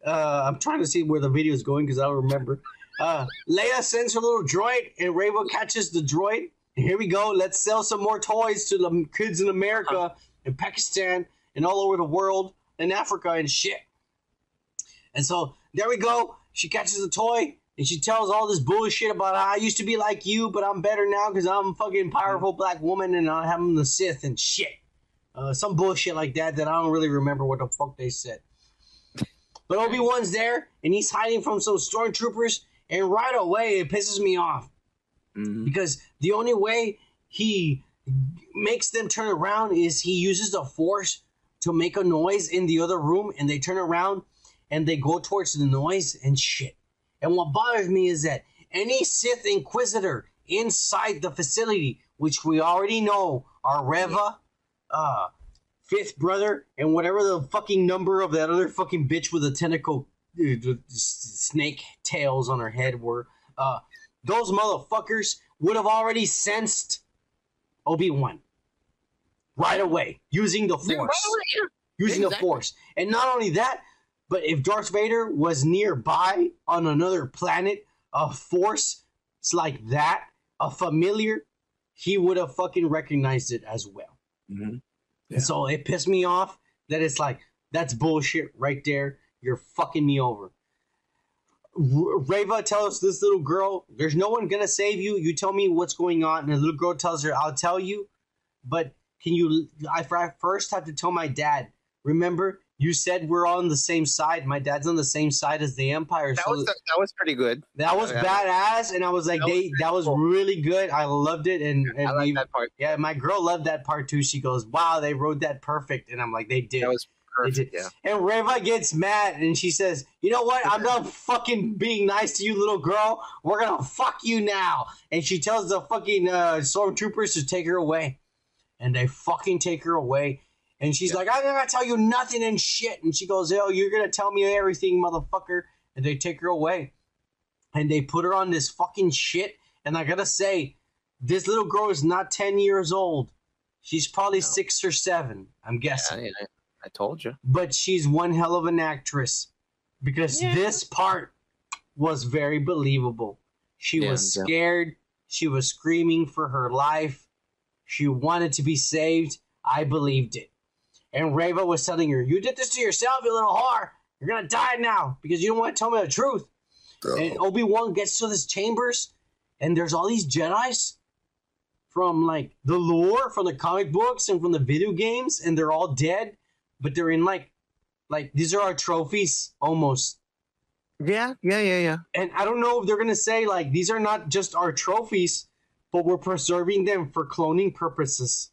Uh, I'm trying to see where the video is going because I don't remember. Uh, Leia sends her little droid, and Reva catches the droid Here we go. Let's sell some more toys to the kids in America and Pakistan and all over the world and Africa and shit. And so there we go. She catches a toy and she tells all this bullshit about I used to be like you, but I'm better now because I'm a fucking powerful black woman and I have him the Sith and shit. Uh, some bullshit like that that I don't really remember what the fuck they said. But Obi Wan's there and he's hiding from some stormtroopers, and right away it pisses me off Mhm. because the only way he makes them turn around is he uses the force to make a noise in the other room and they turn around and they go towards the noise and shit. And what bothers me is that any Sith Inquisitor inside the facility, which we already know are Reva, uh, Fifth Brother, and whatever the fucking number of that other fucking bitch with the tentacle, uh, snake tails on her head were, uh, those motherfuckers would have already sensed Obi Wan right away using the Yeah, right Force, away, yeah. using the Exactly. Force, and not only that, but if Darth Vader was nearby on another planet, a Force like that, a familiar, he would have fucking recognized it as well. Mhm. And so it pissed me off that it's like that's bullshit right there. You're fucking me over. Reva tells this little girl, "There's no one gonna save you. You tell me what's going on." And the little girl tells her, "I'll tell you, but can you? I fir- first have to tell my dad. Remember, you said we're on the same side. My dad's on the same side as the Empire. That so was that was pretty good. that was yeah. badass, and I was like, That was they pretty that was cool. really good. I loved it, and, and I like we- that part. yeah, my girl loved that part too. She goes, "Wow, they wrote that perfect," and I'm like, "They did." That was perfect. Yeah. And Reva gets mad, and she says, "You know what? I'm not fucking being nice to you, little girl. We're gonna fuck you now." And she tells the fucking uh, stormtroopers to take her away, and they fucking take her away. And she's like, "I'm not gonna tell you nothing and shit." And she goes, "Oh, you're gonna tell me everything, motherfucker." And they take her away, and they put her on this fucking shit. And I gotta say, this little girl is not ten years old. She's probably No. six or seven. I'm guessing Yeah, yeah, I told you. but she's one hell of an actress because Yeah. this part was very believable. She Yeah, was yeah. scared. She was screaming for her life. She wanted to be saved. I believed it. And Reva was telling her, You did this to yourself, you little whore. You're going to die now because you don't want to tell me the truth. And Obi Wan gets to this chambers, and there's all these Jedi's from like the lore, from the comic books, and from the video games, and they're all dead, but they're in like, like these are our trophies almost. Yeah, yeah, yeah, yeah. And I don't know if they're gonna say like these are not just our trophies, but we're preserving them for cloning purposes.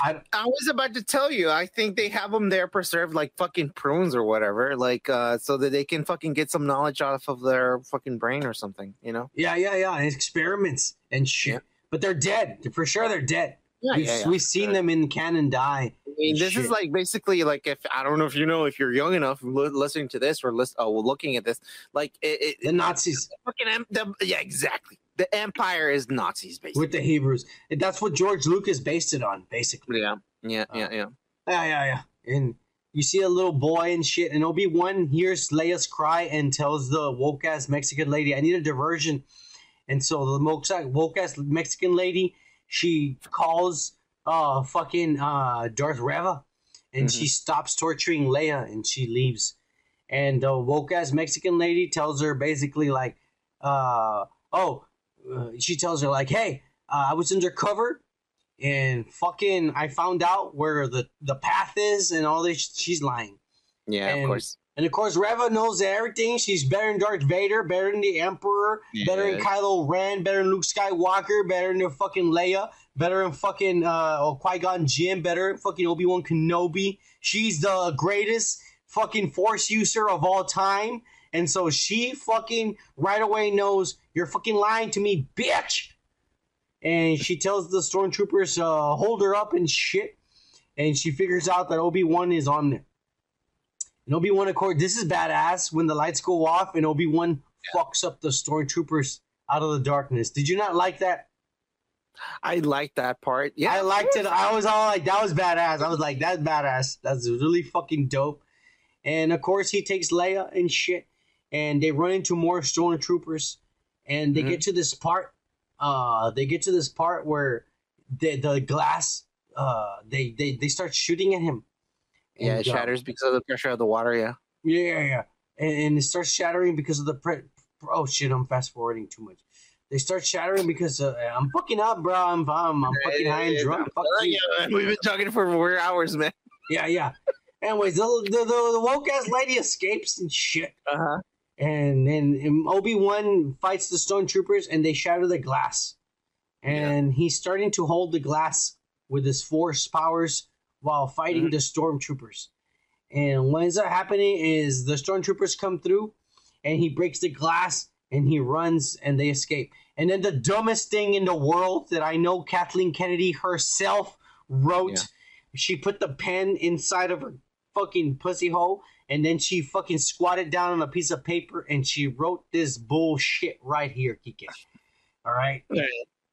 I, I was about to tell you. I think they have them there preserved like fucking prunes or whatever, like uh, so that they can fucking get some knowledge off of their fucking brain or something. You know? yeah, yeah, yeah, and experiments and shit. Yeah. But they're dead. For sure, they're dead. Yeah, we've, yeah, yeah. we've seen them in canon die. I mean, this Shit. is like basically like if I don't know if you know if you're young enough li- listening to this or list, oh, looking at this, like it, it, The Nazis fucking em- the, yeah, exactly. The empire is Nazis, basically. with the Hebrews. And that's what George Lucas based it on, basically. yeah, yeah, Uh, yeah, yeah. Yeah, yeah, yeah. And you see a little boy and shit, and Obi Wan hears Leia's cry and tells the woke ass Mexican lady, "I need a diversion." And so the woke ass Mexican lady, she calls uh fucking uh Darth Reva, and Mhm. she stops torturing Leia and she leaves. And the woke ass Mexican lady tells her basically like, uh oh, uh, she tells her like, hey, uh, I was undercover and fucking I found out where the the path is and all this. She's lying. Yeah, And- of course. And of course, Reva knows everything. She's better than Darth Vader, better than the Emperor, better than. Kylo Ren, better than Luke Skywalker, better than fucking Leia, better than fucking uh, Qui Gon Jinn, better than fucking Obi Wan Kenobi. She's the greatest fucking Force user of all time. And so she fucking right away knows you're fucking lying to me, bitch. And she tells the stormtroopers, uh, hold her up and shit. And she figures out that Obi Wan is on there. And Obi Wan, of course, this is badass when the lights go off and Obi Wan fucks up the stormtroopers out of the darkness. Did you not like that? I like that part. Yeah, I liked it. I was all like, that was badass. I was like, that's badass. That's really fucking dope. And of course, he takes Leia and shit, and they run into more stormtroopers, and they Mhm. get to this part uh, they get to this part where the the glass uh, they they they start shooting at him. Yeah, it shatters because of the pressure of the water. Yeah. Yeah, yeah, yeah. And, and it starts shattering because of the pre- oh shit, I'm fast forwarding too much. They start shattering because uh, I'm fucking up, bro. I'm I'm, I'm fucking high and drunk. Fuck you. Yeah, we've been talking for four hours, man. Yeah, yeah. Anyways, the the, the, the woke ass lady escapes and shit. Uh huh. and then Obi Wan fights the stormtroopers, and they shatter the glass. And he's starting to hold the glass with his force powers while fighting mm-hmm. the stormtroopers. And what ends up happening is the stormtroopers come through, and he breaks the glass, and he runs, and they escape. And then the dumbest thing in the world that I know Kathleen Kennedy herself wrote, Yeah. she put the pen inside of her fucking pussy hole and then she fucking squatted down on a piece of paper and she wrote this bullshit right here, Kike. All right.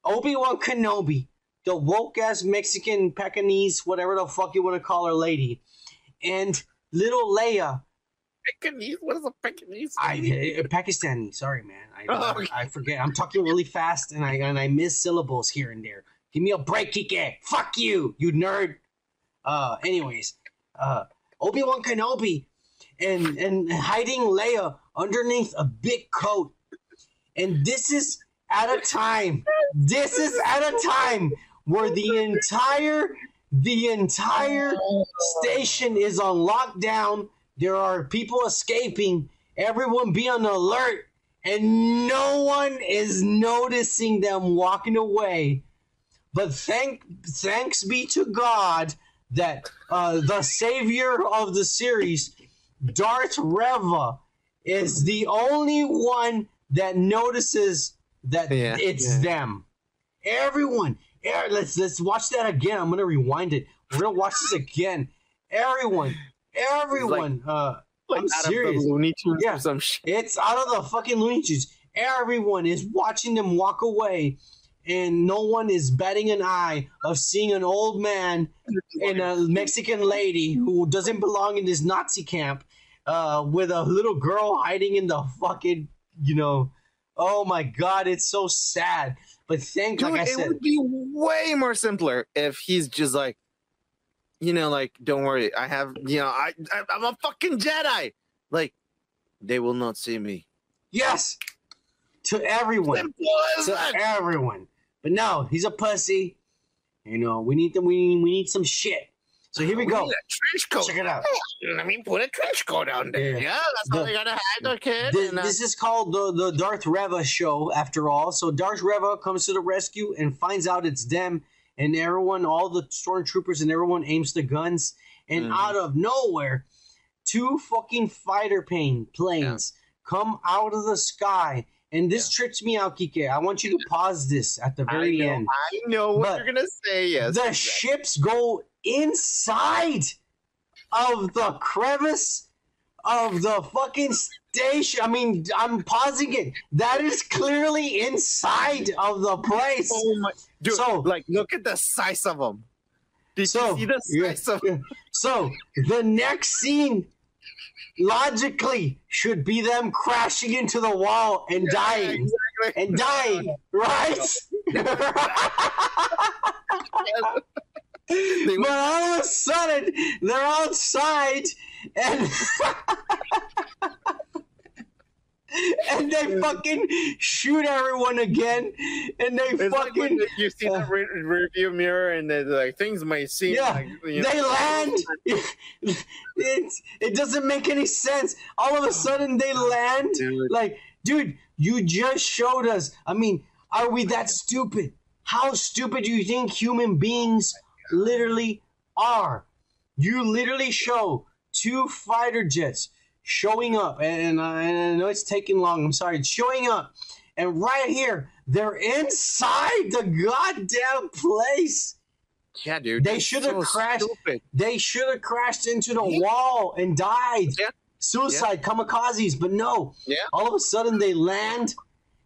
Obi Wan Kenobi, the woke ass Mexican Pekingese, whatever the fuck you want to call her lady, and little Leia, Pekingese? What is a Pekingese? I uh, Pakistani. Sorry, man. I, Oh. I, I forget. I'm talking really fast and I and I miss syllables here and there. Give me a break, Kike. Fuck you, you nerd. Uh, anyways, uh, Obi Wan Kenobi, and and hiding Leia underneath a big coat, and this is at a time. This is at a time where the entire the entire station is on lockdown. There are people escaping. Everyone be on alert, and no one is noticing them walking away. But thank thanks be to God that uh, the savior of the series, Darth Reva, is the only one that notices that Yeah, it's yeah. them. Everyone, eh, let's let's watch that again. I'm gonna rewind it. We're gonna watch this again. Everyone, everyone. uh, like I'm out serious. of the Looney Tunes Yeah. some shit. it's out of the fucking Looney Tunes. Everyone is watching them walk away, and no one is batting an eye of seeing an old man and a Mexican lady who doesn't belong in this Nazi camp, uh, with a little girl hiding in the fucking, you know. Oh my god, it's so sad. But thank, Dude, like I it said, would be way more simpler if he's just like, you know, like, don't worry, I have, you know, I, I I'm a fucking Jedi. Like, they will not see me. yes, to everyone. To that. everyone. But no, he's a pussy. You know, we need them. We we need some shit. So here we go. trench coat. Check it out. Let me put a trench coat on there. Yeah. Yeah, that's all The- they gotta have, okay? Th- And, uh, this is called the the Darth Reva show. After all, so Darth Reva comes to the rescue and finds out it's them, and everyone, all the stormtroopers and everyone aims the guns, and Mhm. out of nowhere, two fucking fighter plane planes come out of the sky. And this trips me out, Kike. I want you to pause this at the I very know, end. I know what But you're gonna say. Yes, the exactly. ships go inside of the crevice of the fucking station. I mean, I'm pausing it. That is clearly inside of the place. Oh my, dude! So- like, look at the size of them. Did So, you see the yeah, size of? yeah. so the next scene logically should be them crashing into the wall and dying exactly. and dying, right? But all of a sudden they're outside and and they fucking shoot everyone again. And they It's like fucking you see the oh. re- review mirror and the, like things might seem Yeah, like you know, they land. It, it doesn't make any sense. All of a sudden they land. Dude. like dude you just showed us. I mean are we that stupid? How stupid do you think human beings literally are? You literally show two fighter jets showing up and, I- and i know it's taking long i'm sorry showing up and right here they're inside the goddamn place Yeah, dude. They should have so crashed. stupid. They should have crashed into the wall and died. Yeah. Suicide, kamikazes, but no. Yeah. All of a sudden they land,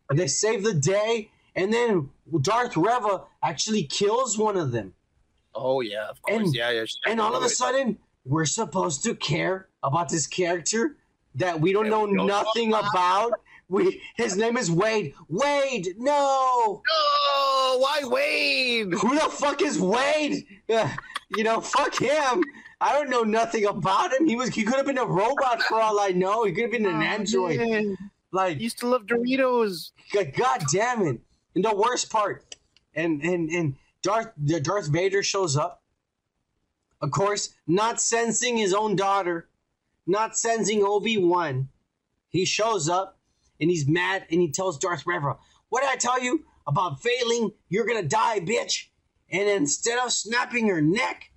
and they save the day, and then Darth Reva actually kills one of them. Oh yeah, of course. And- yeah, yeah. And all of a sudden, we're supposed to care about this character that we don't That know we don't know nothing about. about. We his name is Wade. Wade, no. Oh, why Wade? Who the fuck is Wade? You know, fuck him. I don't know nothing about him. He was he could have been a robot for all I know. He could have been an oh, android. Man, Like I used to love Doritos. God, God damn it! And the worst part, and and and Darth the Darth Vader shows up. Of course, not sensing his own daughter, not sensing Obi Wan. He shows up and he's mad and he tells Darth Vader, "What did I tell you about failing? You're gonna die, bitch!" And instead of snapping her neck,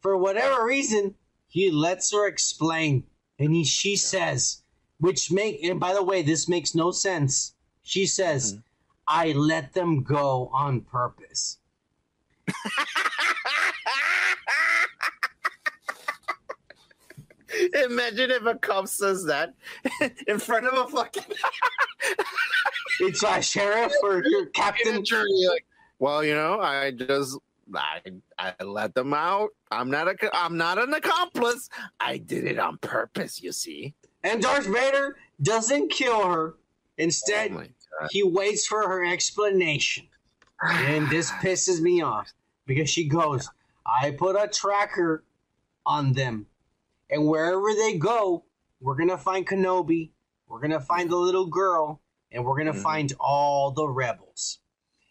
for whatever reason, he lets her explain, and he she says, which make and by the way, this makes no sense. She says, mm. "I let them go on purpose." Imagine if a cop says that in front of a fucking It's a sheriff or your captain. jury. Like, well, you know, I just I I let them out. I'm not a I'm not an accomplice. I did it on purpose. You see. And Darth Vader doesn't kill her. Instead, Oh he waits for her explanation. And this pisses me off because she goes, I put a tracker on them. And wherever they go, we're going to find Kenobi. We're going to find the little girl. And we're going to Mhm. find all the rebels.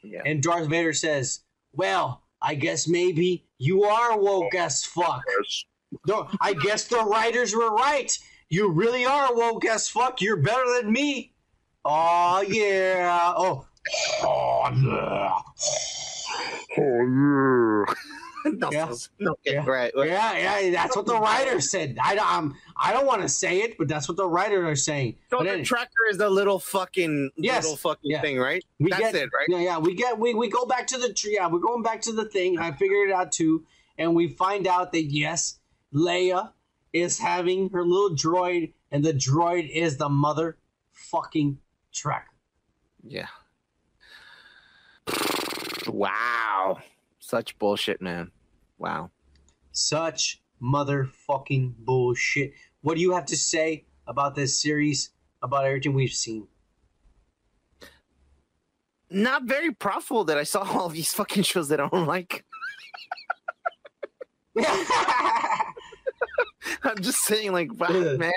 Yeah. And Darth Vader says, Well, I guess maybe you are woke as fuck. No, I guess the writers were right. You really are woke as fuck. You're better than me. Oh yeah. Oh. Oh yeah. Oh yeah. no, Yeah. no, okay, Yeah. right. Yeah, yeah. That's what the writers said. I don't. I'm, I don't want to say it, but that's what the writers are saying. So But the anyway, tracker is the little fucking Yes, little fucking yeah. thing, right? we That's get it, right? Yeah, yeah. We get we, we go back to the tree. Yeah, we're going back to the thing. I figured it out too, and we find out that yes, Leia is having her little droid, and the droid is the mother fucking tracker. Yeah. Wow. Such bullshit, man. Wow. Such motherfucking bullshit. What do you have to say about this series? About everything we've seen? Not very profitable that I saw all these fucking shows that I don't like. I'm just saying, like, wow, man.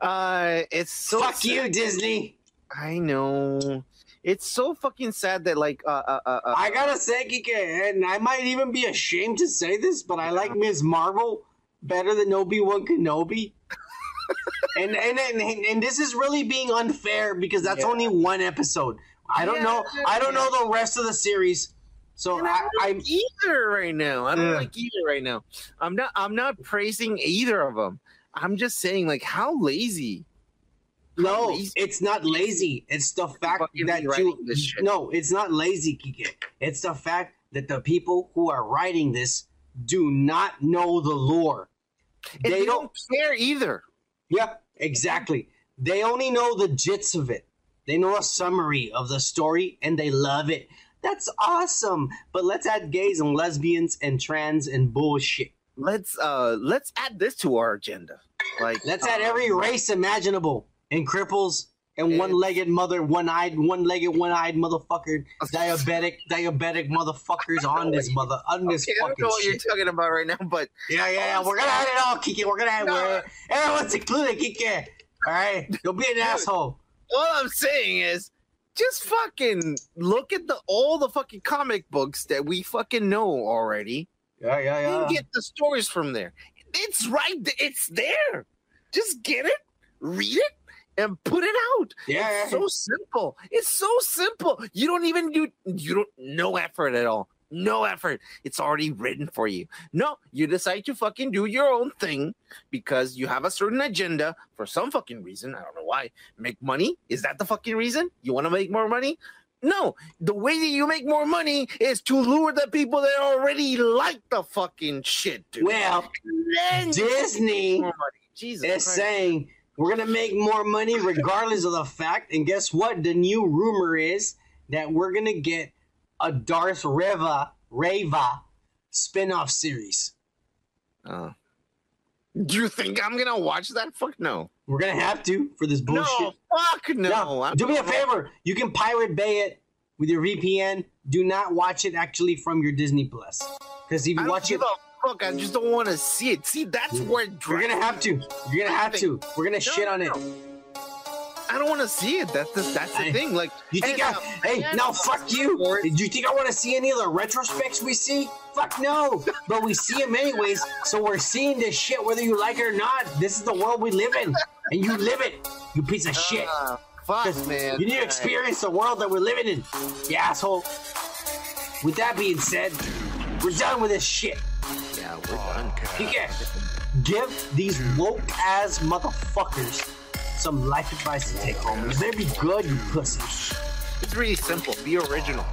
Uh, it's so Fuck sad. you, Disney. I know. It's so fucking sad that like uh uh uh, uh I gotta say, Kike, and I might even be ashamed to say this, but I like Ms. Marvel better than Obi Wan Kenobi. and, and and and this is really being unfair because that's Yeah. only one episode. I don't know. I don't know the rest of the series, so And I, I am like either right now. I don't Yeah. like either right now. I'm not. I'm not praising either of them. I'm just saying, like, how lazy. No. lazy- It's not lazy. It's the fact that you. No, it's not lazy, Kike. It's the fact that the people who are writing this do not know the lore. They they don't care either. Yep, exactly. They only know the jits of it. They know a summary of the story and they love it. That's awesome. But let's add gays and lesbians and trans and bullshit. Let's uh let's add this to our agenda. Like, Let's add um, every race imaginable and cripples and one-legged mother, one-eyed, one-legged, one-eyed motherfucker, diabetic, diabetic motherfuckers on this mother on this Okay, I don't know what shit. you're talking about right now, but Yeah, yeah, yeah. We're gonna add it all, Kiki. We're gonna add No. we're, everyone's included, Kiki. All right, don't be an asshole. all I'm saying is just fucking look at the all the fucking comic books that we fucking know already Yeah, yeah, and get the stories from there. It's right it's there. Just get it, read it, and put it out. Yeah, It's so simple. It's so simple. You don't even do you don't no effort at all. No effort. It's already written for you. No, you decide to fucking do your own thing because you have a certain agenda for some fucking reason. I don't know why. Make money? Is that the fucking reason? You want to make more money? No, the way that you make more money is to lure the people that already like the fucking shit, dude. Well, Disney make more money. Jesus is Christ. saying we're gonna make more money regardless of the fact. And guess what? The new rumor is that we're gonna get a Darth Reva Reva spin-off series. Oh. Do you think I'm gonna watch that? Fuck no. We're gonna have to for this bullshit. No, Fuck no. No, do me a favor. You can pirate bay it with your VPN. Do not watch it actually from your Disney Plus. Because if you watch it, fuck. I just don't want to see it. See, that's where you're gonna have to. You're gonna have to. We're gonna shit on it. I don't want to see it. That's the, that's the I- thing. Like, You think I? Hey, now fuck you. Do you think I want to see any of the retrospects we see? Fuck no. But we see them anyways. So we're seeing this shit whether you like it or not. This is the world we live in, and you live it. You piece of shit. Uh, fuck, man. You need to experience the world that we're living in. You asshole. With that being said, we're done with this shit. Yeah, we're done. PK, give these woke ass motherfuckers some life advice to take home. You better be good, you pussies. It's really simple. Be original.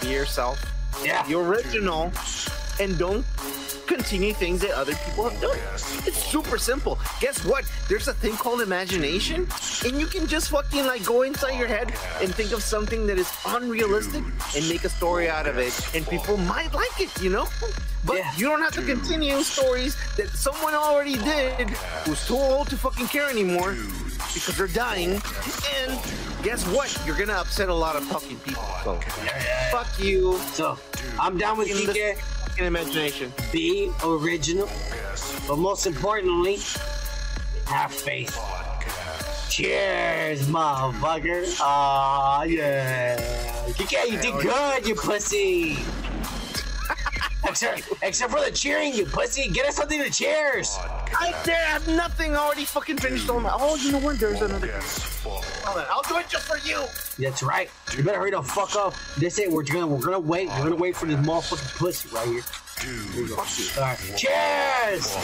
Be yourself. Yeah. Be original, and don't continue things that other people have done. It's super simple. Guess what? There's a thing called imagination, and you can just fucking like go inside your head and think of something that is unrealistic and make a story out of it, and people might like it, you know. But Yeah. you don't have to continue stories that someone already did, who's too old to fucking care anymore because they're dying. And guess what? You're gonna upset a lot of fucking people. So fuck you. So, I'm down with In imagination. Be original. But most importantly, have faith. Cheers, motherfucker. Aw, yeah. PK, you did good, you pussy. Except, except for the cheering, you pussy. Get us something to cheers. I dare have nothing already fucking finished on my. Oh, you know what? There's another. I'll do it just for you. That's right. You better hurry the fuck up. This ain't. We're gonna. We're gonna wait. We're gonna wait for this motherfucking pussy right here. Here we go. All right. Cheers.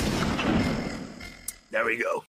There we go.